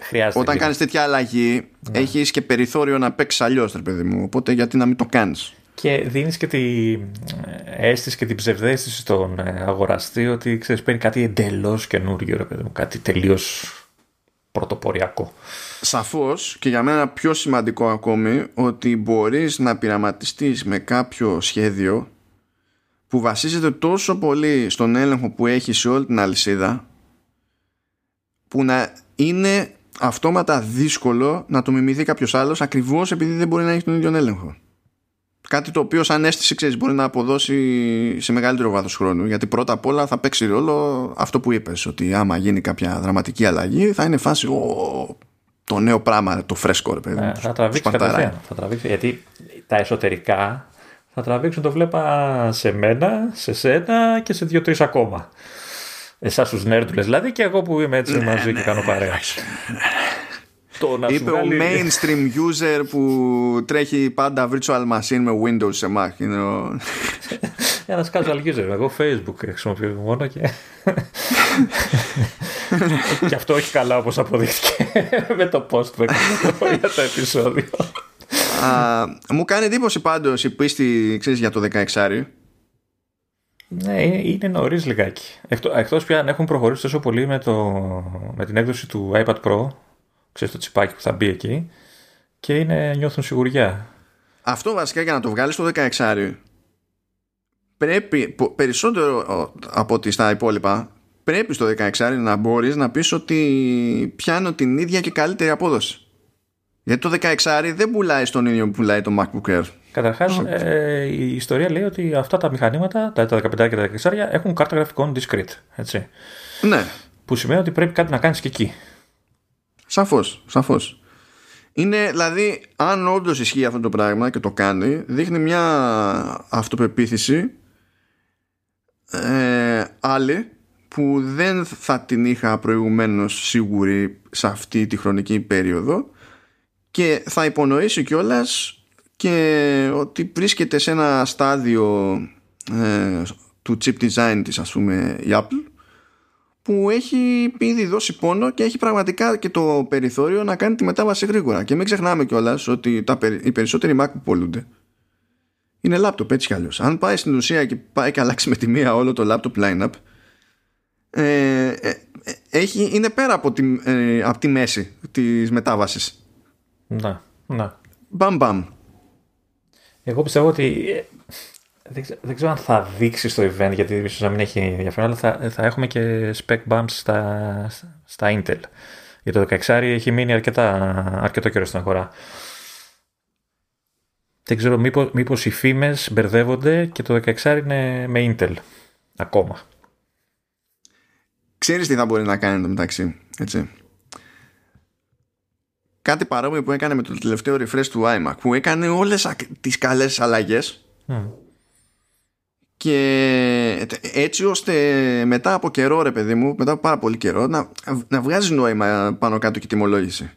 Χρειάζεται όταν κάνεις τέτοια αλλαγή, ναι. έχεις και περιθώριο να παίξεις αλλιώς, παιδί μου. Οπότε γιατί να μην το κάνεις; Και δίνεις και τη ε, αίσθηση και την ψευδέστηση στον ε, αγοραστή ότι ξέρεις, παίρνει κάτι εντελώς καινούριο, ρε παιδί μου. Κάτι τελείως πρωτοποριακό. Σαφώς και για μένα πιο σημαντικό ακόμη ότι μπορείς να πειραματιστείς με κάποιο σχέδιο που βασίζεται τόσο πολύ στον έλεγχο που έχεις σε όλη την αλυσίδα που να είναι αυτόματα δύσκολο να το μιμηθεί κάποιος άλλος ακριβώς επειδή δεν μπορεί να έχει τον ίδιο έλεγχο. Κάτι το οποίο σαν αίσθηση ξέρεις, μπορεί να αποδώσει σε μεγαλύτερο βάθος χρόνου γιατί πρώτα απ' όλα θα παίξει ρόλο αυτό που είπες ότι άμα γίνει κάποια δραματική αλλαγή θα είναι φάση ο, το νέο πράγμα, το φρέσκο ρε παιδί. Ε, θα τραβήξει κατευθείαν. Θα τραβήξει, γιατί τα εσωτερικά θα τραβήξουν το βλέπα σε μένα, σε σένα και σε δύο-τρεις ακόμα. Εσάς τους νέρντουλε δηλαδή και εγώ που είμαι έτσι ναι, μαζί ναι, και κάνω παρέα. Το να Είπε ο mainstream user που τρέχει πάντα virtual machine με Windows σε Mac. Είναι ο... Ένας casual user. Εγώ Facebook χρησιμοποιώ μόνο και. και αυτό όχι καλά όπως αποδείχθηκε με το post που έκανα για το επεισόδιο. μου κάνει εντύπωση πάντως η πίστη ξέρεις, για το 16 ναι, είναι νωρίς λιγάκι. Εκτός πια αν έχουν προχωρήσει τόσο πολύ με, το, με την έκδοση του iPad Pro, ξέρεις το τσιπάκι που θα μπει εκεί, και είναι, νιώθουν σιγουριά. Αυτό βασικά για να το βγάλεις στο 16 πρέπει περισσότερο από ότι στα υπόλοιπα πρέπει στο 16 να μπορείς να πεις ότι πιάνω την ίδια και καλύτερη απόδοση. Γιατί το 16 δεν πουλάει στον ίδιο που πουλάει το MacBook Air. Καταρχάς, ε, η ιστορία λέει ότι αυτά τα μηχανήματα, τα 15 και τα 16, έχουν κάρτα γραφικών discrete. Έτσι. Ναι. Που σημαίνει ότι πρέπει κάτι να κάνεις και εκεί. Σαφώς, σαφώς. Είναι δηλαδή, αν όντως ισχύει αυτό το πράγμα και το κάνει, δείχνει μια αυτοπεποίθηση ε, άλλη που δεν θα την είχα προηγουμένως σίγουρη σε αυτή τη χρονική περίοδο και θα υπονοήσει κιόλας και ότι βρίσκεται σε ένα στάδιο ε, του chip design της ας πούμε η Apple που έχει ήδη δώσει πόνο και έχει πραγματικά και το περιθώριο να κάνει τη μετάβαση γρήγορα. Και μην ξεχνάμε κιόλας ότι τα, οι περισσότεροι Mac που πολλούνται είναι λάπτοπ έτσι κι αλλιώς. Αν πάει στην ουσία και πάει και αλλάξει με τη μία όλο το laptop lineup ε, ε, έχει, είναι πέρα από τη, ε, από τη μέση της μετάβασης. Να, να. Μπαμ μπαμ. Εγώ πιστεύω ότι δεν, δεν ξέρω αν θα δείξεις στο event γιατί ίσως να μην έχει ενδιαφέρον αλλά θα, θα έχουμε και spec bumps στα, στα Intel. Για το 16 έχει μείνει αρκετά, αρκετό καιρό στην αγορά. Δεν ξέρω μήπως, μήπως οι φήμες μπερδεύονται και το 16 είναι με Intel ακόμα. Ξέρεις τι θα μπορεί να κάνει το μεταξύ, έτσι. Κάτι παρόμοιο που έκανε με το τελευταίο refresh του iMac, που έκανε όλες τις καλές αλλαγές και έτσι ώστε μετά από καιρό ρε παιδί μου, μετά από πάρα πολύ καιρό, να, να βγάζει νόημα πάνω κάτω και τιμολόγηση.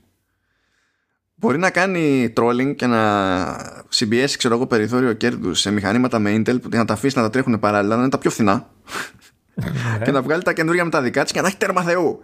Μπορεί να κάνει trolling και να συμπιέσει ξέρω εγώ περιθώριο κέρδους σε μηχανήματα με Intel που να τα αφήσει να τα τρέχουν παράλληλα, να είναι τα πιο φθηνά και να βγάλει τα καινούργια με τα δικά της και να έχει τέρμα Θεού.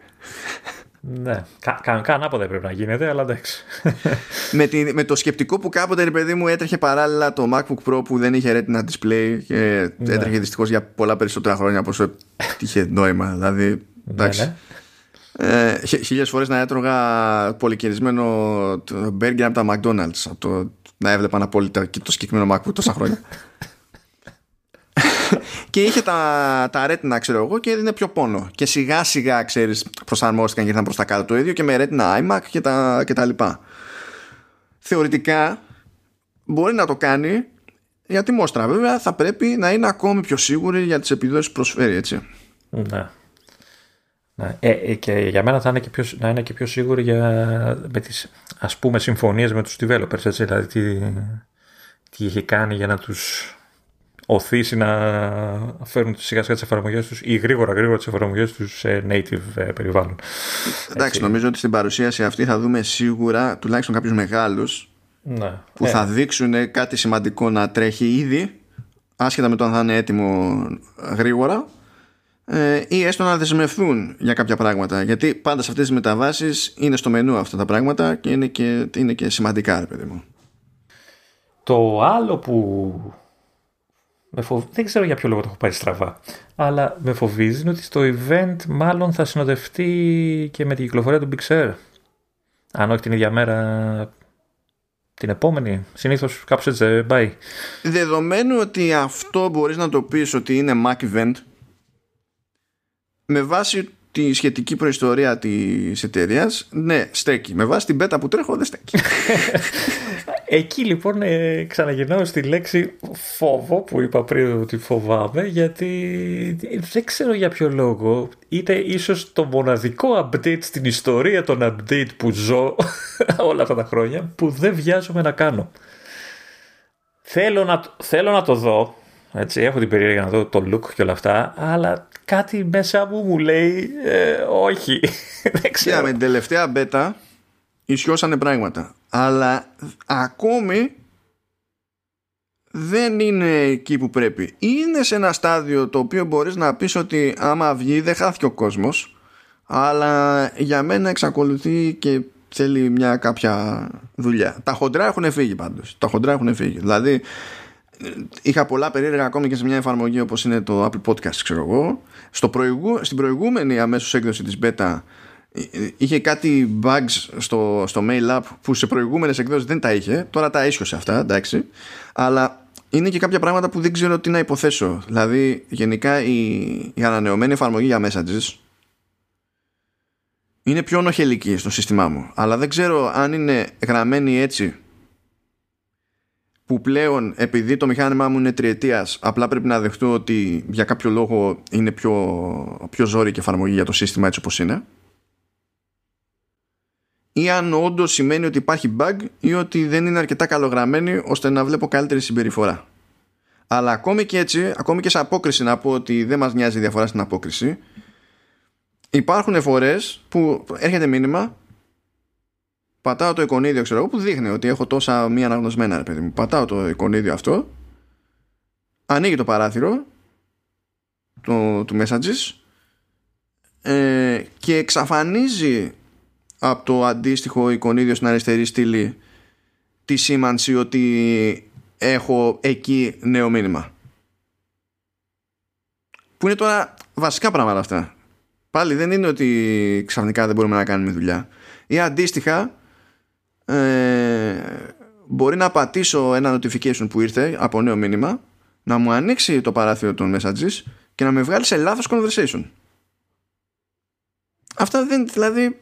Ναι, καν κα, άποδα πρέπει να γίνεται, αλλά εντάξει. με, τη, με το σκεπτικό που κάποτε ρε παιδί μου έτρεχε παράλληλα το MacBook Pro που δεν είχε Retina display και ναι. έτρεχε δυστυχώς για πολλά περισσότερα χρόνια από όσο είχε νόημα. Δηλαδή, ναι, εντάξει. Ναι, ναι. Ε, Χίλιες φορές να έτρωγα πολυκυρισμένο μπέργκερ από τα McDonald's από το να έβλεπαν απόλυτα και το συγκεκριμένο MacBook τόσα χρόνια. και είχε τα, τα Retina, ξέρω εγώ, και έδινε πιο πόνο. Και σιγά σιγά, ξέρεις, προσαρμόστηκαν και ήρθαν προς τα κάτω το ίδιο και με Retina iMac και τα, και τα λοιπά. Θεωρητικά μπορεί να το κάνει γιατί μόστρα βέβαια θα πρέπει να είναι ακόμη πιο σίγουρη για τις επιδόσεις που προσφέρει έτσι. Ναι. Ναι. Ε, ε, και για μένα θα είναι και πιο, να είναι και πιο σίγουρη για, με τις ας πούμε συμφωνίες με τους developers, έτσι, δηλαδή τι, τι έχει κάνει για να τους οθήσει να φέρουν σιγά σιγά τις εφαρμογές τους ή γρήγορα γρήγορα τις εφαρμογές τους σε native ε, περιβάλλον. Εντάξει, νομίζω ότι στην παρουσίαση αυτή θα δούμε σίγουρα τουλάχιστον κάποιους μεγάλους ναι. που Ε, θα δείξουν κάτι σημαντικό να τρέχει ήδη, άσχετα με το αν θα είναι έτοιμο γρήγορα, ε, ή έστω να δεσμευθούν για κάποια πράγματα. Γιατί πάντα σε αυτές τις μεταβάσεις είναι στο μενού αυτά τα πράγματα και είναι και, είναι και σημαντικά, ρε παιδί μου. Το άλλο που με φοβ... δεν ξέρω για ποιο λόγο το έχω πάρει στραβά, αλλά με φοβίζει είναι ότι στο event μάλλον θα συνοδευτεί και με την κυκλοφορία του Big Sur. Αν όχι την ίδια μέρα, την επόμενη. Συνήθως κάπως έτσι δεν πάει. Δεδομένου ότι αυτό μπορείς να το πεις ότι είναι Mac event, με βάση τη σχετική προϊστορία της εταιρείας, ναι, στέκει. Με βάση την beta που τρέχω, δεν στέκει. Εκεί λοιπόν ε, ξαναγυρνάω στη λέξη φόβο που είπα πριν ότι φοβάμαι γιατί δεν ξέρω για ποιο λόγο είτε ίσως το μοναδικό update στην ιστορία των update που ζω όλα αυτά τα χρόνια που δεν βιάζομαι να κάνω. Θέλω να, θέλω να το δω, έτσι, έχω την περιέργεια να δω το look και όλα αυτά, αλλά κάτι μέσα μου μου λέει ε, όχι, δεν Κοίτα, ξέρω. με την τελευταία beta ισιώσανε πράγματα. Αλλά ακόμη δεν είναι εκεί που πρέπει. Είναι σε ένα στάδιο το οποίο μπορείς να πεις ότι άμα βγει δεν χάθηκε ο κόσμος αλλά για μένα εξακολουθεί και θέλει μια κάποια δουλειά. Τα χοντρά έχουν φύγει πάντως. Τα χοντρά έχουν φύγει. Δηλαδή είχα πολλά περίεργα ακόμη και σε μια εφαρμογή όπως είναι το Apple Podcast ξέρω εγώ. Στο προηγού, στην προηγούμενη αμέσως έκδοση της beta είχε κάτι bugs στο, στο mail app που σε προηγούμενες εκδόσεις δεν τα είχε. Τώρα τα ίσιοσε αυτά εντάξει. Αλλά είναι και κάποια πράγματα που δεν ξέρω τι να υποθέσω. Δηλαδή γενικά η, η ανανεωμένη εφαρμογή για messages είναι πιο νοχελική στο σύστημά μου. Αλλά δεν ξέρω αν είναι γραμμένη έτσι που πλέον επειδή το μηχάνημά μου είναι τριετίας απλά πρέπει να δεχτώ ότι για κάποιο λόγο είναι πιο, πιο ζόρικη εφαρμογή για το σύστημα έτσι όπως είναι ή αν όντως σημαίνει ότι υπάρχει bug ή ότι δεν είναι αρκετά καλογραμμένη ώστε να βλέπω καλύτερη συμπεριφορά. Αλλά ακόμη και έτσι, ακόμη και σε απόκριση να πω ότι δεν μας νοιάζει η διαφορά στην απόκριση, υπάρχουν φορές που έρχεται μήνυμα, πατάω το εικονίδιο ξέρω εγώ που δείχνει ότι έχω τόσα μη αναγνωσμένα ρε παιδί μου. Πατάω το εικονίδιο αυτό, ανοίγει το παράθυρο το, του messages ε, και εξαφανίζει από το αντίστοιχο εικονίδιο στην αριστερή στήλη τη σήμανση ότι έχω εκεί νέο μήνυμα. Που είναι τώρα βασικά πράγματα αυτά. Πάλι δεν είναι ότι ξαφνικά δεν μπορούμε να κάνουμε δουλειά. Ή αντίστοιχα ε, μπορεί να πατήσω ένα notification που ήρθε από νέο μήνυμα να μου ανοίξει το παράθυρο των messages και να με βγάλει σε λάθος conversation. Αυτά δεν δηλαδή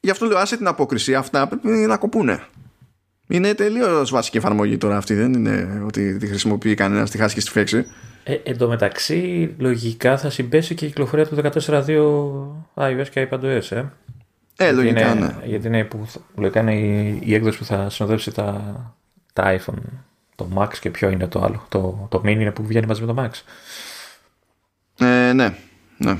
Γι' αυτό λέω άσε την απόκριση. Αυτά πρέπει να κοπούνε. Είναι τελείως βασική εφαρμογή τώρα αυτή. Δεν είναι ότι τη χρησιμοποιεί κανένας στη χάση και στη φέξη. Ε, εν τω μεταξύ, λογικά θα συμπέσει και η κυκλοφορία του 14.2 iOS και iPadOS, ε. Ε, λογικά, είναι, ναι. Γιατί είναι, που, θα- λογικά είναι η, η έκδοση που θα συνοδεύσει τα, τα iPhone. Το Max και ποιο είναι το άλλο. Το, το Mini είναι που βγαίνει μαζί με το Max. Ε, ναι, ναι.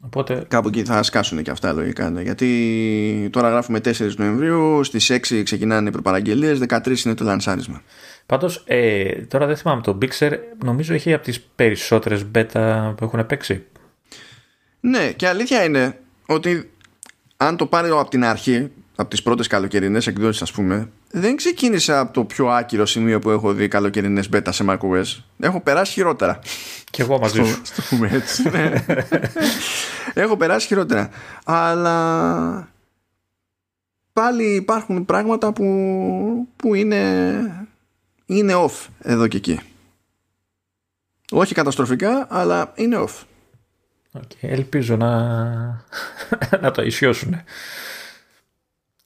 Οπότε, Κάπου εκεί θα σκάσουν και αυτά λογικά. Ναι. Γιατί τώρα γράφουμε 4 Νοεμβρίου, στις 6 ξεκινάνε οι προπαραγγελίες, 13 είναι το λανσάρισμα. πάντως, ε, τώρα δεν θυμάμαι, το Bixer νομίζω έχει από τις περισσότερες beta που έχουν παίξει. Ναι, και αλήθεια είναι ότι αν το πάρει από την αρχή, από τις πρώτες καλοκαιρινές εκδόσεις ας πούμε, δεν ξεκίνησα από το πιο άκυρο σημείο που έχω δει καλοκαιρινές beta σε macOS. Έχω περάσει χειρότερα. Και εγώ μαζί σου. Στο πούμε έτσι. ναι. Έχω περάσει χειρότερα. Αλλά πάλι υπάρχουν πράγματα που, που είναι, είναι off εδώ και εκεί. Όχι καταστροφικά, αλλά είναι off. Οκ, ελπίζω να, να το ισιώσουν.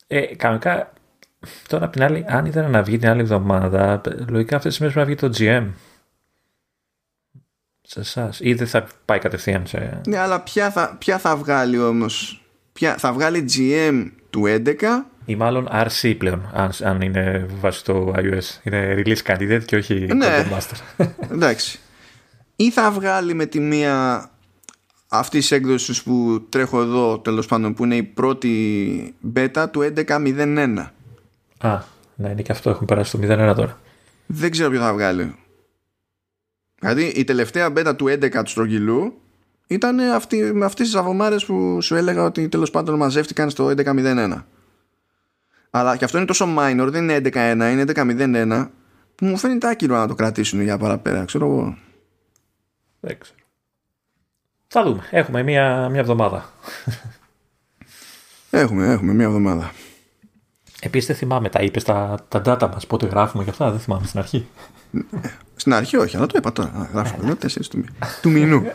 Ε, κανονικά, τώρα απ' την άλλη, αν ήταν να βγει την άλλη εβδομάδα, λογικά αυτές τις μέρες πρέπει να βγει το GM. σε εσάς. Ή δεν θα πάει κατευθείαν σε. Ναι, αλλά ποια θα, ποια θα βγάλει όμως; Θα βγάλει GM του 11 ή μάλλον RC πλέον, αν, αν είναι βάσει το iOS. Είναι release candidate και όχι ναι. master. Εντάξει. Ή θα βγάλει με τη μία αυτή της έκδοσης που τρέχω εδώ τέλος πάντων που είναι η πρώτη beta του 11.01. Α, ναι, είναι και αυτό. Έχουν περάσει το 01 τώρα. Δεν ξέρω ποιο θα βγάλει. Δηλαδή η τελευταία beta του 11 του στρογγυλού ήταν αυτή, με αυτές τις αβομάρες που σου έλεγα ότι τέλος πάντων μαζεύτηκαν στο 11.01. Αλλά και αυτό είναι τόσο minor, δεν είναι 11.1, είναι 11.01 που μου φαίνεται άκυρο να το κρατήσουν για παραπέρα, ξέρω εγώ. Δεν ξέρω. Θα δούμε. Έχουμε μία, μία εβδομάδα. Έχουμε, έχουμε μία εβδομάδα. Επίσης δεν θυμάμαι, τα είπες τα, τα data μας, πότε γράφουμε και αυτά, δεν θυμάμαι στην αρχή. Στην αρχή όχι, αλλά το είπα τώρα. Γράφουμε 4 του, του μηνού.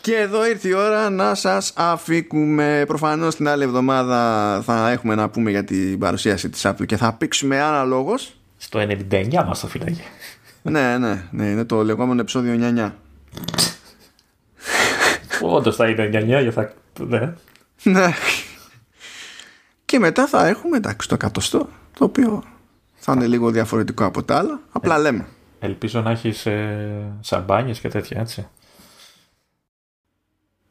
Και εδώ ήρθε η ώρα να σας αφήκουμε. Προφανώς την άλλη εβδομάδα θα έχουμε να πούμε για την παρουσίαση της Apple και θα πήξουμε αναλόγως. Στο 99 μας το φυλάγει. ναι, ναι, ναι, είναι το λεγόμενο επεισόδιο 9. Όντως θα είναι 9 για θα... Ναι. Ναι. Και μετά θα έχουμε εντάξει το εκατοστό το οποίο θα είναι λίγο διαφορετικό από τα άλλα. Απλά λέμε. Ελπίζω να έχεις ε, σαμπάνιες και τέτοια έτσι.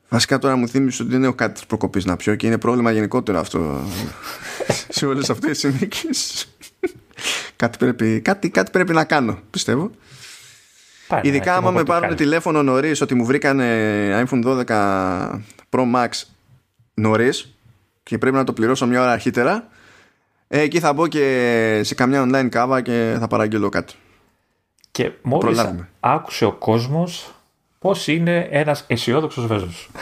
Βασικά τώρα μου θύμισε ότι δεν έχω κάτι της προκοπής να πιω και είναι πρόβλημα γενικότερο αυτό σε όλες αυτές τις συνθήκε. κάτι, πρέπει, κάτι, κάτι πρέπει να κάνω, πιστεύω. Πάνε, Ειδικά άμα με πάρουν τηλέφωνο νωρίς ότι μου βρήκανε iPhone 12 Pro Max νωρίς και πρέπει να το πληρώσω μια ώρα αρχίτερα. Ε, εκεί θα μπω και σε καμιά online κάβα και θα παραγγείλω κάτι. Και μόλις άκουσε ο κόσμος πώς είναι ένας αισιόδοξος Βέζος.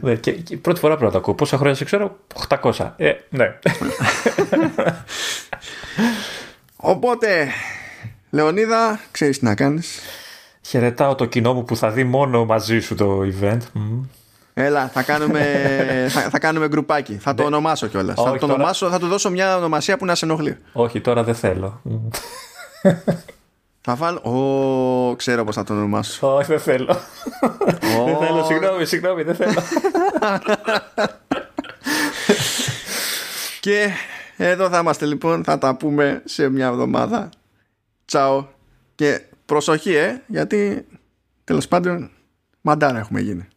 ναι, και, και, πρώτη φορά πρώτα ακούω. Πόσα χρόνια σε ξέρω, 800. Ε, ναι. Οπότε, Λεωνίδα, ξέρεις τι να κάνεις. Χαιρετάω το κοινό μου που θα δει μόνο μαζί σου το event. Έλα, θα κάνουμε, θα, θα κάνουμε γκρουπάκι. Θα το ναι. ονομάσω κιόλας. Θα το ονομάσω, θα του δώσω μια ονομασία που να σε ενοχλεί. Όχι, τώρα δεν θέλω. Θα βάλω. Ω, ξέρω πώς θα το ονομάσω. Όχι, δεν θέλω. Δεν θέλω, συγγνώμη, συγγνώμη, δεν θέλω. Και εδώ θα είμαστε λοιπόν, θα τα πούμε σε μια εβδομάδα. Τσαο. Και προσοχή, ε, γιατί τέλος πάντων μαντάρα έχουμε γίνει.